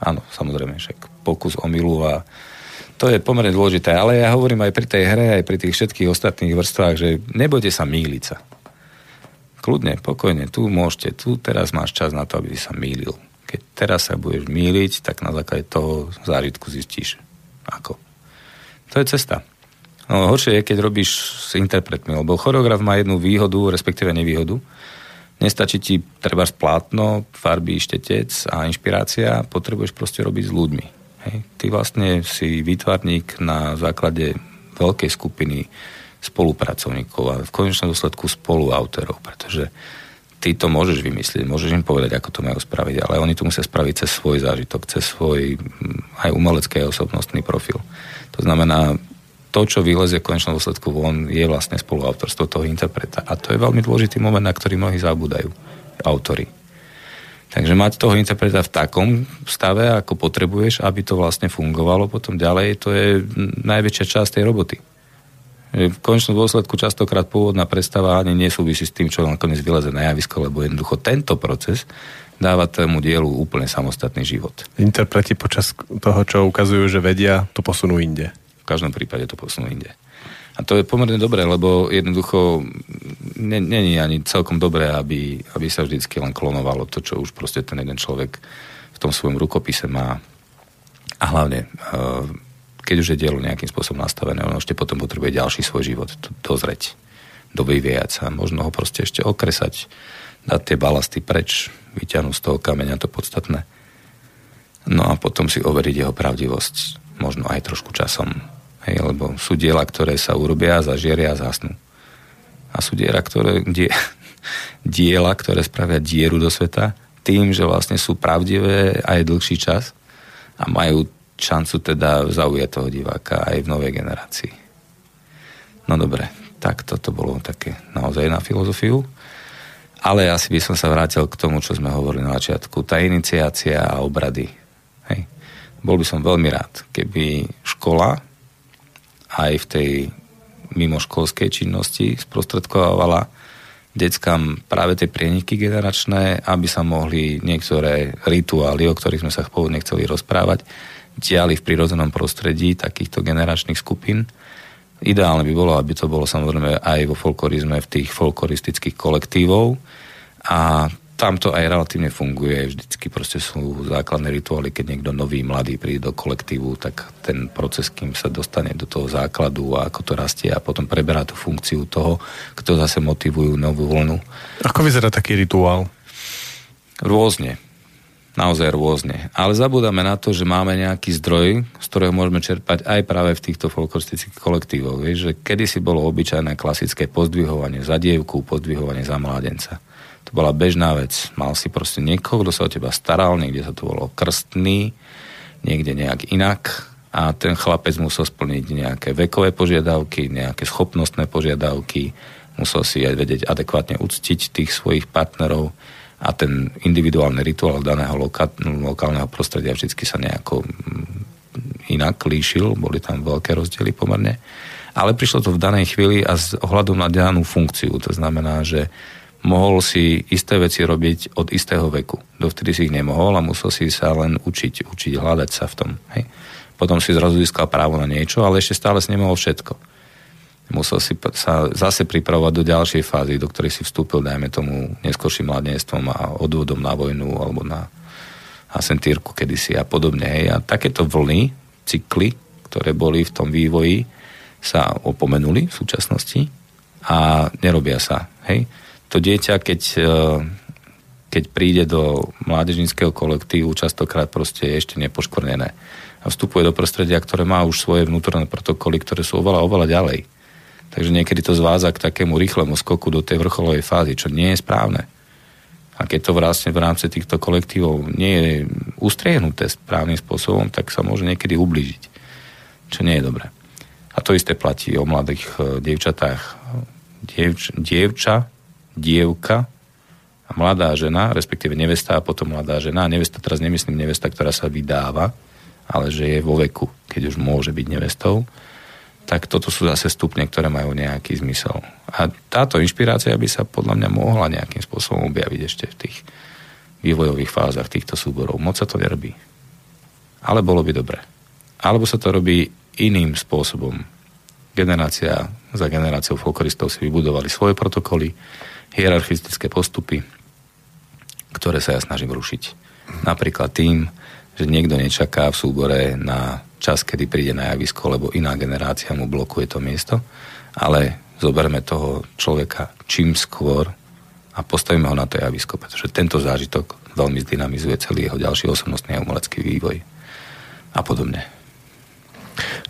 Áno, samozrejme, však pokus o milu a to je pomerne dôležité, ale ja hovorím aj pri tej hre, aj pri tých všetkých ostatných vrstvách, že nebojte sa míliť sa. Kľudne, pokojne, tu môžete, tu teraz máš čas na to, aby si sa mýlil. Keď teraz sa budeš míliť, tak na základe toho zážitku zistíš, ako. To je cesta. No, horšie je, keď robíš s interpretmi, lebo choreograf má jednu výhodu, respektíve nevýhodu. Nestačí ti treba plátno, farby, štetec a inšpirácia, potrebuješ proste robiť s ľuďmi. Hej. Ty vlastne si výtvarník na základe veľkej skupiny spolupracovníkov a v konečnom dôsledku spoluautorov, pretože ty to môžeš vymyslieť, môžeš im povedať, ako to majú spraviť, ale oni to musia spraviť cez svoj zážitok, cez svoj mm, aj umelecký a osobnostný profil. To znamená, to, čo vylezie v konečnom dôsledku von, je vlastne spoluautorstvo toho interpreta. A to je veľmi dôležitý moment, na ktorý mnohí zabúdajú, autory. Takže mať toho interpreta v takom stave, ako potrebuješ, aby to vlastne fungovalo potom ďalej, to je najväčšia časť tej roboty. V konečnom dôsledku častokrát pôvodná predstava ani nesúvisí s tým, čo nakoniec vyleze na javisko, lebo jednoducho tento proces dáva tomu dielu úplne samostatný život. Interpreti počas toho, čo ukazujú, že vedia, to posunú inde. V každom prípade to posunú inde. A to je pomerne dobré, lebo jednoducho není ani celkom dobré, aby, aby sa vždycky len klonovalo to, čo už proste ten jeden človek v tom svojom rukopise má. A hlavne, eh, keď už je dielo nejakým spôsobom nastavené, ono ešte potom potrebuje ďalší svoj život dozrieť, dovyviejať sa, možno ho proste ešte okresať, dať tie balasty preč, vyťahnuť z toho kameňa to podstatné. No a potom si overiť jeho pravdivosť, možno aj trošku časom. Hej, lebo sú diela, ktoré sa urobia, zažieria a zhasnú. A sú diela, ktoré, die, <laughs> diela, ktoré spravia dieru do sveta tým, že vlastne sú pravdivé aj dlhší čas a majú šancu teda zaujať toho diváka aj v novej generácii. No dobre, tak toto bolo také naozaj na filozofiu. Ale asi by som sa vrátil k tomu, čo sme hovorili na začiatku. Tá iniciácia a obrady. Hej. Bol by som veľmi rád, keby škola aj v tej mimoškolskej činnosti sprostredkovala deckám práve tie prieniky generačné, aby sa mohli niektoré rituály, o ktorých sme sa pôvodne chceli rozprávať, diali v prírodzenom prostredí takýchto generačných skupín. Ideálne by bolo, aby to bolo samozrejme aj vo folklorizme v tých folkloristických kolektívov a tam to aj relatívne funguje. Vždycky proste sú základné rituály, keď niekto nový, mladý príde do kolektívu, tak ten proces, kým sa dostane do toho základu a ako to rastie a potom preberá tú funkciu toho, kto zase motivujú novú vlnu. Ako vyzerá taký rituál? Rôzne. Naozaj rôzne. Ale zabúdame na to, že máme nejaký zdroj, z ktorého môžeme čerpať aj práve v týchto folkloristických kolektívoch. Vieš, že kedysi bolo obyčajné klasické pozdvihovanie za dievku, pozdvihovanie za mládenca. To bola bežná vec. Mal si proste niekoho, kto sa o teba staral, niekde sa to bolo krstný, niekde nejak inak a ten chlapec musel splniť nejaké vekové požiadavky, nejaké schopnostné požiadavky, musel si aj vedieť adekvátne uctiť tých svojich partnerov a ten individuálny rituál daného loka- lokálneho prostredia vždy sa nejako mm, inak líšil, boli tam veľké rozdiely pomerne. Ale prišlo to v danej chvíli a s ohľadom na danú funkciu. To znamená, že mohol si isté veci robiť od istého veku. Dovtedy si ich nemohol a musel si sa len učiť, učiť hľadať sa v tom. Hej. Potom si zrazu získal právo na niečo, ale ešte stále si nemohol všetko. Musel si sa zase pripravovať do ďalšej fázy, do ktorej si vstúpil, dajme tomu, neskôrším mladenstvom a odvodom na vojnu alebo na asentírku kedysi a podobne. Hej. A takéto vlny, cykly, ktoré boli v tom vývoji, sa opomenuli v súčasnosti a nerobia sa. Hej. To dieťa, keď, e, keď príde do mládežníckého kolektívu, častokrát proste je ešte nepoškvrnené. A vstupuje do prostredia, ktoré má už svoje vnútorné protokoly, ktoré sú oveľa, oveľa ďalej. Takže niekedy to zváza k takému rýchlemu skoku do tej vrcholovej fázy, čo nie je správne. A keď to vlastne v rámci týchto kolektívov nie je ustriehnuté správnym spôsobom, tak sa môže niekedy ublížiť, čo nie je dobré. A to isté platí o mladých e, dievčatách. Dievč, dievča, dievka a mladá žena, respektíve nevesta a potom mladá žena. A nevesta, teraz nemyslím nevesta, ktorá sa vydáva, ale že je vo veku, keď už môže byť nevestou tak toto sú zase stupne, ktoré majú nejaký zmysel. A táto inšpirácia by sa podľa mňa mohla nejakým spôsobom objaviť ešte v tých vývojových fázach týchto súborov. Moc sa to nerobí. Ale bolo by dobre. Alebo sa to robí iným spôsobom. Generácia za generáciou folkloristov si vybudovali svoje protokoly, hierarchistické postupy, ktoré sa ja snažím rušiť. Napríklad tým, že niekto nečaká v súbore na čas, kedy príde na javisko, lebo iná generácia mu blokuje to miesto, ale zoberme toho človeka čím skôr a postavíme ho na to javisko, pretože tento zážitok veľmi zdynamizuje celý jeho ďalší osobnostný a umelecký vývoj a podobne.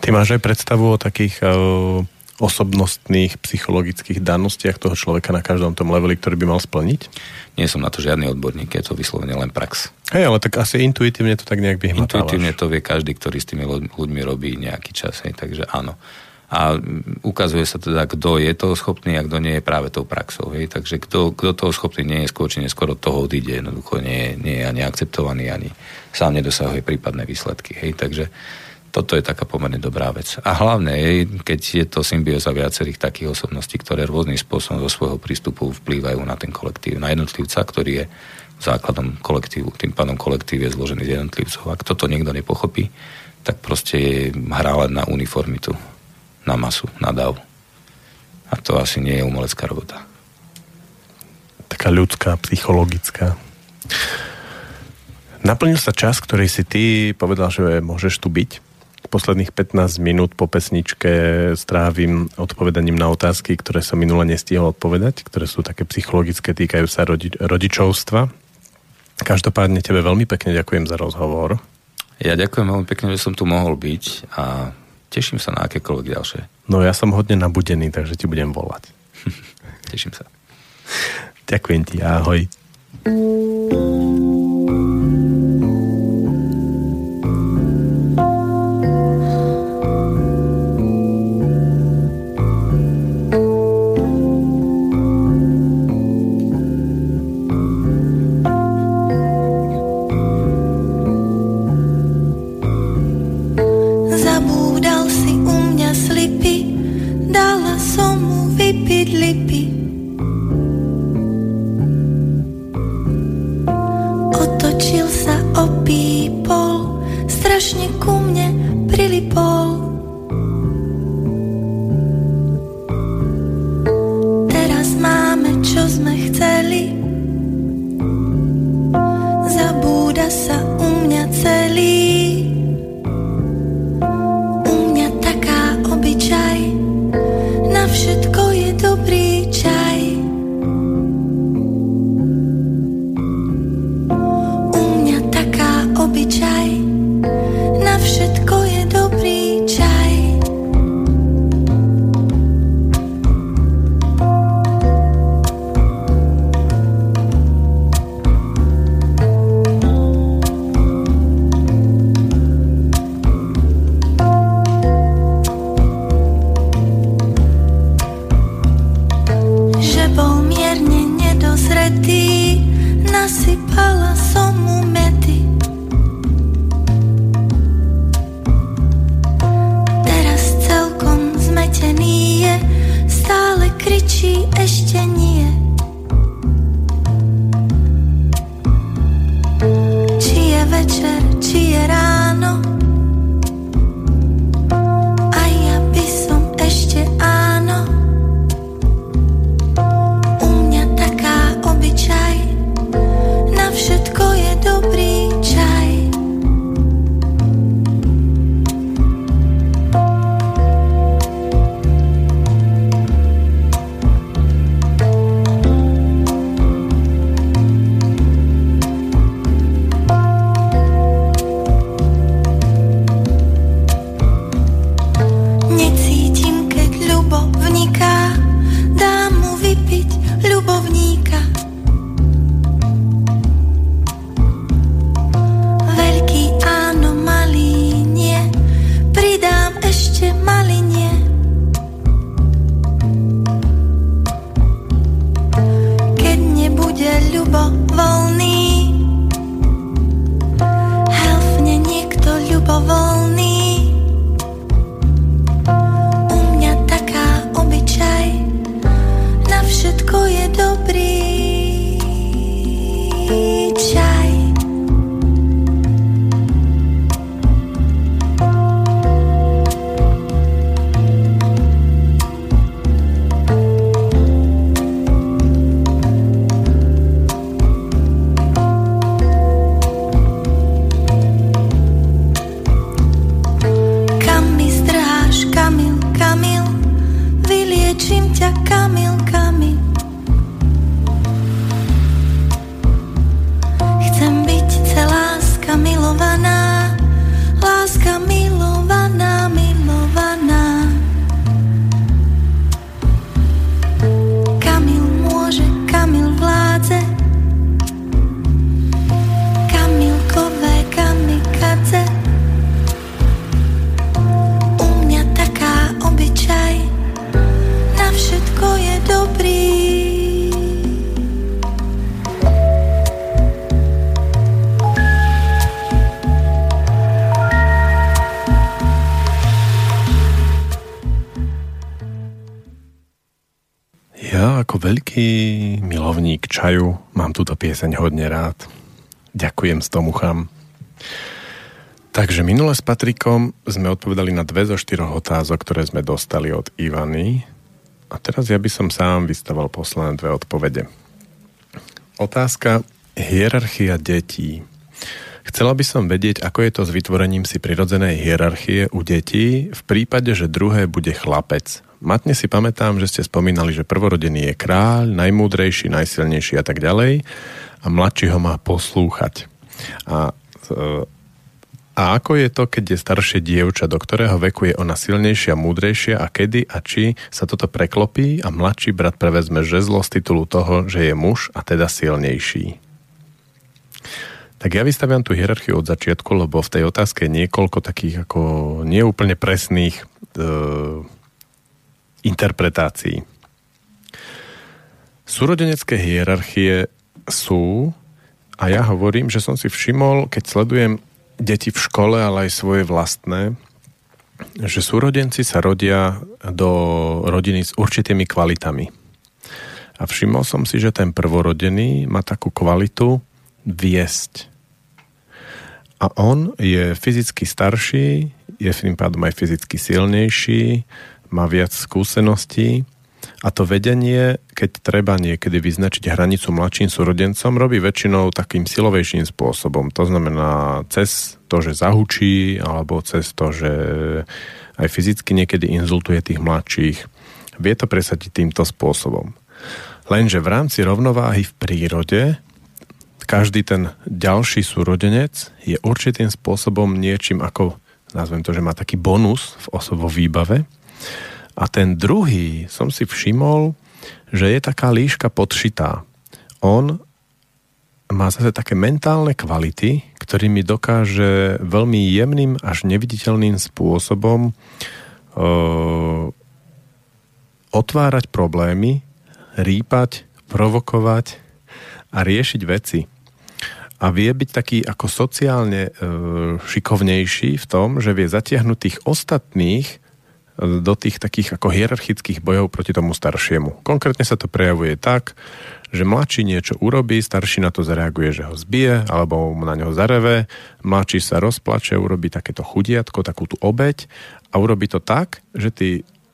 Ty máš aj predstavu o takých uh, osobnostných, psychologických danostiach toho človeka na každom tom leveli, ktorý by mal splniť? Nie som na to žiadny odborník, je to vyslovene len prax. Hej, ale tak asi intuitívne to tak nejak vyhmatávaš. Intuitívne to vie každý, ktorý s tými ľuďmi robí nejaký čas, hej, takže áno. A ukazuje sa teda, kto je toho schopný a kto nie je práve tou praxou. Hej. Takže kto, kto toho schopný nie je, skôr či neskôr od toho odíde. Jednoducho nie, nie je ani akceptovaný, ani sám nedosahuje prípadné výsledky. Hej. Takže toto je taká pomerne dobrá vec. A hlavne je, keď je to symbióza viacerých takých osobností, ktoré rôznym spôsobom zo svojho prístupu vplývajú na ten kolektív, na jednotlivca, ktorý je základom kolektívu. Tým pádom kolektív je zložený z jednotlivcov. Ak toto niekto nepochopí, tak proste hrá len na uniformitu, na masu, na dav. A to asi nie je umelecká robota. Taká ľudská, psychologická. Naplnil sa čas, ktorý si ty povedal, že môžeš tu byť posledných 15 minút po pesničke strávim odpovedaním na otázky, ktoré som minule nestihol odpovedať, ktoré sú také psychologické, týkajú sa rodi- rodičovstva. Každopádne tebe veľmi pekne ďakujem za rozhovor. Ja ďakujem veľmi pekne, že som tu mohol byť a teším sa na akékoľvek ďalšie. No ja som hodne nabudený, takže ti budem volať. <laughs> teším sa. Ďakujem ti, ahoj. ako pieseň hodne rád. Ďakujem s tomuchám. Takže minule s Patrikom sme odpovedali na dve zo štyroch otázok, ktoré sme dostali od Ivany. A teraz ja by som sám vystaval posledné dve odpovede. Otázka hierarchia detí. Chcela by som vedieť, ako je to s vytvorením si prirodzenej hierarchie u detí v prípade, že druhé bude chlapec. Matne si pamätám, že ste spomínali, že prvorodený je kráľ, najmúdrejší, najsilnejší a tak ďalej a mladší ho má poslúchať. A, e, a ako je to, keď je staršie dievča, do ktorého veku je ona silnejšia, múdrejšia a kedy a či sa toto preklopí a mladší brat prevezme žezlo z titulu toho, že je muž a teda silnejší? Tak ja vystaviam tú hierarchiu od začiatku, lebo v tej otázke je niekoľko takých ako neúplne presných e, interpretácií. Súrodenecké hierarchie sú, a ja hovorím, že som si všimol, keď sledujem deti v škole, ale aj svoje vlastné, že súrodenci sa rodia do rodiny s určitými kvalitami. A všimol som si, že ten prvorodený má takú kvalitu viesť. A on je fyzicky starší, je tým pádom aj fyzicky silnejší, má viac skúseností a to vedenie, keď treba niekedy vyznačiť hranicu mladším súrodencom, robí väčšinou takým silovejším spôsobom. To znamená cez to, že zahučí, alebo cez to, že aj fyzicky niekedy inzultuje tých mladších. Vie to presadiť týmto spôsobom. Lenže v rámci rovnováhy v prírode každý ten ďalší súrodenec je určitým spôsobom niečím ako, nazvem to, že má taký bonus v osobo výbave. A ten druhý som si všimol, že je taká líška podšitá. On má zase také mentálne kvality, ktorými dokáže veľmi jemným až neviditeľným spôsobom uh, otvárať problémy, rýpať, provokovať a riešiť veci a vie byť taký ako sociálne e, šikovnejší v tom, že vie zatiahnuť tých ostatných e, do tých takých ako hierarchických bojov proti tomu staršiemu. Konkrétne sa to prejavuje tak, že mladší niečo urobí, starší na to zareaguje, že ho zbije, alebo mu na neho zareve, mladší sa rozplače, urobí takéto chudiatko, takú tú obeď a urobí to tak, že tí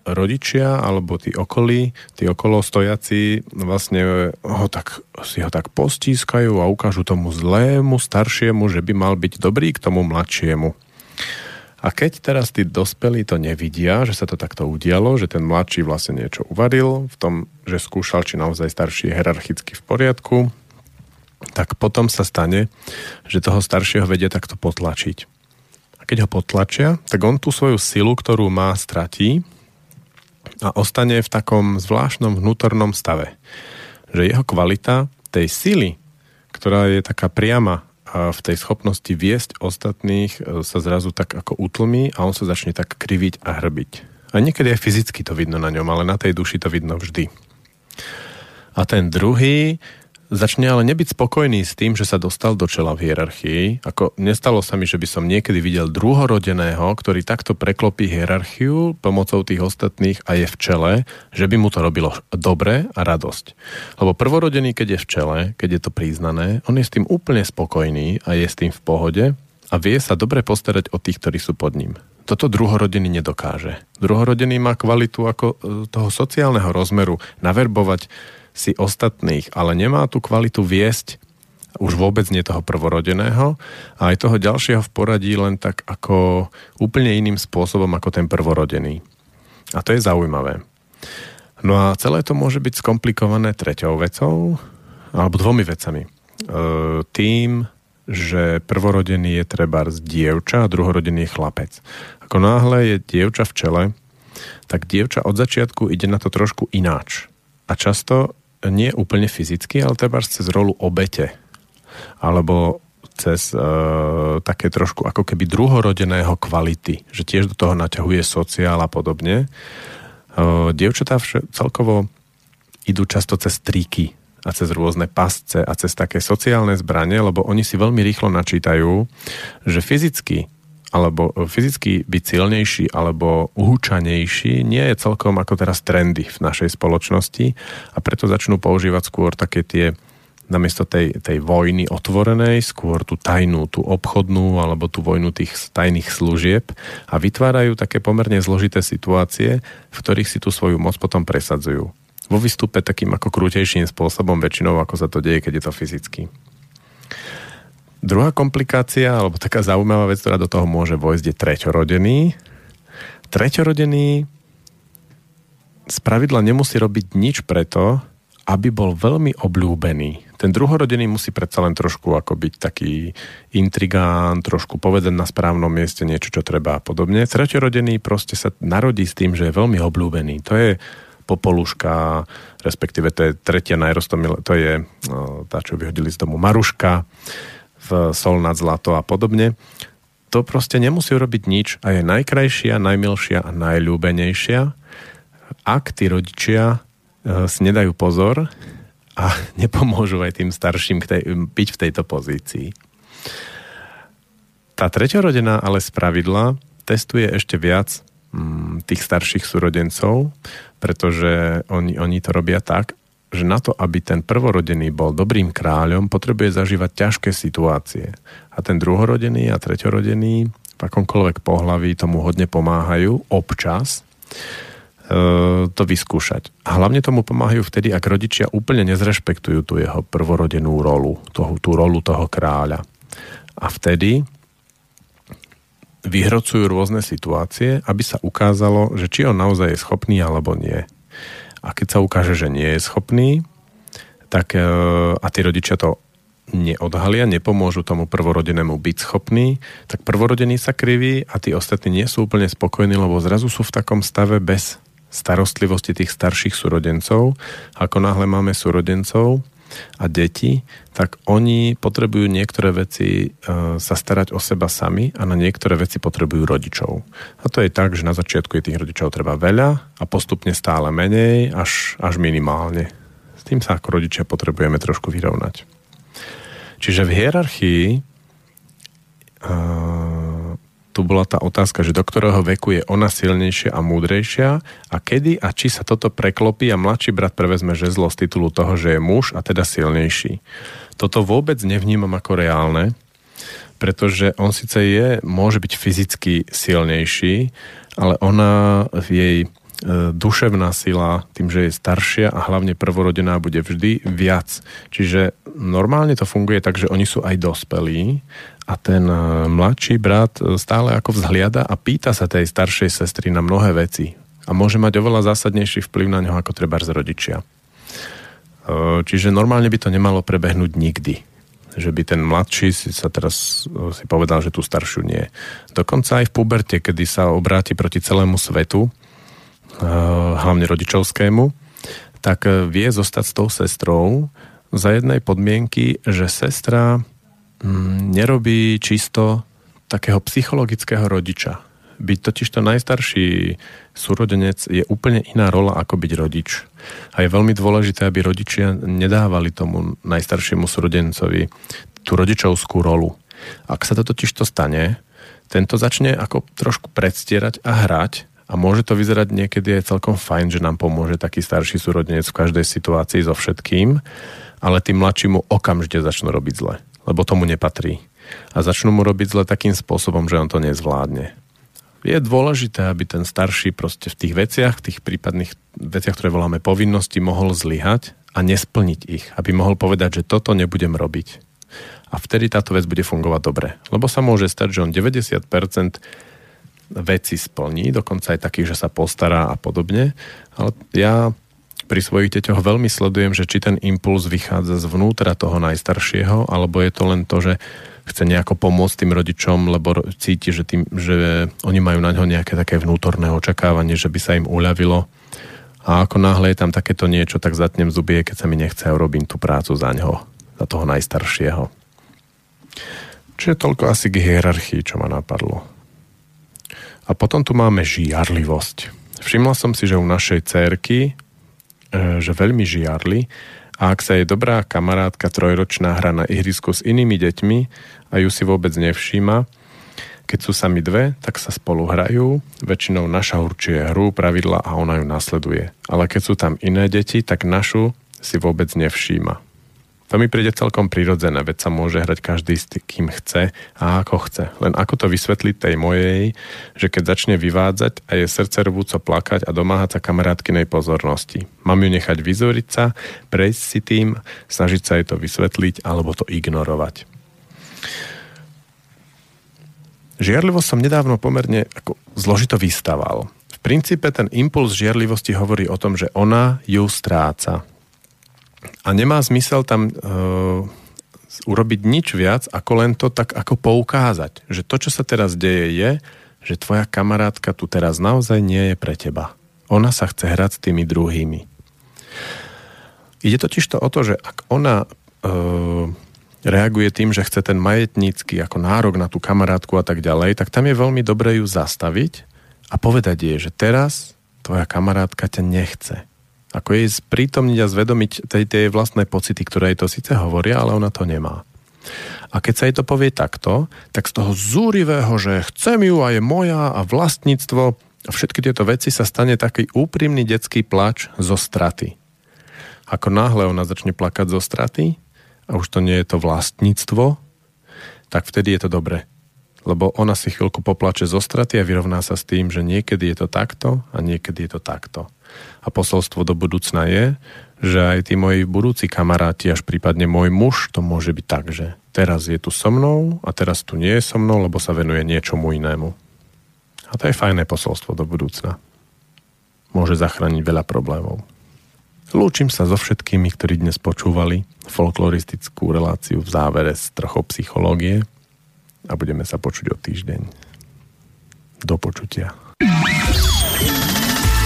rodičia alebo tí okolí, tí okolo stojaci vlastne ho tak, si ho tak postískajú a ukážu tomu zlému, staršiemu, že by mal byť dobrý k tomu mladšiemu. A keď teraz tí dospelí to nevidia, že sa to takto udialo, že ten mladší vlastne niečo uvaril v tom, že skúšal, či naozaj starší je hierarchicky v poriadku, tak potom sa stane, že toho staršieho vedia takto potlačiť. A keď ho potlačia, tak on tú svoju silu, ktorú má, stratí a ostane v takom zvláštnom vnútornom stave. Že jeho kvalita tej sily, ktorá je taká priama v tej schopnosti viesť ostatných e, sa zrazu tak ako utlmí a on sa začne tak kriviť a hrbiť. A niekedy aj fyzicky to vidno na ňom, ale na tej duši to vidno vždy. A ten druhý začne ale nebyť spokojný s tým, že sa dostal do čela v hierarchii. Ako nestalo sa mi, že by som niekedy videl druhorodeného, ktorý takto preklopí hierarchiu pomocou tých ostatných a je v čele, že by mu to robilo dobre a radosť. Lebo prvorodený, keď je v čele, keď je to priznané, on je s tým úplne spokojný a je s tým v pohode a vie sa dobre postarať o tých, ktorí sú pod ním. Toto druhorodený nedokáže. Druhorodený má kvalitu ako e, toho sociálneho rozmeru, naverbovať si ostatných, ale nemá tú kvalitu viesť už vôbec nie toho prvorodeného a aj toho ďalšieho v poradí len tak ako úplne iným spôsobom ako ten prvorodený. A to je zaujímavé. No a celé to môže byť skomplikované treťou vecou alebo dvomi vecami. E, tým, že prvorodený je treba z dievča a druhorodený je chlapec. Ako náhle je dievča v čele, tak dievča od začiatku ide na to trošku ináč. A často nie úplne fyzicky, ale treba cez rolu obete. Alebo cez e, také trošku ako keby druhorodeného kvality, že tiež do toho naťahuje sociál a podobne. E, dievčatá vš- celkovo idú často cez triky a cez rôzne pasce a cez také sociálne zbranie, lebo oni si veľmi rýchlo načítajú, že fyzicky alebo fyzicky byť silnejší alebo uhúčanejší nie je celkom ako teraz trendy v našej spoločnosti a preto začnú používať skôr také tie namiesto tej, tej vojny otvorenej, skôr tú tajnú, tú obchodnú alebo tú vojnu tých tajných služieb a vytvárajú také pomerne zložité situácie, v ktorých si tú svoju moc potom presadzujú. Vo výstupe takým ako krútejším spôsobom väčšinou, ako sa to deje, keď je to fyzicky. Druhá komplikácia, alebo taká zaujímavá vec, ktorá do toho môže vojsť, je treťorodený. Treťorodený z pravidla nemusí robiť nič preto, aby bol veľmi obľúbený. Ten druhorodený musí predsa len trošku ako byť taký intrigán, trošku povedať na správnom mieste niečo, čo treba a podobne. Treťorodený proste sa narodí s tým, že je veľmi obľúbený. To je popoluška, respektíve to je tretia najrostomilá, to je no, tá, čo vyhodili z domu Maruška v Sol nad zlato a podobne. To proste nemusí urobiť nič a je najkrajšia, najmilšia a najľúbenejšia, ak tí rodičia e, si nedajú pozor a <laughs> nepomôžu aj tým starším byť v tejto pozícii. Tá treťorodená ale z pravidla testuje ešte viac mm, tých starších súrodencov, pretože oni, oni to robia tak, že na to, aby ten prvorodený bol dobrým kráľom, potrebuje zažívať ťažké situácie. A ten druhorodený a treťorodený v akomkoľvek pohlaví tomu hodne pomáhajú občas e, to vyskúšať. A hlavne tomu pomáhajú vtedy, ak rodičia úplne nezrešpektujú tú jeho prvorodenú rolu, toho, tú rolu toho kráľa. A vtedy vyhrocujú rôzne situácie, aby sa ukázalo, že či on naozaj je schopný alebo nie. A keď sa ukáže, že nie je schopný, tak e, a tí rodičia to neodhalia, nepomôžu tomu prvorodenému byť schopný, tak prvorodený sa kriví a tí ostatní nie sú úplne spokojní, lebo zrazu sú v takom stave bez starostlivosti tých starších súrodencov. Ako náhle máme súrodencov, a deti, tak oni potrebujú niektoré veci e, sa starať o seba sami a na niektoré veci potrebujú rodičov. A to je tak, že na začiatku je tých rodičov treba veľa a postupne stále menej, až, až minimálne. S tým sa ako rodičia potrebujeme trošku vyrovnať. Čiže v hierarchii uh, tu bola tá otázka, že do ktorého veku je ona silnejšia a múdrejšia a kedy a či sa toto preklopí a mladší brat prevezme žezlo z titulu toho, že je muž a teda silnejší. Toto vôbec nevnímam ako reálne, pretože on síce je, môže byť fyzicky silnejší, ale ona jej e, duševná sila, tým, že je staršia a hlavne prvorodená, bude vždy viac. Čiže normálne to funguje tak, že oni sú aj dospelí a ten e, mladší brat e, stále ako vzhliada a pýta sa tej staršej sestry na mnohé veci. A môže mať oveľa zásadnejší vplyv na ňo ako treba z rodičia. E, čiže normálne by to nemalo prebehnúť nikdy. Že by ten mladší si sa teraz si povedal, že tú staršiu nie. Dokonca aj v puberte, kedy sa obráti proti celému svetu, hlavne rodičovskému, tak vie zostať s tou sestrou za jednej podmienky, že sestra nerobí čisto takého psychologického rodiča. Byť totiž to najstarší súrodenec je úplne iná rola ako byť rodič. A je veľmi dôležité, aby rodičia nedávali tomu najstaršiemu súrodencovi tú rodičovskú rolu. Ak sa to totiž to stane, tento začne ako trošku predstierať a hrať a môže to vyzerať niekedy aj celkom fajn, že nám pomôže taký starší súrodenec v každej situácii so všetkým, ale tým mladšímu okamžite začnú robiť zle lebo tomu nepatrí. A začnú mu robiť zle takým spôsobom, že on to nezvládne. Je dôležité, aby ten starší proste v tých veciach, v tých prípadných veciach, ktoré voláme povinnosti, mohol zlyhať a nesplniť ich. Aby mohol povedať, že toto nebudem robiť. A vtedy táto vec bude fungovať dobre. Lebo sa môže stať, že on 90% veci splní, dokonca aj takých, že sa postará a podobne. Ale ja pri svojich deťoch veľmi sledujem, že či ten impuls vychádza zvnútra toho najstaršieho, alebo je to len to, že chce nejako pomôcť tým rodičom, lebo cíti, že, tým, že oni majú na ňo nejaké také vnútorné očakávanie, že by sa im uľavilo. A ako náhle je tam takéto niečo, tak zatnem zubie, keď sa mi nechce urobiť tú prácu za ňoho, za toho najstaršieho. Čiže toľko asi k hierarchii, čo ma napadlo. A potom tu máme žiarlivosť. Všimla som si, že u našej cerky že veľmi žiarli a ak sa jej dobrá kamarátka trojročná hra na ihrisku s inými deťmi a ju si vôbec nevšíma, Keď sú sami dve, tak sa spolu hrajú, väčšinou naša určuje hru, pravidla a ona ju nasleduje. Ale keď sú tam iné deti, tak našu si vôbec nevšíma. To mi príde celkom prirodzené, veď sa môže hrať každý s kým chce a ako chce. Len ako to vysvetliť tej mojej, že keď začne vyvádzať a je srdce rvúco plakať a domáhať sa kamarátkynej pozornosti. Mám ju nechať vyzoriť sa, prejsť si tým, snažiť sa jej to vysvetliť alebo to ignorovať. Žiarlivosť som nedávno pomerne ako zložito vystaval. V princípe ten impuls žiarlivosti hovorí o tom, že ona ju stráca a nemá zmysel tam uh, urobiť nič viac, ako len to tak ako poukázať, že to, čo sa teraz deje, je, že tvoja kamarátka tu teraz naozaj nie je pre teba. Ona sa chce hrať s tými druhými. Ide totiž to o to, že ak ona uh, reaguje tým, že chce ten majetnícky ako nárok na tú kamarátku a tak ďalej, tak tam je veľmi dobré ju zastaviť a povedať jej, že teraz tvoja kamarátka ťa nechce ako jej sprítomniť a zvedomiť tej, tej vlastné pocity, ktoré jej to síce hovoria, ale ona to nemá. A keď sa jej to povie takto, tak z toho zúrivého, že chcem ju a je moja a vlastníctvo a všetky tieto veci sa stane taký úprimný detský plač zo straty. Ako náhle ona začne plakať zo straty a už to nie je to vlastníctvo, tak vtedy je to dobre. Lebo ona si chvíľku poplače zo straty a vyrovná sa s tým, že niekedy je to takto a niekedy je to takto. A posolstvo do budúcna je, že aj tí moji budúci kamaráti, až prípadne môj muž, to môže byť tak, že teraz je tu so mnou a teraz tu nie je so mnou, lebo sa venuje niečomu inému. A to je fajné posolstvo do budúcna. Môže zachrániť veľa problémov. Lúčim sa so všetkými, ktorí dnes počúvali folkloristickú reláciu v závere z trochou psychológie a budeme sa počuť o týždeň. Do počutia.